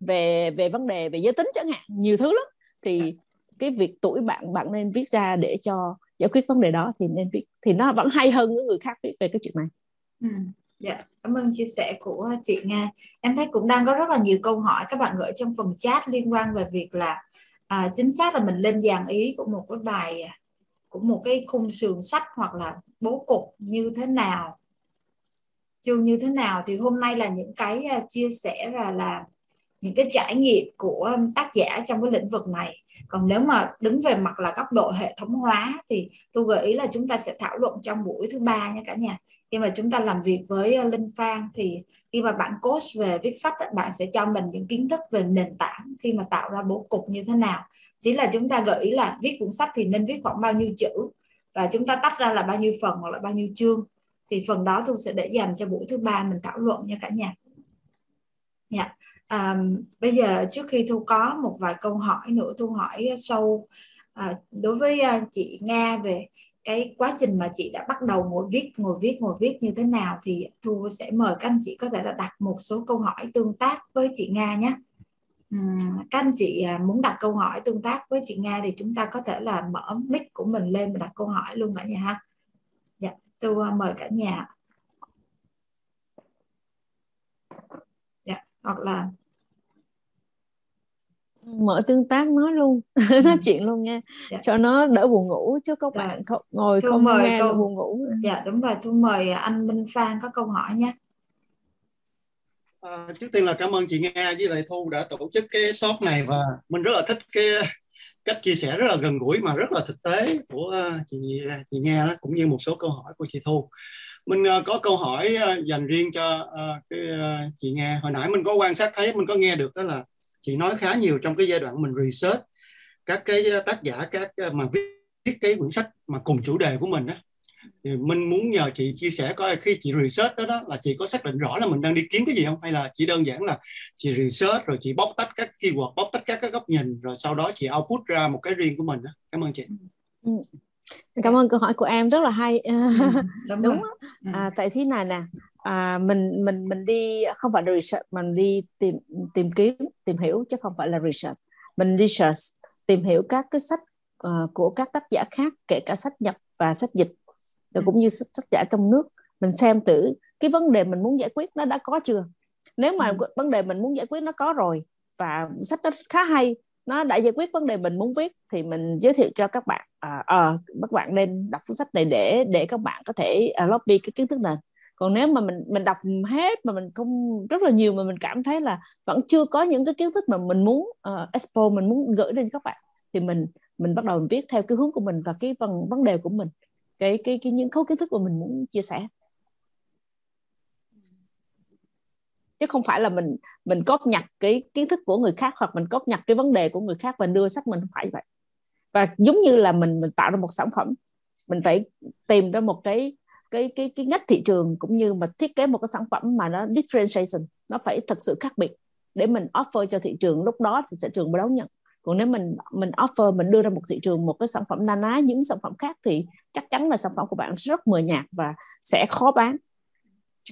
về về vấn đề về giới tính chẳng hạn nhiều thứ lắm. Thì cái việc tuổi bạn bạn nên viết ra để cho giải quyết vấn đề đó thì nên viết thì nó vẫn hay hơn những người khác viết về cái chuyện này ừ. Dạ, cảm ơn chia sẻ của chị Nga. Em thấy cũng đang có rất là nhiều câu hỏi các bạn gửi trong phần chat liên quan về việc là à, chính xác là mình lên dàn ý của một cái bài của một cái khung sườn sách hoặc là bố cục như thế nào chương như thế nào thì hôm nay là những cái à, chia sẻ và là những cái trải nghiệm của tác giả trong cái lĩnh vực này. Còn nếu mà đứng về mặt là góc độ hệ thống hóa thì tôi gợi ý là chúng ta sẽ thảo luận trong buổi thứ ba nha cả nhà. Khi mà chúng ta làm việc với ờ, linh phan thì khi mà bạn coach về viết sách bạn sẽ cho mình những kiến thức về nền tảng khi mà tạo ra bố cục như thế nào. Chỉ là chúng ta gợi ý là viết cuốn sách thì nên viết khoảng bao nhiêu chữ và chúng ta tách ra là bao nhiêu phần hoặc là bao nhiêu chương. Thì phần đó tôi sẽ để dành cho buổi thứ ba mình thảo luận nha cả nhà. Yeah à, bây giờ trước khi thu có một vài câu hỏi nữa thu hỏi ờ, sâu à, đối với ờ, chị nga về cái quá trình mà chị đã bắt đầu ngồi viết ngồi viết ngồi viết như thế nào thì thu sẽ mời các anh chị có thể là đặt một số câu hỏi tương tác với chị nga nhé. Các anh chị muốn đặt câu hỏi tương tác với chị nga thì chúng ta có thể là mở mic của mình lên và đặt câu hỏi luôn cả nhà ha. Dạ tôi mời cả nhà. Dạ hoặc là mở tương tác nói luôn. Ừ. nói chuyện luôn nha. Dạ. cho nó đỡ buồn ngủ chứ các dạ. bạn không, ngồi Thu không mời nghe câu... buồn ngủ. Dạ đúng rồi. Thu mời anh Minh Phan có câu hỏi nha. À, trước tiên là cảm ơn chị Nga với lại Thu đã tổ chức cái talk này và mình rất là thích cái cách chia sẻ rất là gần gũi mà rất là thực tế của chị chị Nga đó cũng như một số câu hỏi của chị Thu. Mình uh, có câu hỏi uh, dành riêng cho uh, cái uh, chị Nga. Hồi nãy mình có quan sát thấy mình có nghe được đó là chị nói khá nhiều trong cái giai đoạn mình research các cái tác giả các mà viết, viết cái quyển sách mà cùng chủ đề của mình đó thì mình muốn nhờ chị chia sẻ coi khi chị research đó, đó là chị có xác định rõ là mình đang đi kiếm cái gì không? Hay là chỉ đơn giản là chị research rồi chị bóc tách các keyword bóc tách các cái góc nhìn rồi sau đó chị output ra một cái riêng của mình đó. cảm ơn chị. Ừ. cảm ơn câu hỏi của em rất là hay. Ừ, đúng, đúng ừ. à, tại thế này nè à, mình mình mình đi không phải là research mình đi tìm tìm kiếm tìm hiểu chứ không phải là research. Mình research tìm hiểu các cái sách uh, của các tác giả khác kể cả sách nhật và sách dịch rồi cũng như sách giả trong nước. Mình xem thử cái vấn đề mình muốn giải quyết nó đã có chưa? Nếu mà ừ. vấn đề mình muốn giải quyết nó có rồi và sách đó khá hay nó đã giải quyết vấn đề mình muốn viết thì mình giới thiệu cho các bạn à, à, các bạn nên đọc cuốn sách này để để các bạn có thể uh, lobby cái kiến thức nền còn nếu mà mình mình đọc hết mà mình không rất là nhiều mà mình cảm thấy là vẫn chưa có những cái kiến thức mà mình muốn ờ, uh, expo mình muốn gửi đến các bạn thì mình mình bắt đầu mình viết theo cái hướng của mình và cái vấn vấn đề của mình cái cái cái những khối kiến thức mà mình muốn chia sẻ. Chứ không phải là mình mình cóp nhặt cái kiến thức của người khác hoặc mình cóp nhặt cái vấn đề của người khác và đưa sách mình không phải vậy. Và giống như là mình mình tạo ra một sản phẩm mình phải tìm ra một cái cái cái cái ngách thị trường cũng như mà thiết kế một cái sản phẩm mà nó differentiation nó phải thật sự khác biệt để mình offer cho thị trường lúc đó thì thị trường mới đón nhận còn nếu mình mình offer mình đưa ra một thị trường một cái sản phẩm na ná những sản phẩm khác thì chắc chắn là sản phẩm của bạn rất mờ nhạt và sẽ khó bán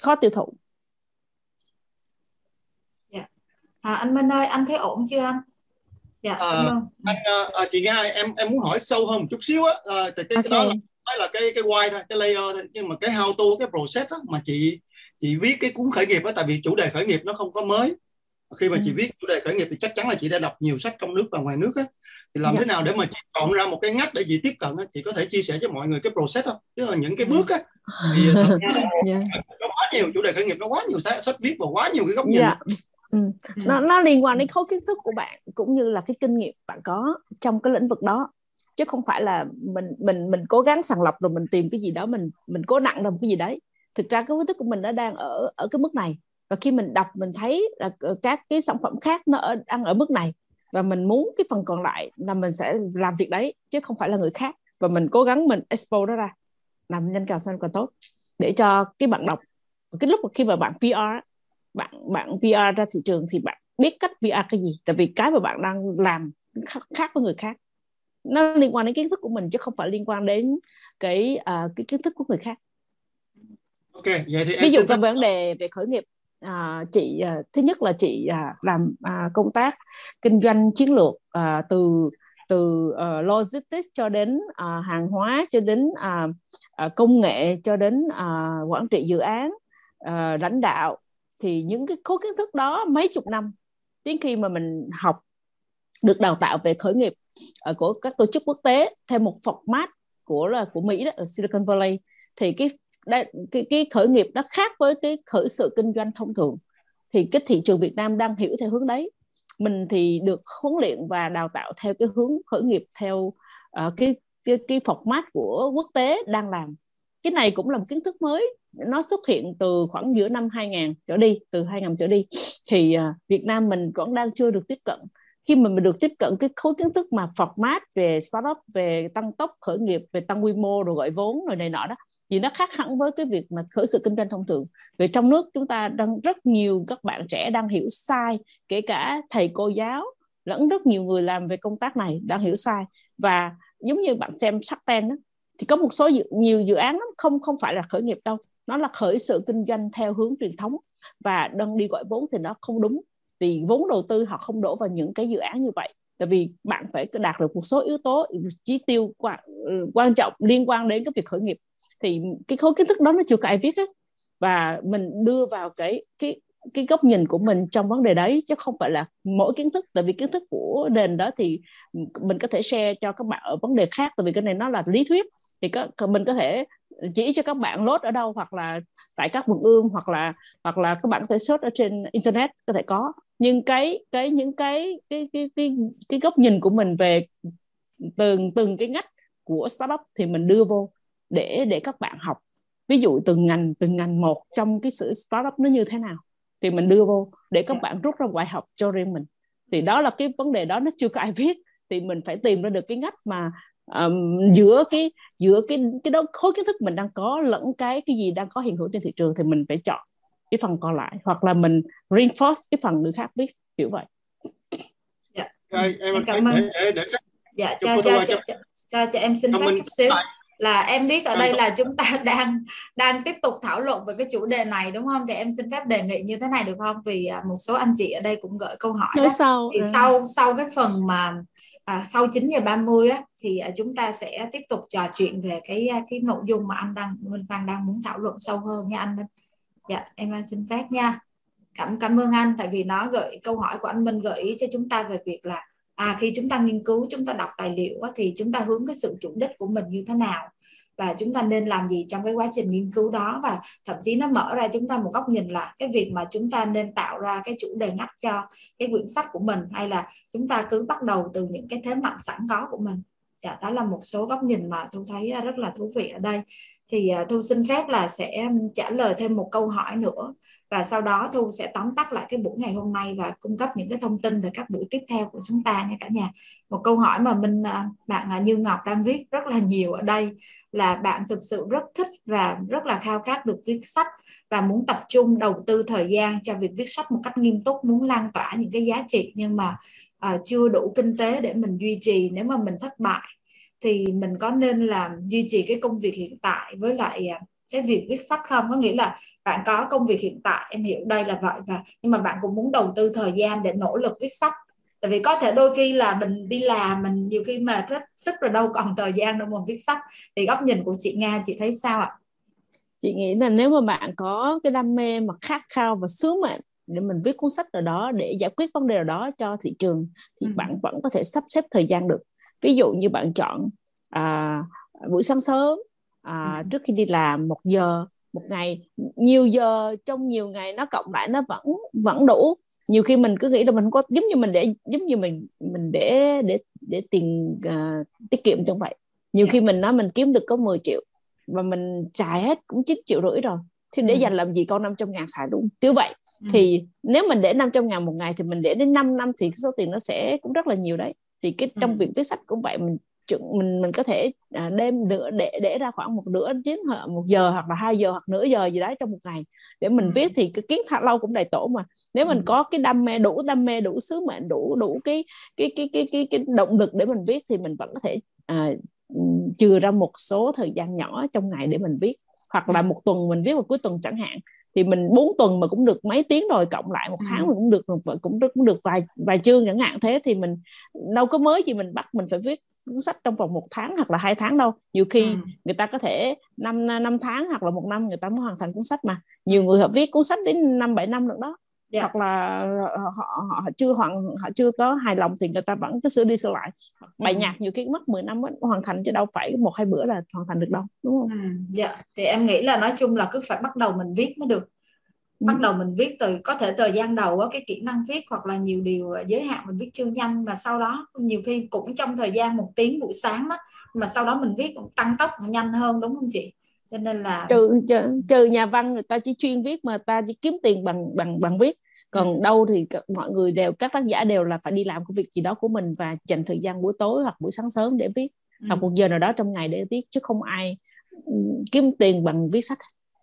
khó tiêu thụ yeah. Dạ. à, anh Minh ơi anh thấy ổn chưa anh dạ à, anh à, chị nghe em em muốn hỏi sâu hơn một chút xíu á à, cái, okay. cái đó là nói là cái cái why thôi cái layer thôi nhưng mà cái how to cái process đó mà chị chị viết cái cuốn khởi nghiệp đó tại vì chủ đề khởi nghiệp nó không có mới khi mà ừ. chị viết chủ đề khởi nghiệp thì chắc chắn là chị đã đọc nhiều sách trong nước và ngoài nước á thì làm dạ. thế nào để mà chị chọn ra một cái ngách để chị tiếp cận á chị có thể chia sẻ cho mọi người cái process không tức là những cái bước á thì yeah. Dạ. nó quá nhiều chủ đề khởi nghiệp nó quá nhiều sách, sách viết và quá nhiều cái góc nhìn. Dạ. Ừ. ừ. Nó, nó liên quan đến khối kiến thức của bạn cũng như là cái kinh nghiệm bạn có trong cái lĩnh vực đó chứ không phải là mình mình mình cố gắng sàng lọc rồi mình tìm cái gì đó mình mình cố nặng ra một cái gì đấy. Thực ra cái kiến thức của mình nó đang ở ở cái mức này. Và khi mình đọc mình thấy là ờ, các cái sản phẩm khác nó ở, đang ở mức này. Và mình muốn cái phần còn lại là mình sẽ làm việc đấy chứ không phải là người khác. Và mình cố gắng mình expo nó ra. Làm nhanh càng xanh càng tốt. Để cho cái bạn đọc cái lúc mà khi mà bạn PR bạn bạn PR ra thị trường thì bạn biết cách PR cái gì. Tại vì cái mà bạn đang làm khác, khác với người khác nó liên quan đến kiến thức của mình chứ không phải liên quan đến cái uh, cái kiến thức của người khác. Ok vậy thì ví dụ cái vấn đề về khởi nghiệp à, chị à, thứ nhất là chị à, làm à, công tác kinh doanh chiến lược à, từ từ uh, logistics cho đến uh, hàng hóa cho đến uh, uh, công nghệ cho đến uh, quản trị dự án uh, lãnh đạo. Thì những cái khối kiến thức đó mấy chục năm đến khi mà mình học được đào tạo về khởi nghiệp uh, của các tổ chức quốc tế theo một format của là của Mỹ đó ở Silicon Valley. Thì cái đây, cái, cái khởi nghiệp nó khác với cái khởi sự kinh doanh thông thường. Thì cái thị trường Việt Nam đang hiểu theo hướng đấy. Mình thì được huấn luyện và đào tạo theo cái hướng khởi nghiệp theo uh, cái cái cái format của quốc tế đang làm. Cái này cũng là một kiến thức mới. Nó xuất hiện từ khoảng giữa năm 2000 trở đi từ 2000 trở đi. Thì uh, Việt Nam mình vẫn đang chưa được tiếp cận khi mà mình được tiếp cận cái khối kiến thức mà format về startup về tăng tốc khởi nghiệp về tăng quy mô rồi gọi vốn rồi này nọ đó thì nó khác hẳn với cái việc mà khởi sự kinh doanh thông thường. Vì trong nước chúng ta đang rất nhiều các bạn trẻ đang hiểu sai kể cả thầy cô giáo lẫn rất nhiều người làm về công tác này đang hiểu sai. Và giống như bạn xem sắc ten đó, thì có một số dự, nhiều dự án không không phải là khởi nghiệp đâu. Nó là khởi sự kinh doanh theo hướng truyền thống và đang đi gọi vốn thì nó không đúng thì vốn đầu tư họ không đổ vào những cái dự án như vậy. Tại vì bạn phải đạt được một số yếu tố chi tiêu quan, ừ, quan trọng liên quan đến cái việc khởi nghiệp. Thì cái khối kiến thức đó nó chưa có ai viết hết và mình đưa vào cái cái cái góc nhìn của mình trong vấn đề đấy chứ không phải là mỗi kiến thức. Tại vì kiến thức của nền đó thì mình có thể share cho các bạn ở vấn đề khác. Tại vì cái này nó là lý thuyết. Thì có mình có thể chỉ cho các bạn lốt ở đâu hoặc là tại các vườn ươm hoặc là hoặc là các bạn có thể search ở trên internet có thể có nhưng cái cái những cái cái cái cái cái góc nhìn của mình về từng từng cái ngách của startup thì mình đưa vô để để các bạn học. Ví dụ từng ngành từng ngành một trong cái sự startup nó như thế nào thì mình đưa vô để các dạ. bạn rút ra bài học cho riêng mình. Thì đó là cái vấn đề đó nó chưa có ai viết. Thì mình phải tìm ra được cái ngách mà um, giữa cái giữa cái cái đó khối kiến thức mình đang có lẫn cái cái gì đang có hiện hữu trên thị trường thì mình phải chọn cái phần còn lại hoặc là mình reinforce cái phần người khác biết kiểu vậy. Dạ. Rồi, em, em cảm ơn. để, để, để, dạ cho cho, cho, cho, cho, cho, cho em xin phép chút xíu. là em biết ở đây là chúng ta đang đang tiếp tục thảo luận về cái chủ đề này đúng không? Thì em xin phép đề nghị như thế này được không? Vì à, một số anh chị ở đây cũng gửi câu hỏi đó. sau thì ừ. sau sau cái phần mà à, sau 9 giờ 30 á thì à, chúng ta sẽ tiếp tục trò chuyện về cái à, cái nội dung mà anh đang Minh Phan đang muốn thảo luận sâu hơn nha anh Minh dạ em xin phép nha. Cảm cảm ơn anh tại vì nó gợi câu hỏi của anh Minh gợi ý cho chúng ta về việc là à khi chúng ta nghiên cứu chúng ta đọc tài liệu á, thì chúng ta hướng cái sự chủ đích của mình như thế nào? Và chúng ta nên làm gì trong cái quá trình nghiên cứu đó? Và thậm chí nó mở ra chúng ta một góc nhìn là cái việc mà chúng ta nên tạo ra cái chủ đề ngắt cho cái quyển sách của mình hay là chúng ta cứ bắt đầu từ những cái thế mạnh sẵn có của mình? Dạ, đó là một số góc nhìn mà tôi thấy rất là thú vị ở đây thì à, thu xin phép là sẽ trả lời thêm một câu hỏi nữa và sau đó thu sẽ tóm tắt lại cái buổi ngày hôm nay và cung cấp những cái thông tin về các buổi tiếp theo của chúng ta nha cả nhà. Một câu hỏi mà minh à, bạn à, như ngọc đang viết rất là nhiều ở đây là bạn thực sự rất thích và rất là khao khát được viết sách và muốn tập trung đầu tư thời gian cho việc viết sách một cách nghiêm túc muốn lan tỏa những cái giá trị nhưng mà uh, chưa đủ kinh tế để mình duy trì nếu mà mình thất bại thì mình có nên làm duy trì cái công việc hiện tại với lại uh, cái việc viết sách không? Có nghĩa là bạn có công việc hiện tại em hiểu đây là vậy và nhưng mà bạn cũng muốn đầu tư thời gian để nỗ lực viết sách. Tại vì có thể đôi khi là mình đi làm mình nhiều khi mệt rất sức rồi đâu còn thời gian đâu mà viết sách. Thì góc nhìn của chị Nga chị thấy sao ạ? Chị nghĩ là nếu mà bạn có cái đam mê mà khát khao và sứ mệnh để mình viết cuốn sách nào đó để giải quyết vấn đề nào đó cho thị trường thì ừ. bạn vẫn có thể sắp xếp thời gian được ví dụ như bạn chọn à, buổi sáng sớm à, ừ. trước khi đi làm một giờ một ngày nhiều giờ trong nhiều ngày nó cộng lại nó vẫn vẫn đủ nhiều khi mình cứ nghĩ là mình có giống như mình để giống như mình mình để để để tiền uh, tiết kiệm trong vậy nhiều yeah. Dạ. khi mình nói mình kiếm được có 10 triệu và mình xài hết cũng 9 triệu rưỡi rồi thì để ừ. dành làm gì con 500 ngàn xài đúng kiểu vậy ừ. thì nếu mình để 500 ngàn một ngày thì mình để đến 5 năm thì số tiền nó sẽ cũng rất là nhiều đấy thì cái trong ừ. việc viết sách cũng vậy mình mình mình có thể à, đem nửa để để ra khoảng một nửa tiếng một giờ hoặc là hai giờ hoặc nửa giờ gì đấy trong một ngày để mình ừ. viết thì cái kiến thật lâu cũng đầy tổ mà nếu mình ừ. có cái đam mê đủ đam mê đủ sứ mệnh đủ đủ cái cái cái cái cái, cái động lực để mình viết thì mình vẫn có thể à, chừa ra một số thời gian nhỏ trong ngày để mình viết hoặc là một tuần mình viết vào cuối tuần chẳng hạn thì mình 4 tuần mà cũng được mấy tiếng rồi cộng lại một tháng ừ. mà cũng được cũng được cũng được vài vài chương chẳng hạn thế thì mình đâu có mới gì mình bắt mình phải viết cuốn sách trong vòng một tháng hoặc là hai tháng đâu nhiều khi ừ. người ta có thể năm năm tháng hoặc là một năm người ta mới hoàn thành cuốn sách mà nhiều người họ viết cuốn sách đến năm bảy năm được đó yeah. Dạ. hoặc là họ, họ họ chưa hoàn họ chưa có hài lòng thì người ta vẫn cứ sửa đi sửa lại bài ừ. nhạc nhiều khi mất 10 năm mới hoàn thành chứ đâu phải một hai bữa là hoàn thành được đâu đúng không? Ừ. Dạ thì em nghĩ là nói chung là cứ phải bắt đầu mình viết mới được ừ. bắt đầu mình viết từ có thể thời gian đầu cái kỹ năng viết hoặc là nhiều điều giới hạn mình viết chưa nhanh và sau đó nhiều khi cũng trong thời gian một tiếng buổi sáng đó mà sau đó mình viết cũng tăng tốc nhanh hơn đúng không chị cho nên là trừ, trừ trừ nhà văn người ta chỉ chuyên viết mà ta chỉ kiếm tiền bằng bằng bằng viết còn ừ. đâu thì mọi người đều các tác giả đều là phải đi làm công việc gì đó của mình và dành thời gian buổi tối hoặc buổi sáng sớm để viết ừ. hoặc một giờ nào đó trong ngày để viết chứ không ai ừ, kiếm tiền bằng viết sách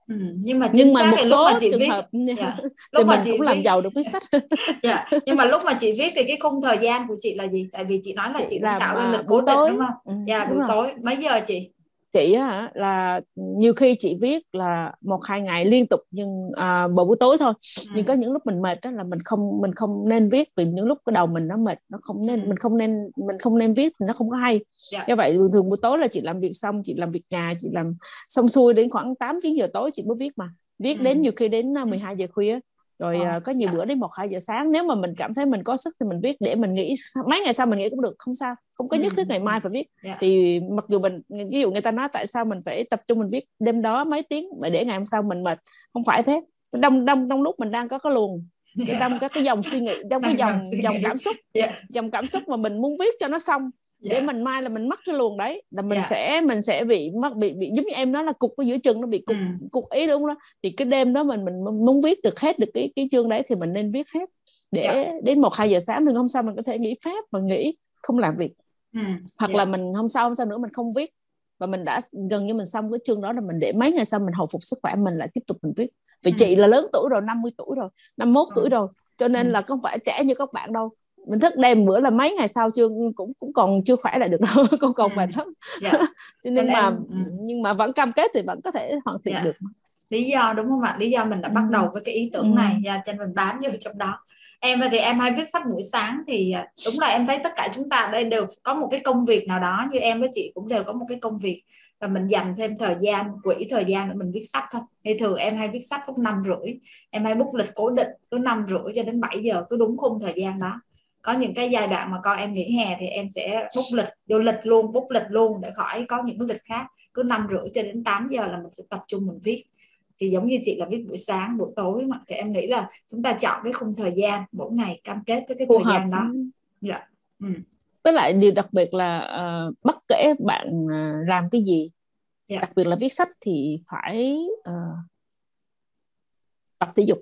Ừ, nhưng mà nhưng mà một số trường viết, hợp yeah. Dạ. thì mình cũng viết... làm giàu được viết sách yeah. Dạ, nhưng mà lúc mà chị viết thì cái khung thời gian của chị là gì tại vì chị nói là chị, chị làm tạo ra lịch cố định đúng không ừ, dạ buổi rồi. tối mấy giờ chị chị á là nhiều khi chị viết là một hai ngày liên tục nhưng à, buổi tối thôi ừ. nhưng có những lúc mình mệt đó là mình không mình không nên viết vì những lúc cái đầu mình nó mệt nó không nên ừ. mình không nên mình không nên viết thì nó không có hay dạ. như vậy thường thường buổi tối là chị làm việc xong chị làm việc nhà chị làm xong xuôi đến khoảng 8 9 giờ tối chị mới viết mà viết ừ. đến nhiều khi đến 12 à, giờ khuya rồi ờ, có nhiều dạ. bữa đến một hai giờ sáng nếu mà mình cảm thấy mình có sức thì mình viết để mình nghĩ mấy ngày sau mình nghĩ cũng được không sao không có nhất thiết ngày mai phải viết yeah. Dạ. thì mặc dù mình ví dụ người ta nói tại sao mình phải tập trung mình viết đêm đó mấy tiếng mà để ngày hôm sau mình mệt không phải thế đông đông đông lúc mình đang có cái luồng cái đông các cái dòng suy nghĩ trong cái dòng dòng cảm xúc yeah. dòng cảm xúc mà mình muốn viết cho nó xong yeah. để dạ. mình mai là mình mất cái luồng đấy là mình yeah. sẽ mình sẽ bị mất bị bị giống như em nói là cục ở giữa chân nó bị cục ừ. cục ý đúng không đó thì cái đêm đó mình mình muốn viết được hết được cái cái chương đấy thì mình nên viết hết để yeah. đến một hai giờ sáng đừng hôm sau mình có thể nghỉ phép và nghỉ không làm việc ừ. hoặc yeah. là mình hôm sau hôm sau nữa mình không viết và mình đã gần như mình xong cái chương đó là mình để mấy ngày sau mình hồi phục sức khỏe mình lại tiếp tục mình viết vì ừ. chị là lớn tuổi rồi 50 tuổi rồi 51 ừ. tuổi rồi cho nên ừ. là không phải trẻ như các bạn đâu mình thức đêm bữa là mấy ngày sau chưa cũng cũng còn chưa khỏe lại được đâu con còn mệt lắm dạ. cho nên mà em, ừ. nhưng mà vẫn cam kết thì vẫn có thể hoàn thiện dạ. được lý do đúng không ạ lý do mình đã bắt ừ. đầu với cái ý tưởng ừ. này và cho mình bám vô trong đó em thì em hay viết sách buổi sáng thì à, đúng là em thấy tất cả chúng ta đây đều có một cái công việc nào đó như em với chị cũng đều có một cái công việc và mình dành thêm thời gian quỹ thời gian để mình viết sách thôi thì thường em hay viết sách lúc năm rưỡi em hay bút lịch cố định cứ năm rưỡi cho đến 7 giờ cứ đúng khung thời gian đó có những cái giai đoạn mà con em nghỉ hè thì em sẽ bút lịch vô lịch luôn bút lịch luôn để khỏi có những lịch khác. Cứ năm rưỡi cho đến 8 giờ là mình sẽ tập trung mình viết. Thì giống như chị là viết buổi sáng buổi tối mà. Thì em nghĩ là chúng ta chọn cái khung thời gian mỗi ngày cam kết với cái Phù thời hợp. gian đó. Dạ. Ừ. với lại điều đặc biệt là uh, bất kể bạn uh, làm cái gì yeah. đặc biệt là viết sách thì phải uh, tập thể dục.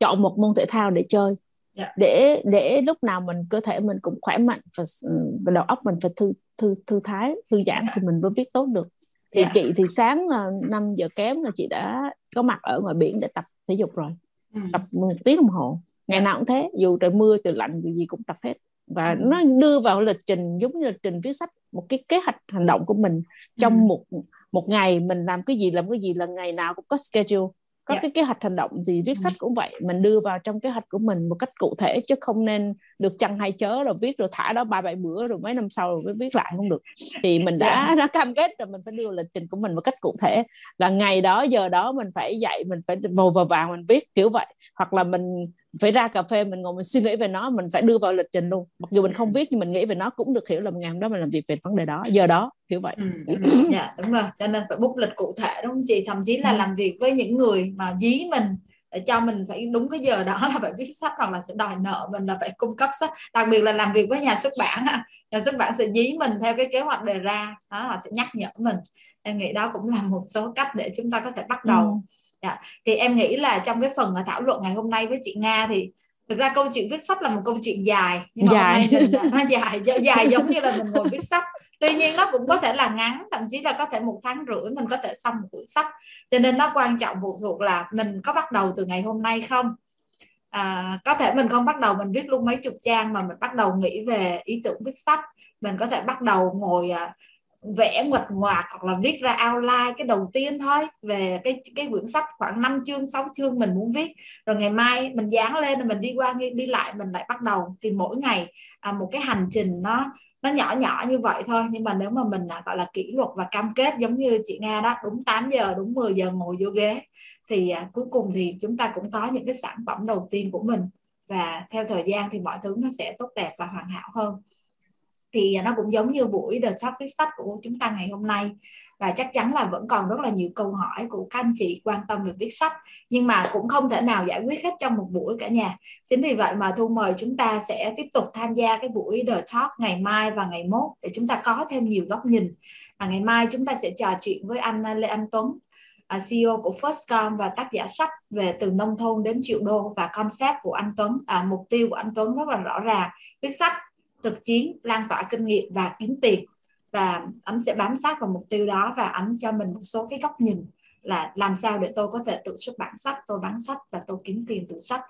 Chọn một môn thể thao để chơi yeah. Dạ. để để lúc nào mình cơ thể mình cũng khỏe mạnh và và đầu óc mình phải thư thư thư thái thư giãn yeah. Dạ. thì mình mới viết tốt được thì yeah. Dạ. chị thì sáng là 5 giờ kém là chị đã có mặt ở ngoài biển để tập thể dục rồi ừ. tập một tiếng đồng hồ ngày nào cũng thế dù trời mưa trời lạnh gì gì cũng tập hết và ừ. nó đưa vào lịch trình giống như lịch trình viết sách một cái kế hoạch hành động của mình trong ừ. một một ngày mình làm cái gì làm cái gì là ngày nào cũng có schedule có yeah. Dạ. cái kế hoạch hành động thì viết sách cũng vậy mình đưa vào trong kế hoạch của mình một cách cụ thể chứ không nên được chăng hay chớ rồi viết rồi thả đó ba bảy bữa rồi mấy năm sau rồi mới viết lại không được thì mình đã yeah. Dạ. đã cam kết rồi mình phải đưa lịch trình của mình một cách cụ thể là ngày đó giờ đó mình phải dậy mình phải vồ vào vàng mình viết kiểu vậy hoặc là mình phải ra cà phê mình ngồi mình suy nghĩ về nó mình phải đưa vào lịch trình luôn. Mặc dù mình không viết nhưng mình nghĩ về nó cũng được hiểu là ngày hôm đó mình làm việc về vấn đề đó. Giờ đó kiểu vậy. Ừ, dạ đúng rồi. Cho nên phải bút lịch cụ thể đúng không chị? Thậm chí là ừ. làm việc với những người mà dí mình để cho mình phải đúng cái giờ đó là phải viết sách hoặc là sẽ đòi nợ mình là phải cung cấp sách. Đặc biệt là làm việc với nhà xuất bản nhà xuất bản sẽ dí mình theo cái kế hoạch đề ra. Đó họ sẽ nhắc nhở mình. Em nghĩ đó cũng là một số cách để chúng ta có thể bắt đầu. Ừ. dạ. thì em nghĩ là trong cái phần thảo luận ngày hôm nay với chị Nga thì thực ra câu chuyện viết sách là một câu chuyện dài nhưng mà dài. hôm nay mình nó dài dài giống như là mình ngồi viết sách tuy nhiên nó cũng có thể là ngắn thậm chí là có thể một tháng rưỡi mình có thể xong một cuốn sách cho nên nó quan trọng phụ thuộc là mình có bắt đầu từ ngày hôm nay không à, có thể mình không bắt đầu mình viết luôn mấy chục trang mà mình bắt đầu nghĩ về ý tưởng viết sách mình có thể bắt đầu ngồi à, vẽ ngoặt ngoạc hoặc là viết ra outline cái đầu tiên thôi về cái cái quyển sách khoảng 5 chương 6 chương mình muốn viết. Rồi ngày mai mình dán lên rồi mình đi qua đi lại mình lại bắt đầu thì mỗi ngày à, một cái hành trình nó nó nhỏ nhỏ như vậy thôi. Nhưng mà nếu mà mình à, gọi là kỷ luật và cam kết giống như chị Nga đó đúng 8 giờ đúng 10 giờ ngồi vô ghế thì à, cuối cùng thì chúng ta cũng có những cái sản phẩm đầu tiên của mình. Và theo thời gian thì mọi thứ nó sẽ tốt đẹp và hoàn hảo hơn thì à, nó cũng giống như buổi The Talk viết sách của chúng ta ngày hôm nay. Và chắc chắn là vẫn còn rất là nhiều câu hỏi của các anh chị quan tâm về viết sách nhưng mà cũng không thể nào giải quyết hết trong một buổi cả nhà. Chính vì vậy mà thu mời chúng ta sẽ tiếp tục tham gia cái buổi The Talk ngày mai và ngày mốt để chúng ta có thêm nhiều góc nhìn. Và ngày mai chúng ta sẽ trò chuyện với anh Lê Anh Tuấn à, CEO của Firstcom và tác giả sách về từ nông thôn đến triệu đô và concept của anh Tuấn. À, mục tiêu của anh Tuấn rất là rõ ràng viết sách thực chiến, lan tỏa kinh nghiệm và kiếm tiền. Và anh sẽ bám sát vào mục tiêu đó và anh cho mình một số cái góc nhìn là làm sao để tôi có thể tự xuất bản sách, tôi bán sách và tôi kiếm tiền từ sách.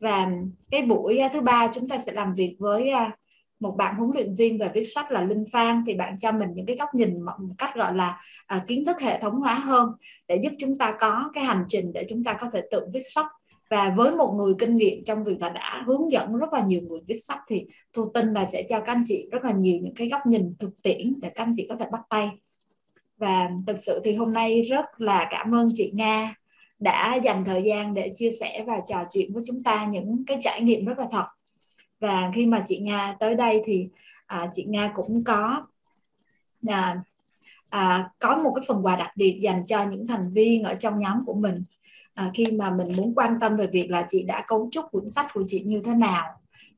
Và cái buổi à, thứ ba chúng ta sẽ làm việc với à, một bạn huấn luyện viên về viết sách là Linh Phan. Thì bạn cho mình những cái góc nhìn một cách gọi là à, kiến thức hệ thống hóa hơn để giúp chúng ta có cái hành trình để chúng ta có thể tự viết sách và với một người kinh nghiệm trong việc là đã hướng dẫn rất là nhiều người viết sách thì thu tin là sẽ cho các anh chị rất là nhiều những cái góc nhìn thực tiễn để các anh chị có thể bắt tay. Và thực sự thì hôm nay rất là cảm ơn chị Nga đã dành thời gian để chia sẻ và trò chuyện với chúng ta những cái trải nghiệm rất là thật. Và khi mà chị Nga tới đây thì à, chị Nga cũng có à, à, có một cái phần quà đặc biệt dành cho những thành viên ở trong nhóm của mình à, khi mà mình muốn quan tâm về việc là chị đã cấu trúc cuốn sách của chị như thế nào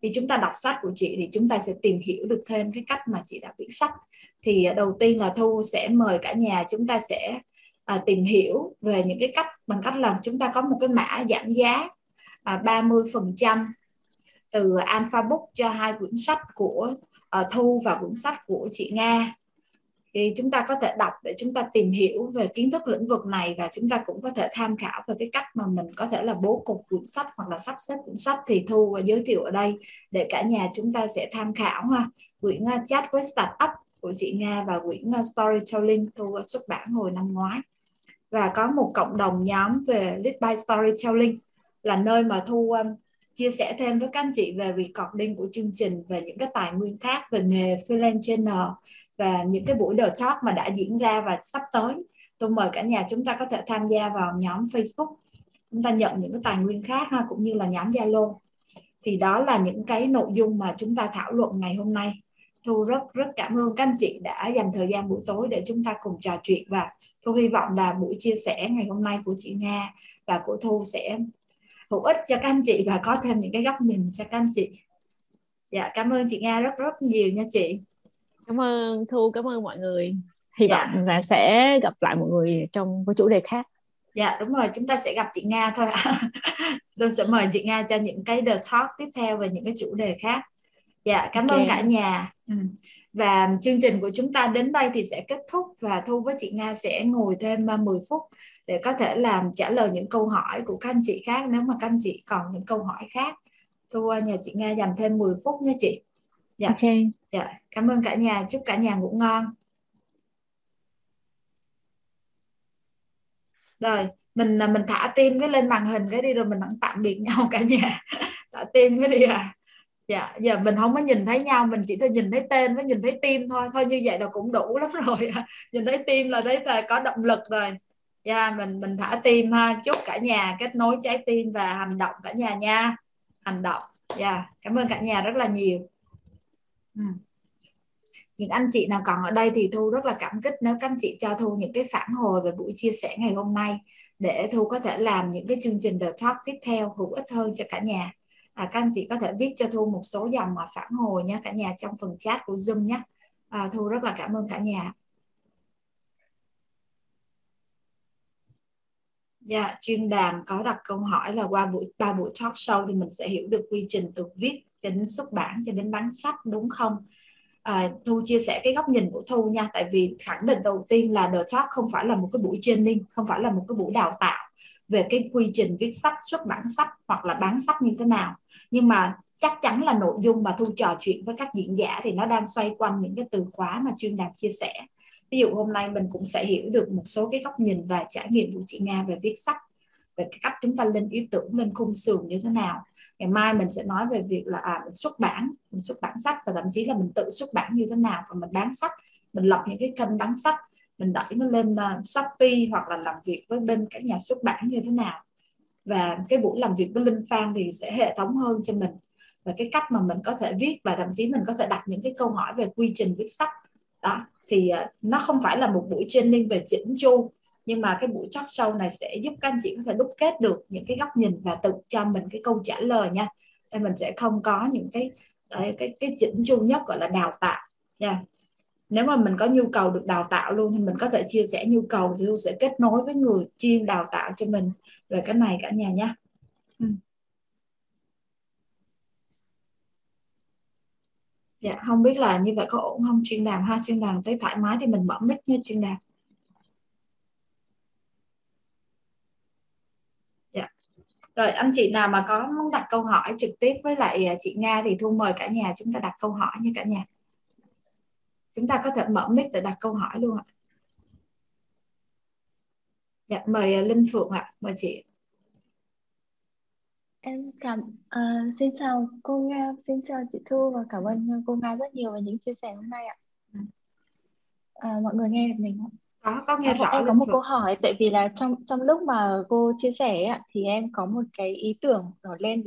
thì chúng ta đọc sách của chị thì chúng ta sẽ tìm hiểu được thêm cái cách mà chị đã viết sách. Thì à, đầu tiên là thu sẽ mời cả nhà chúng ta sẽ à, tìm hiểu về những cái cách bằng cách là chúng ta có một cái mã giảm giá à, 30% từ Alpha Book cho hai quyển sách của uh, Thu và quyển sách của chị Nga thì chúng ta có thể đọc để chúng ta tìm hiểu về kiến thức lĩnh vực này và chúng ta cũng có thể tham khảo về cái cách mà mình có thể là bố cục cuốn sách hoặc là sắp xếp cuốn sách thì thu và giới thiệu ở đây để cả nhà chúng ta sẽ tham khảo ha. Quyển chat với startup của chị Nga và quyển storytelling, thu xuất bản hồi năm ngoái. Và có một cộng đồng nhóm về lead by storytelling là nơi mà thu um, chia sẻ thêm với các anh chị về recording của chương trình, về những cái tài nguyên khác, về nghề freelance channel và những cái buổi đồ Talk mà đã diễn ra và sắp tới. Tôi mời cả nhà chúng ta có thể tham gia vào nhóm Facebook. Chúng ta nhận những cái tài nguyên khác ha, cũng như là nhóm Zalo. Thì đó là những cái nội dung mà chúng ta thảo luận ngày hôm nay. Thu rất rất cảm ơn. Các anh chị đã dành thời gian buổi tối để chúng ta cùng trò chuyện và Thu hy vọng là buổi chia sẻ ngày hôm nay của chị Nga và của Thu sẽ hữu ích cho các anh chị và có thêm những cái góc nhìn cho các anh chị. Dạ cảm ơn chị Nga rất rất nhiều nha chị cảm ơn thu cảm ơn mọi người. Hy dạ. vọng là sẽ gặp lại mọi người trong cái chủ đề khác. Dạ đúng rồi chúng ta sẽ gặp chị nga thôi. Tôi sẽ mời chị nga cho những cái the talk tiếp theo về những cái chủ đề khác. Dạ cảm okay. ơn cả nhà. Ừ. và chương trình của chúng ta đến đây thì sẽ kết thúc và thu với chị nga sẽ ngồi thêm 10 à, phút để có thể làm trả lời những câu hỏi của các anh chị khác. Nếu mà các anh chị còn những câu hỏi khác thu à, nhờ chị nga dành thêm 10 phút nha chị dạ. Ok. Dạ cảm ơn cả nhà. Chúc cả nhà ngủ ngon. Rồi mình mình thả tim cái lên màn hình cái đi rồi mình tạm biệt nhau cả nhà. Thả tim cái đi à. Dạ giờ mình không có nhìn thấy nhau mình chỉ thấy nhìn thấy tên với nhìn thấy tim thôi. Thôi như vậy là cũng đủ lắm rồi nhìn thấy tim là thấy là có động lực rồi. Dạ mình mình thả tim ha. Chúc cả nhà kết nối trái tim và hành động cả nhà nha. Hành động. Dạ cảm ơn cả nhà rất là nhiều ừ. những anh chị nào còn ở đây thì thu rất là cảm kích nếu các anh chị cho thu những cái phản hồi về buổi chia sẻ ngày hôm nay để thu có thể làm những cái chương trình the talk tiếp theo hữu ích hơn cho cả nhà. À, các anh chị có thể viết cho thu một số dòng mà phản hồi nha cả nhà trong phần chat của zoom nhé. À, thu rất là cảm ơn cả nhà. Dạ, chuyên đàm có đặt câu hỏi là qua buổi ba buổi talk show thì mình sẽ hiểu được quy trình từ viết đến xuất bản cho đến bán sách đúng không? À, Thu chia sẻ cái góc nhìn của Thu nha, tại vì khẳng định đầu tiên là The Talk không phải là một cái buổi training, không phải là một cái buổi đào tạo về cái quy trình viết sách, xuất bản sách hoặc là bán sách như thế nào. Nhưng mà chắc chắn là nội dung mà Thu trò chuyện với các diễn giả thì nó đang xoay quanh những cái từ khóa mà chuyên đàm chia sẻ ví dụ hôm nay mình cũng sẽ hiểu được một số cái góc nhìn và trải nghiệm của chị Nga về viết sách về cái cách chúng ta lên ý tưởng lên khung sườn như thế nào ngày mai mình sẽ nói về việc là à, mình xuất bản mình xuất bản sách và thậm chí là mình tự xuất bản như thế nào. Và mình bán sách mình lập những cái kênh bán sách mình đẩy nó lên uh, Shopee hoặc là làm việc với bên các nhà xuất bản như thế nào. Và cái buổi làm việc với Linh Phan thì sẽ hệ thống hơn cho mình. Và cái cách mà mình có thể viết và thậm chí mình có thể đặt những cái câu hỏi về quy trình viết sách. Đó thì uh, nó không phải là một buổi training về chỉnh chu nhưng mà cái buổi talk show này sẽ giúp các anh chị có thể đúc kết được những cái góc nhìn và tự cho mình cái câu trả lời nha. Nên mình sẽ không có những cái cái cái chỉnh chu nhất gọi là đào tạo nha. Nếu mà mình có nhu cầu được đào tạo luôn thì mình có thể chia sẻ nhu cầu thì luôn sẽ kết nối với người chuyên đào tạo cho mình về cái này cả nhà nhé ừ. dạ không biết là như vậy có ổn không? Chuyên đàm ha, chuyên đàm thấy thoải mái thì mình mở mic nha, chuyên đàm dạ rồi anh chị nào mà có muốn đặt câu hỏi trực tiếp với lại à, chị Nga thì thu mời cả nhà chúng ta đặt câu hỏi nha cả nhà. Chúng ta có thể mở mic để đặt câu hỏi luôn ạ. Dạ mời à, Linh Phượng ạ. Mời chị. Em cảm uh, xin chào cô Nga, xin chào chị Thu và cảm ơn cô Nga rất nhiều về những chia sẻ hôm nay ạ. À, mọi người nghe được mình không? Có, có nghe à, rõ. Em có một câu hỏi tại vì là trong trong lúc mà cô chia sẻ ạ thì em có một cái ý tưởng nổi lên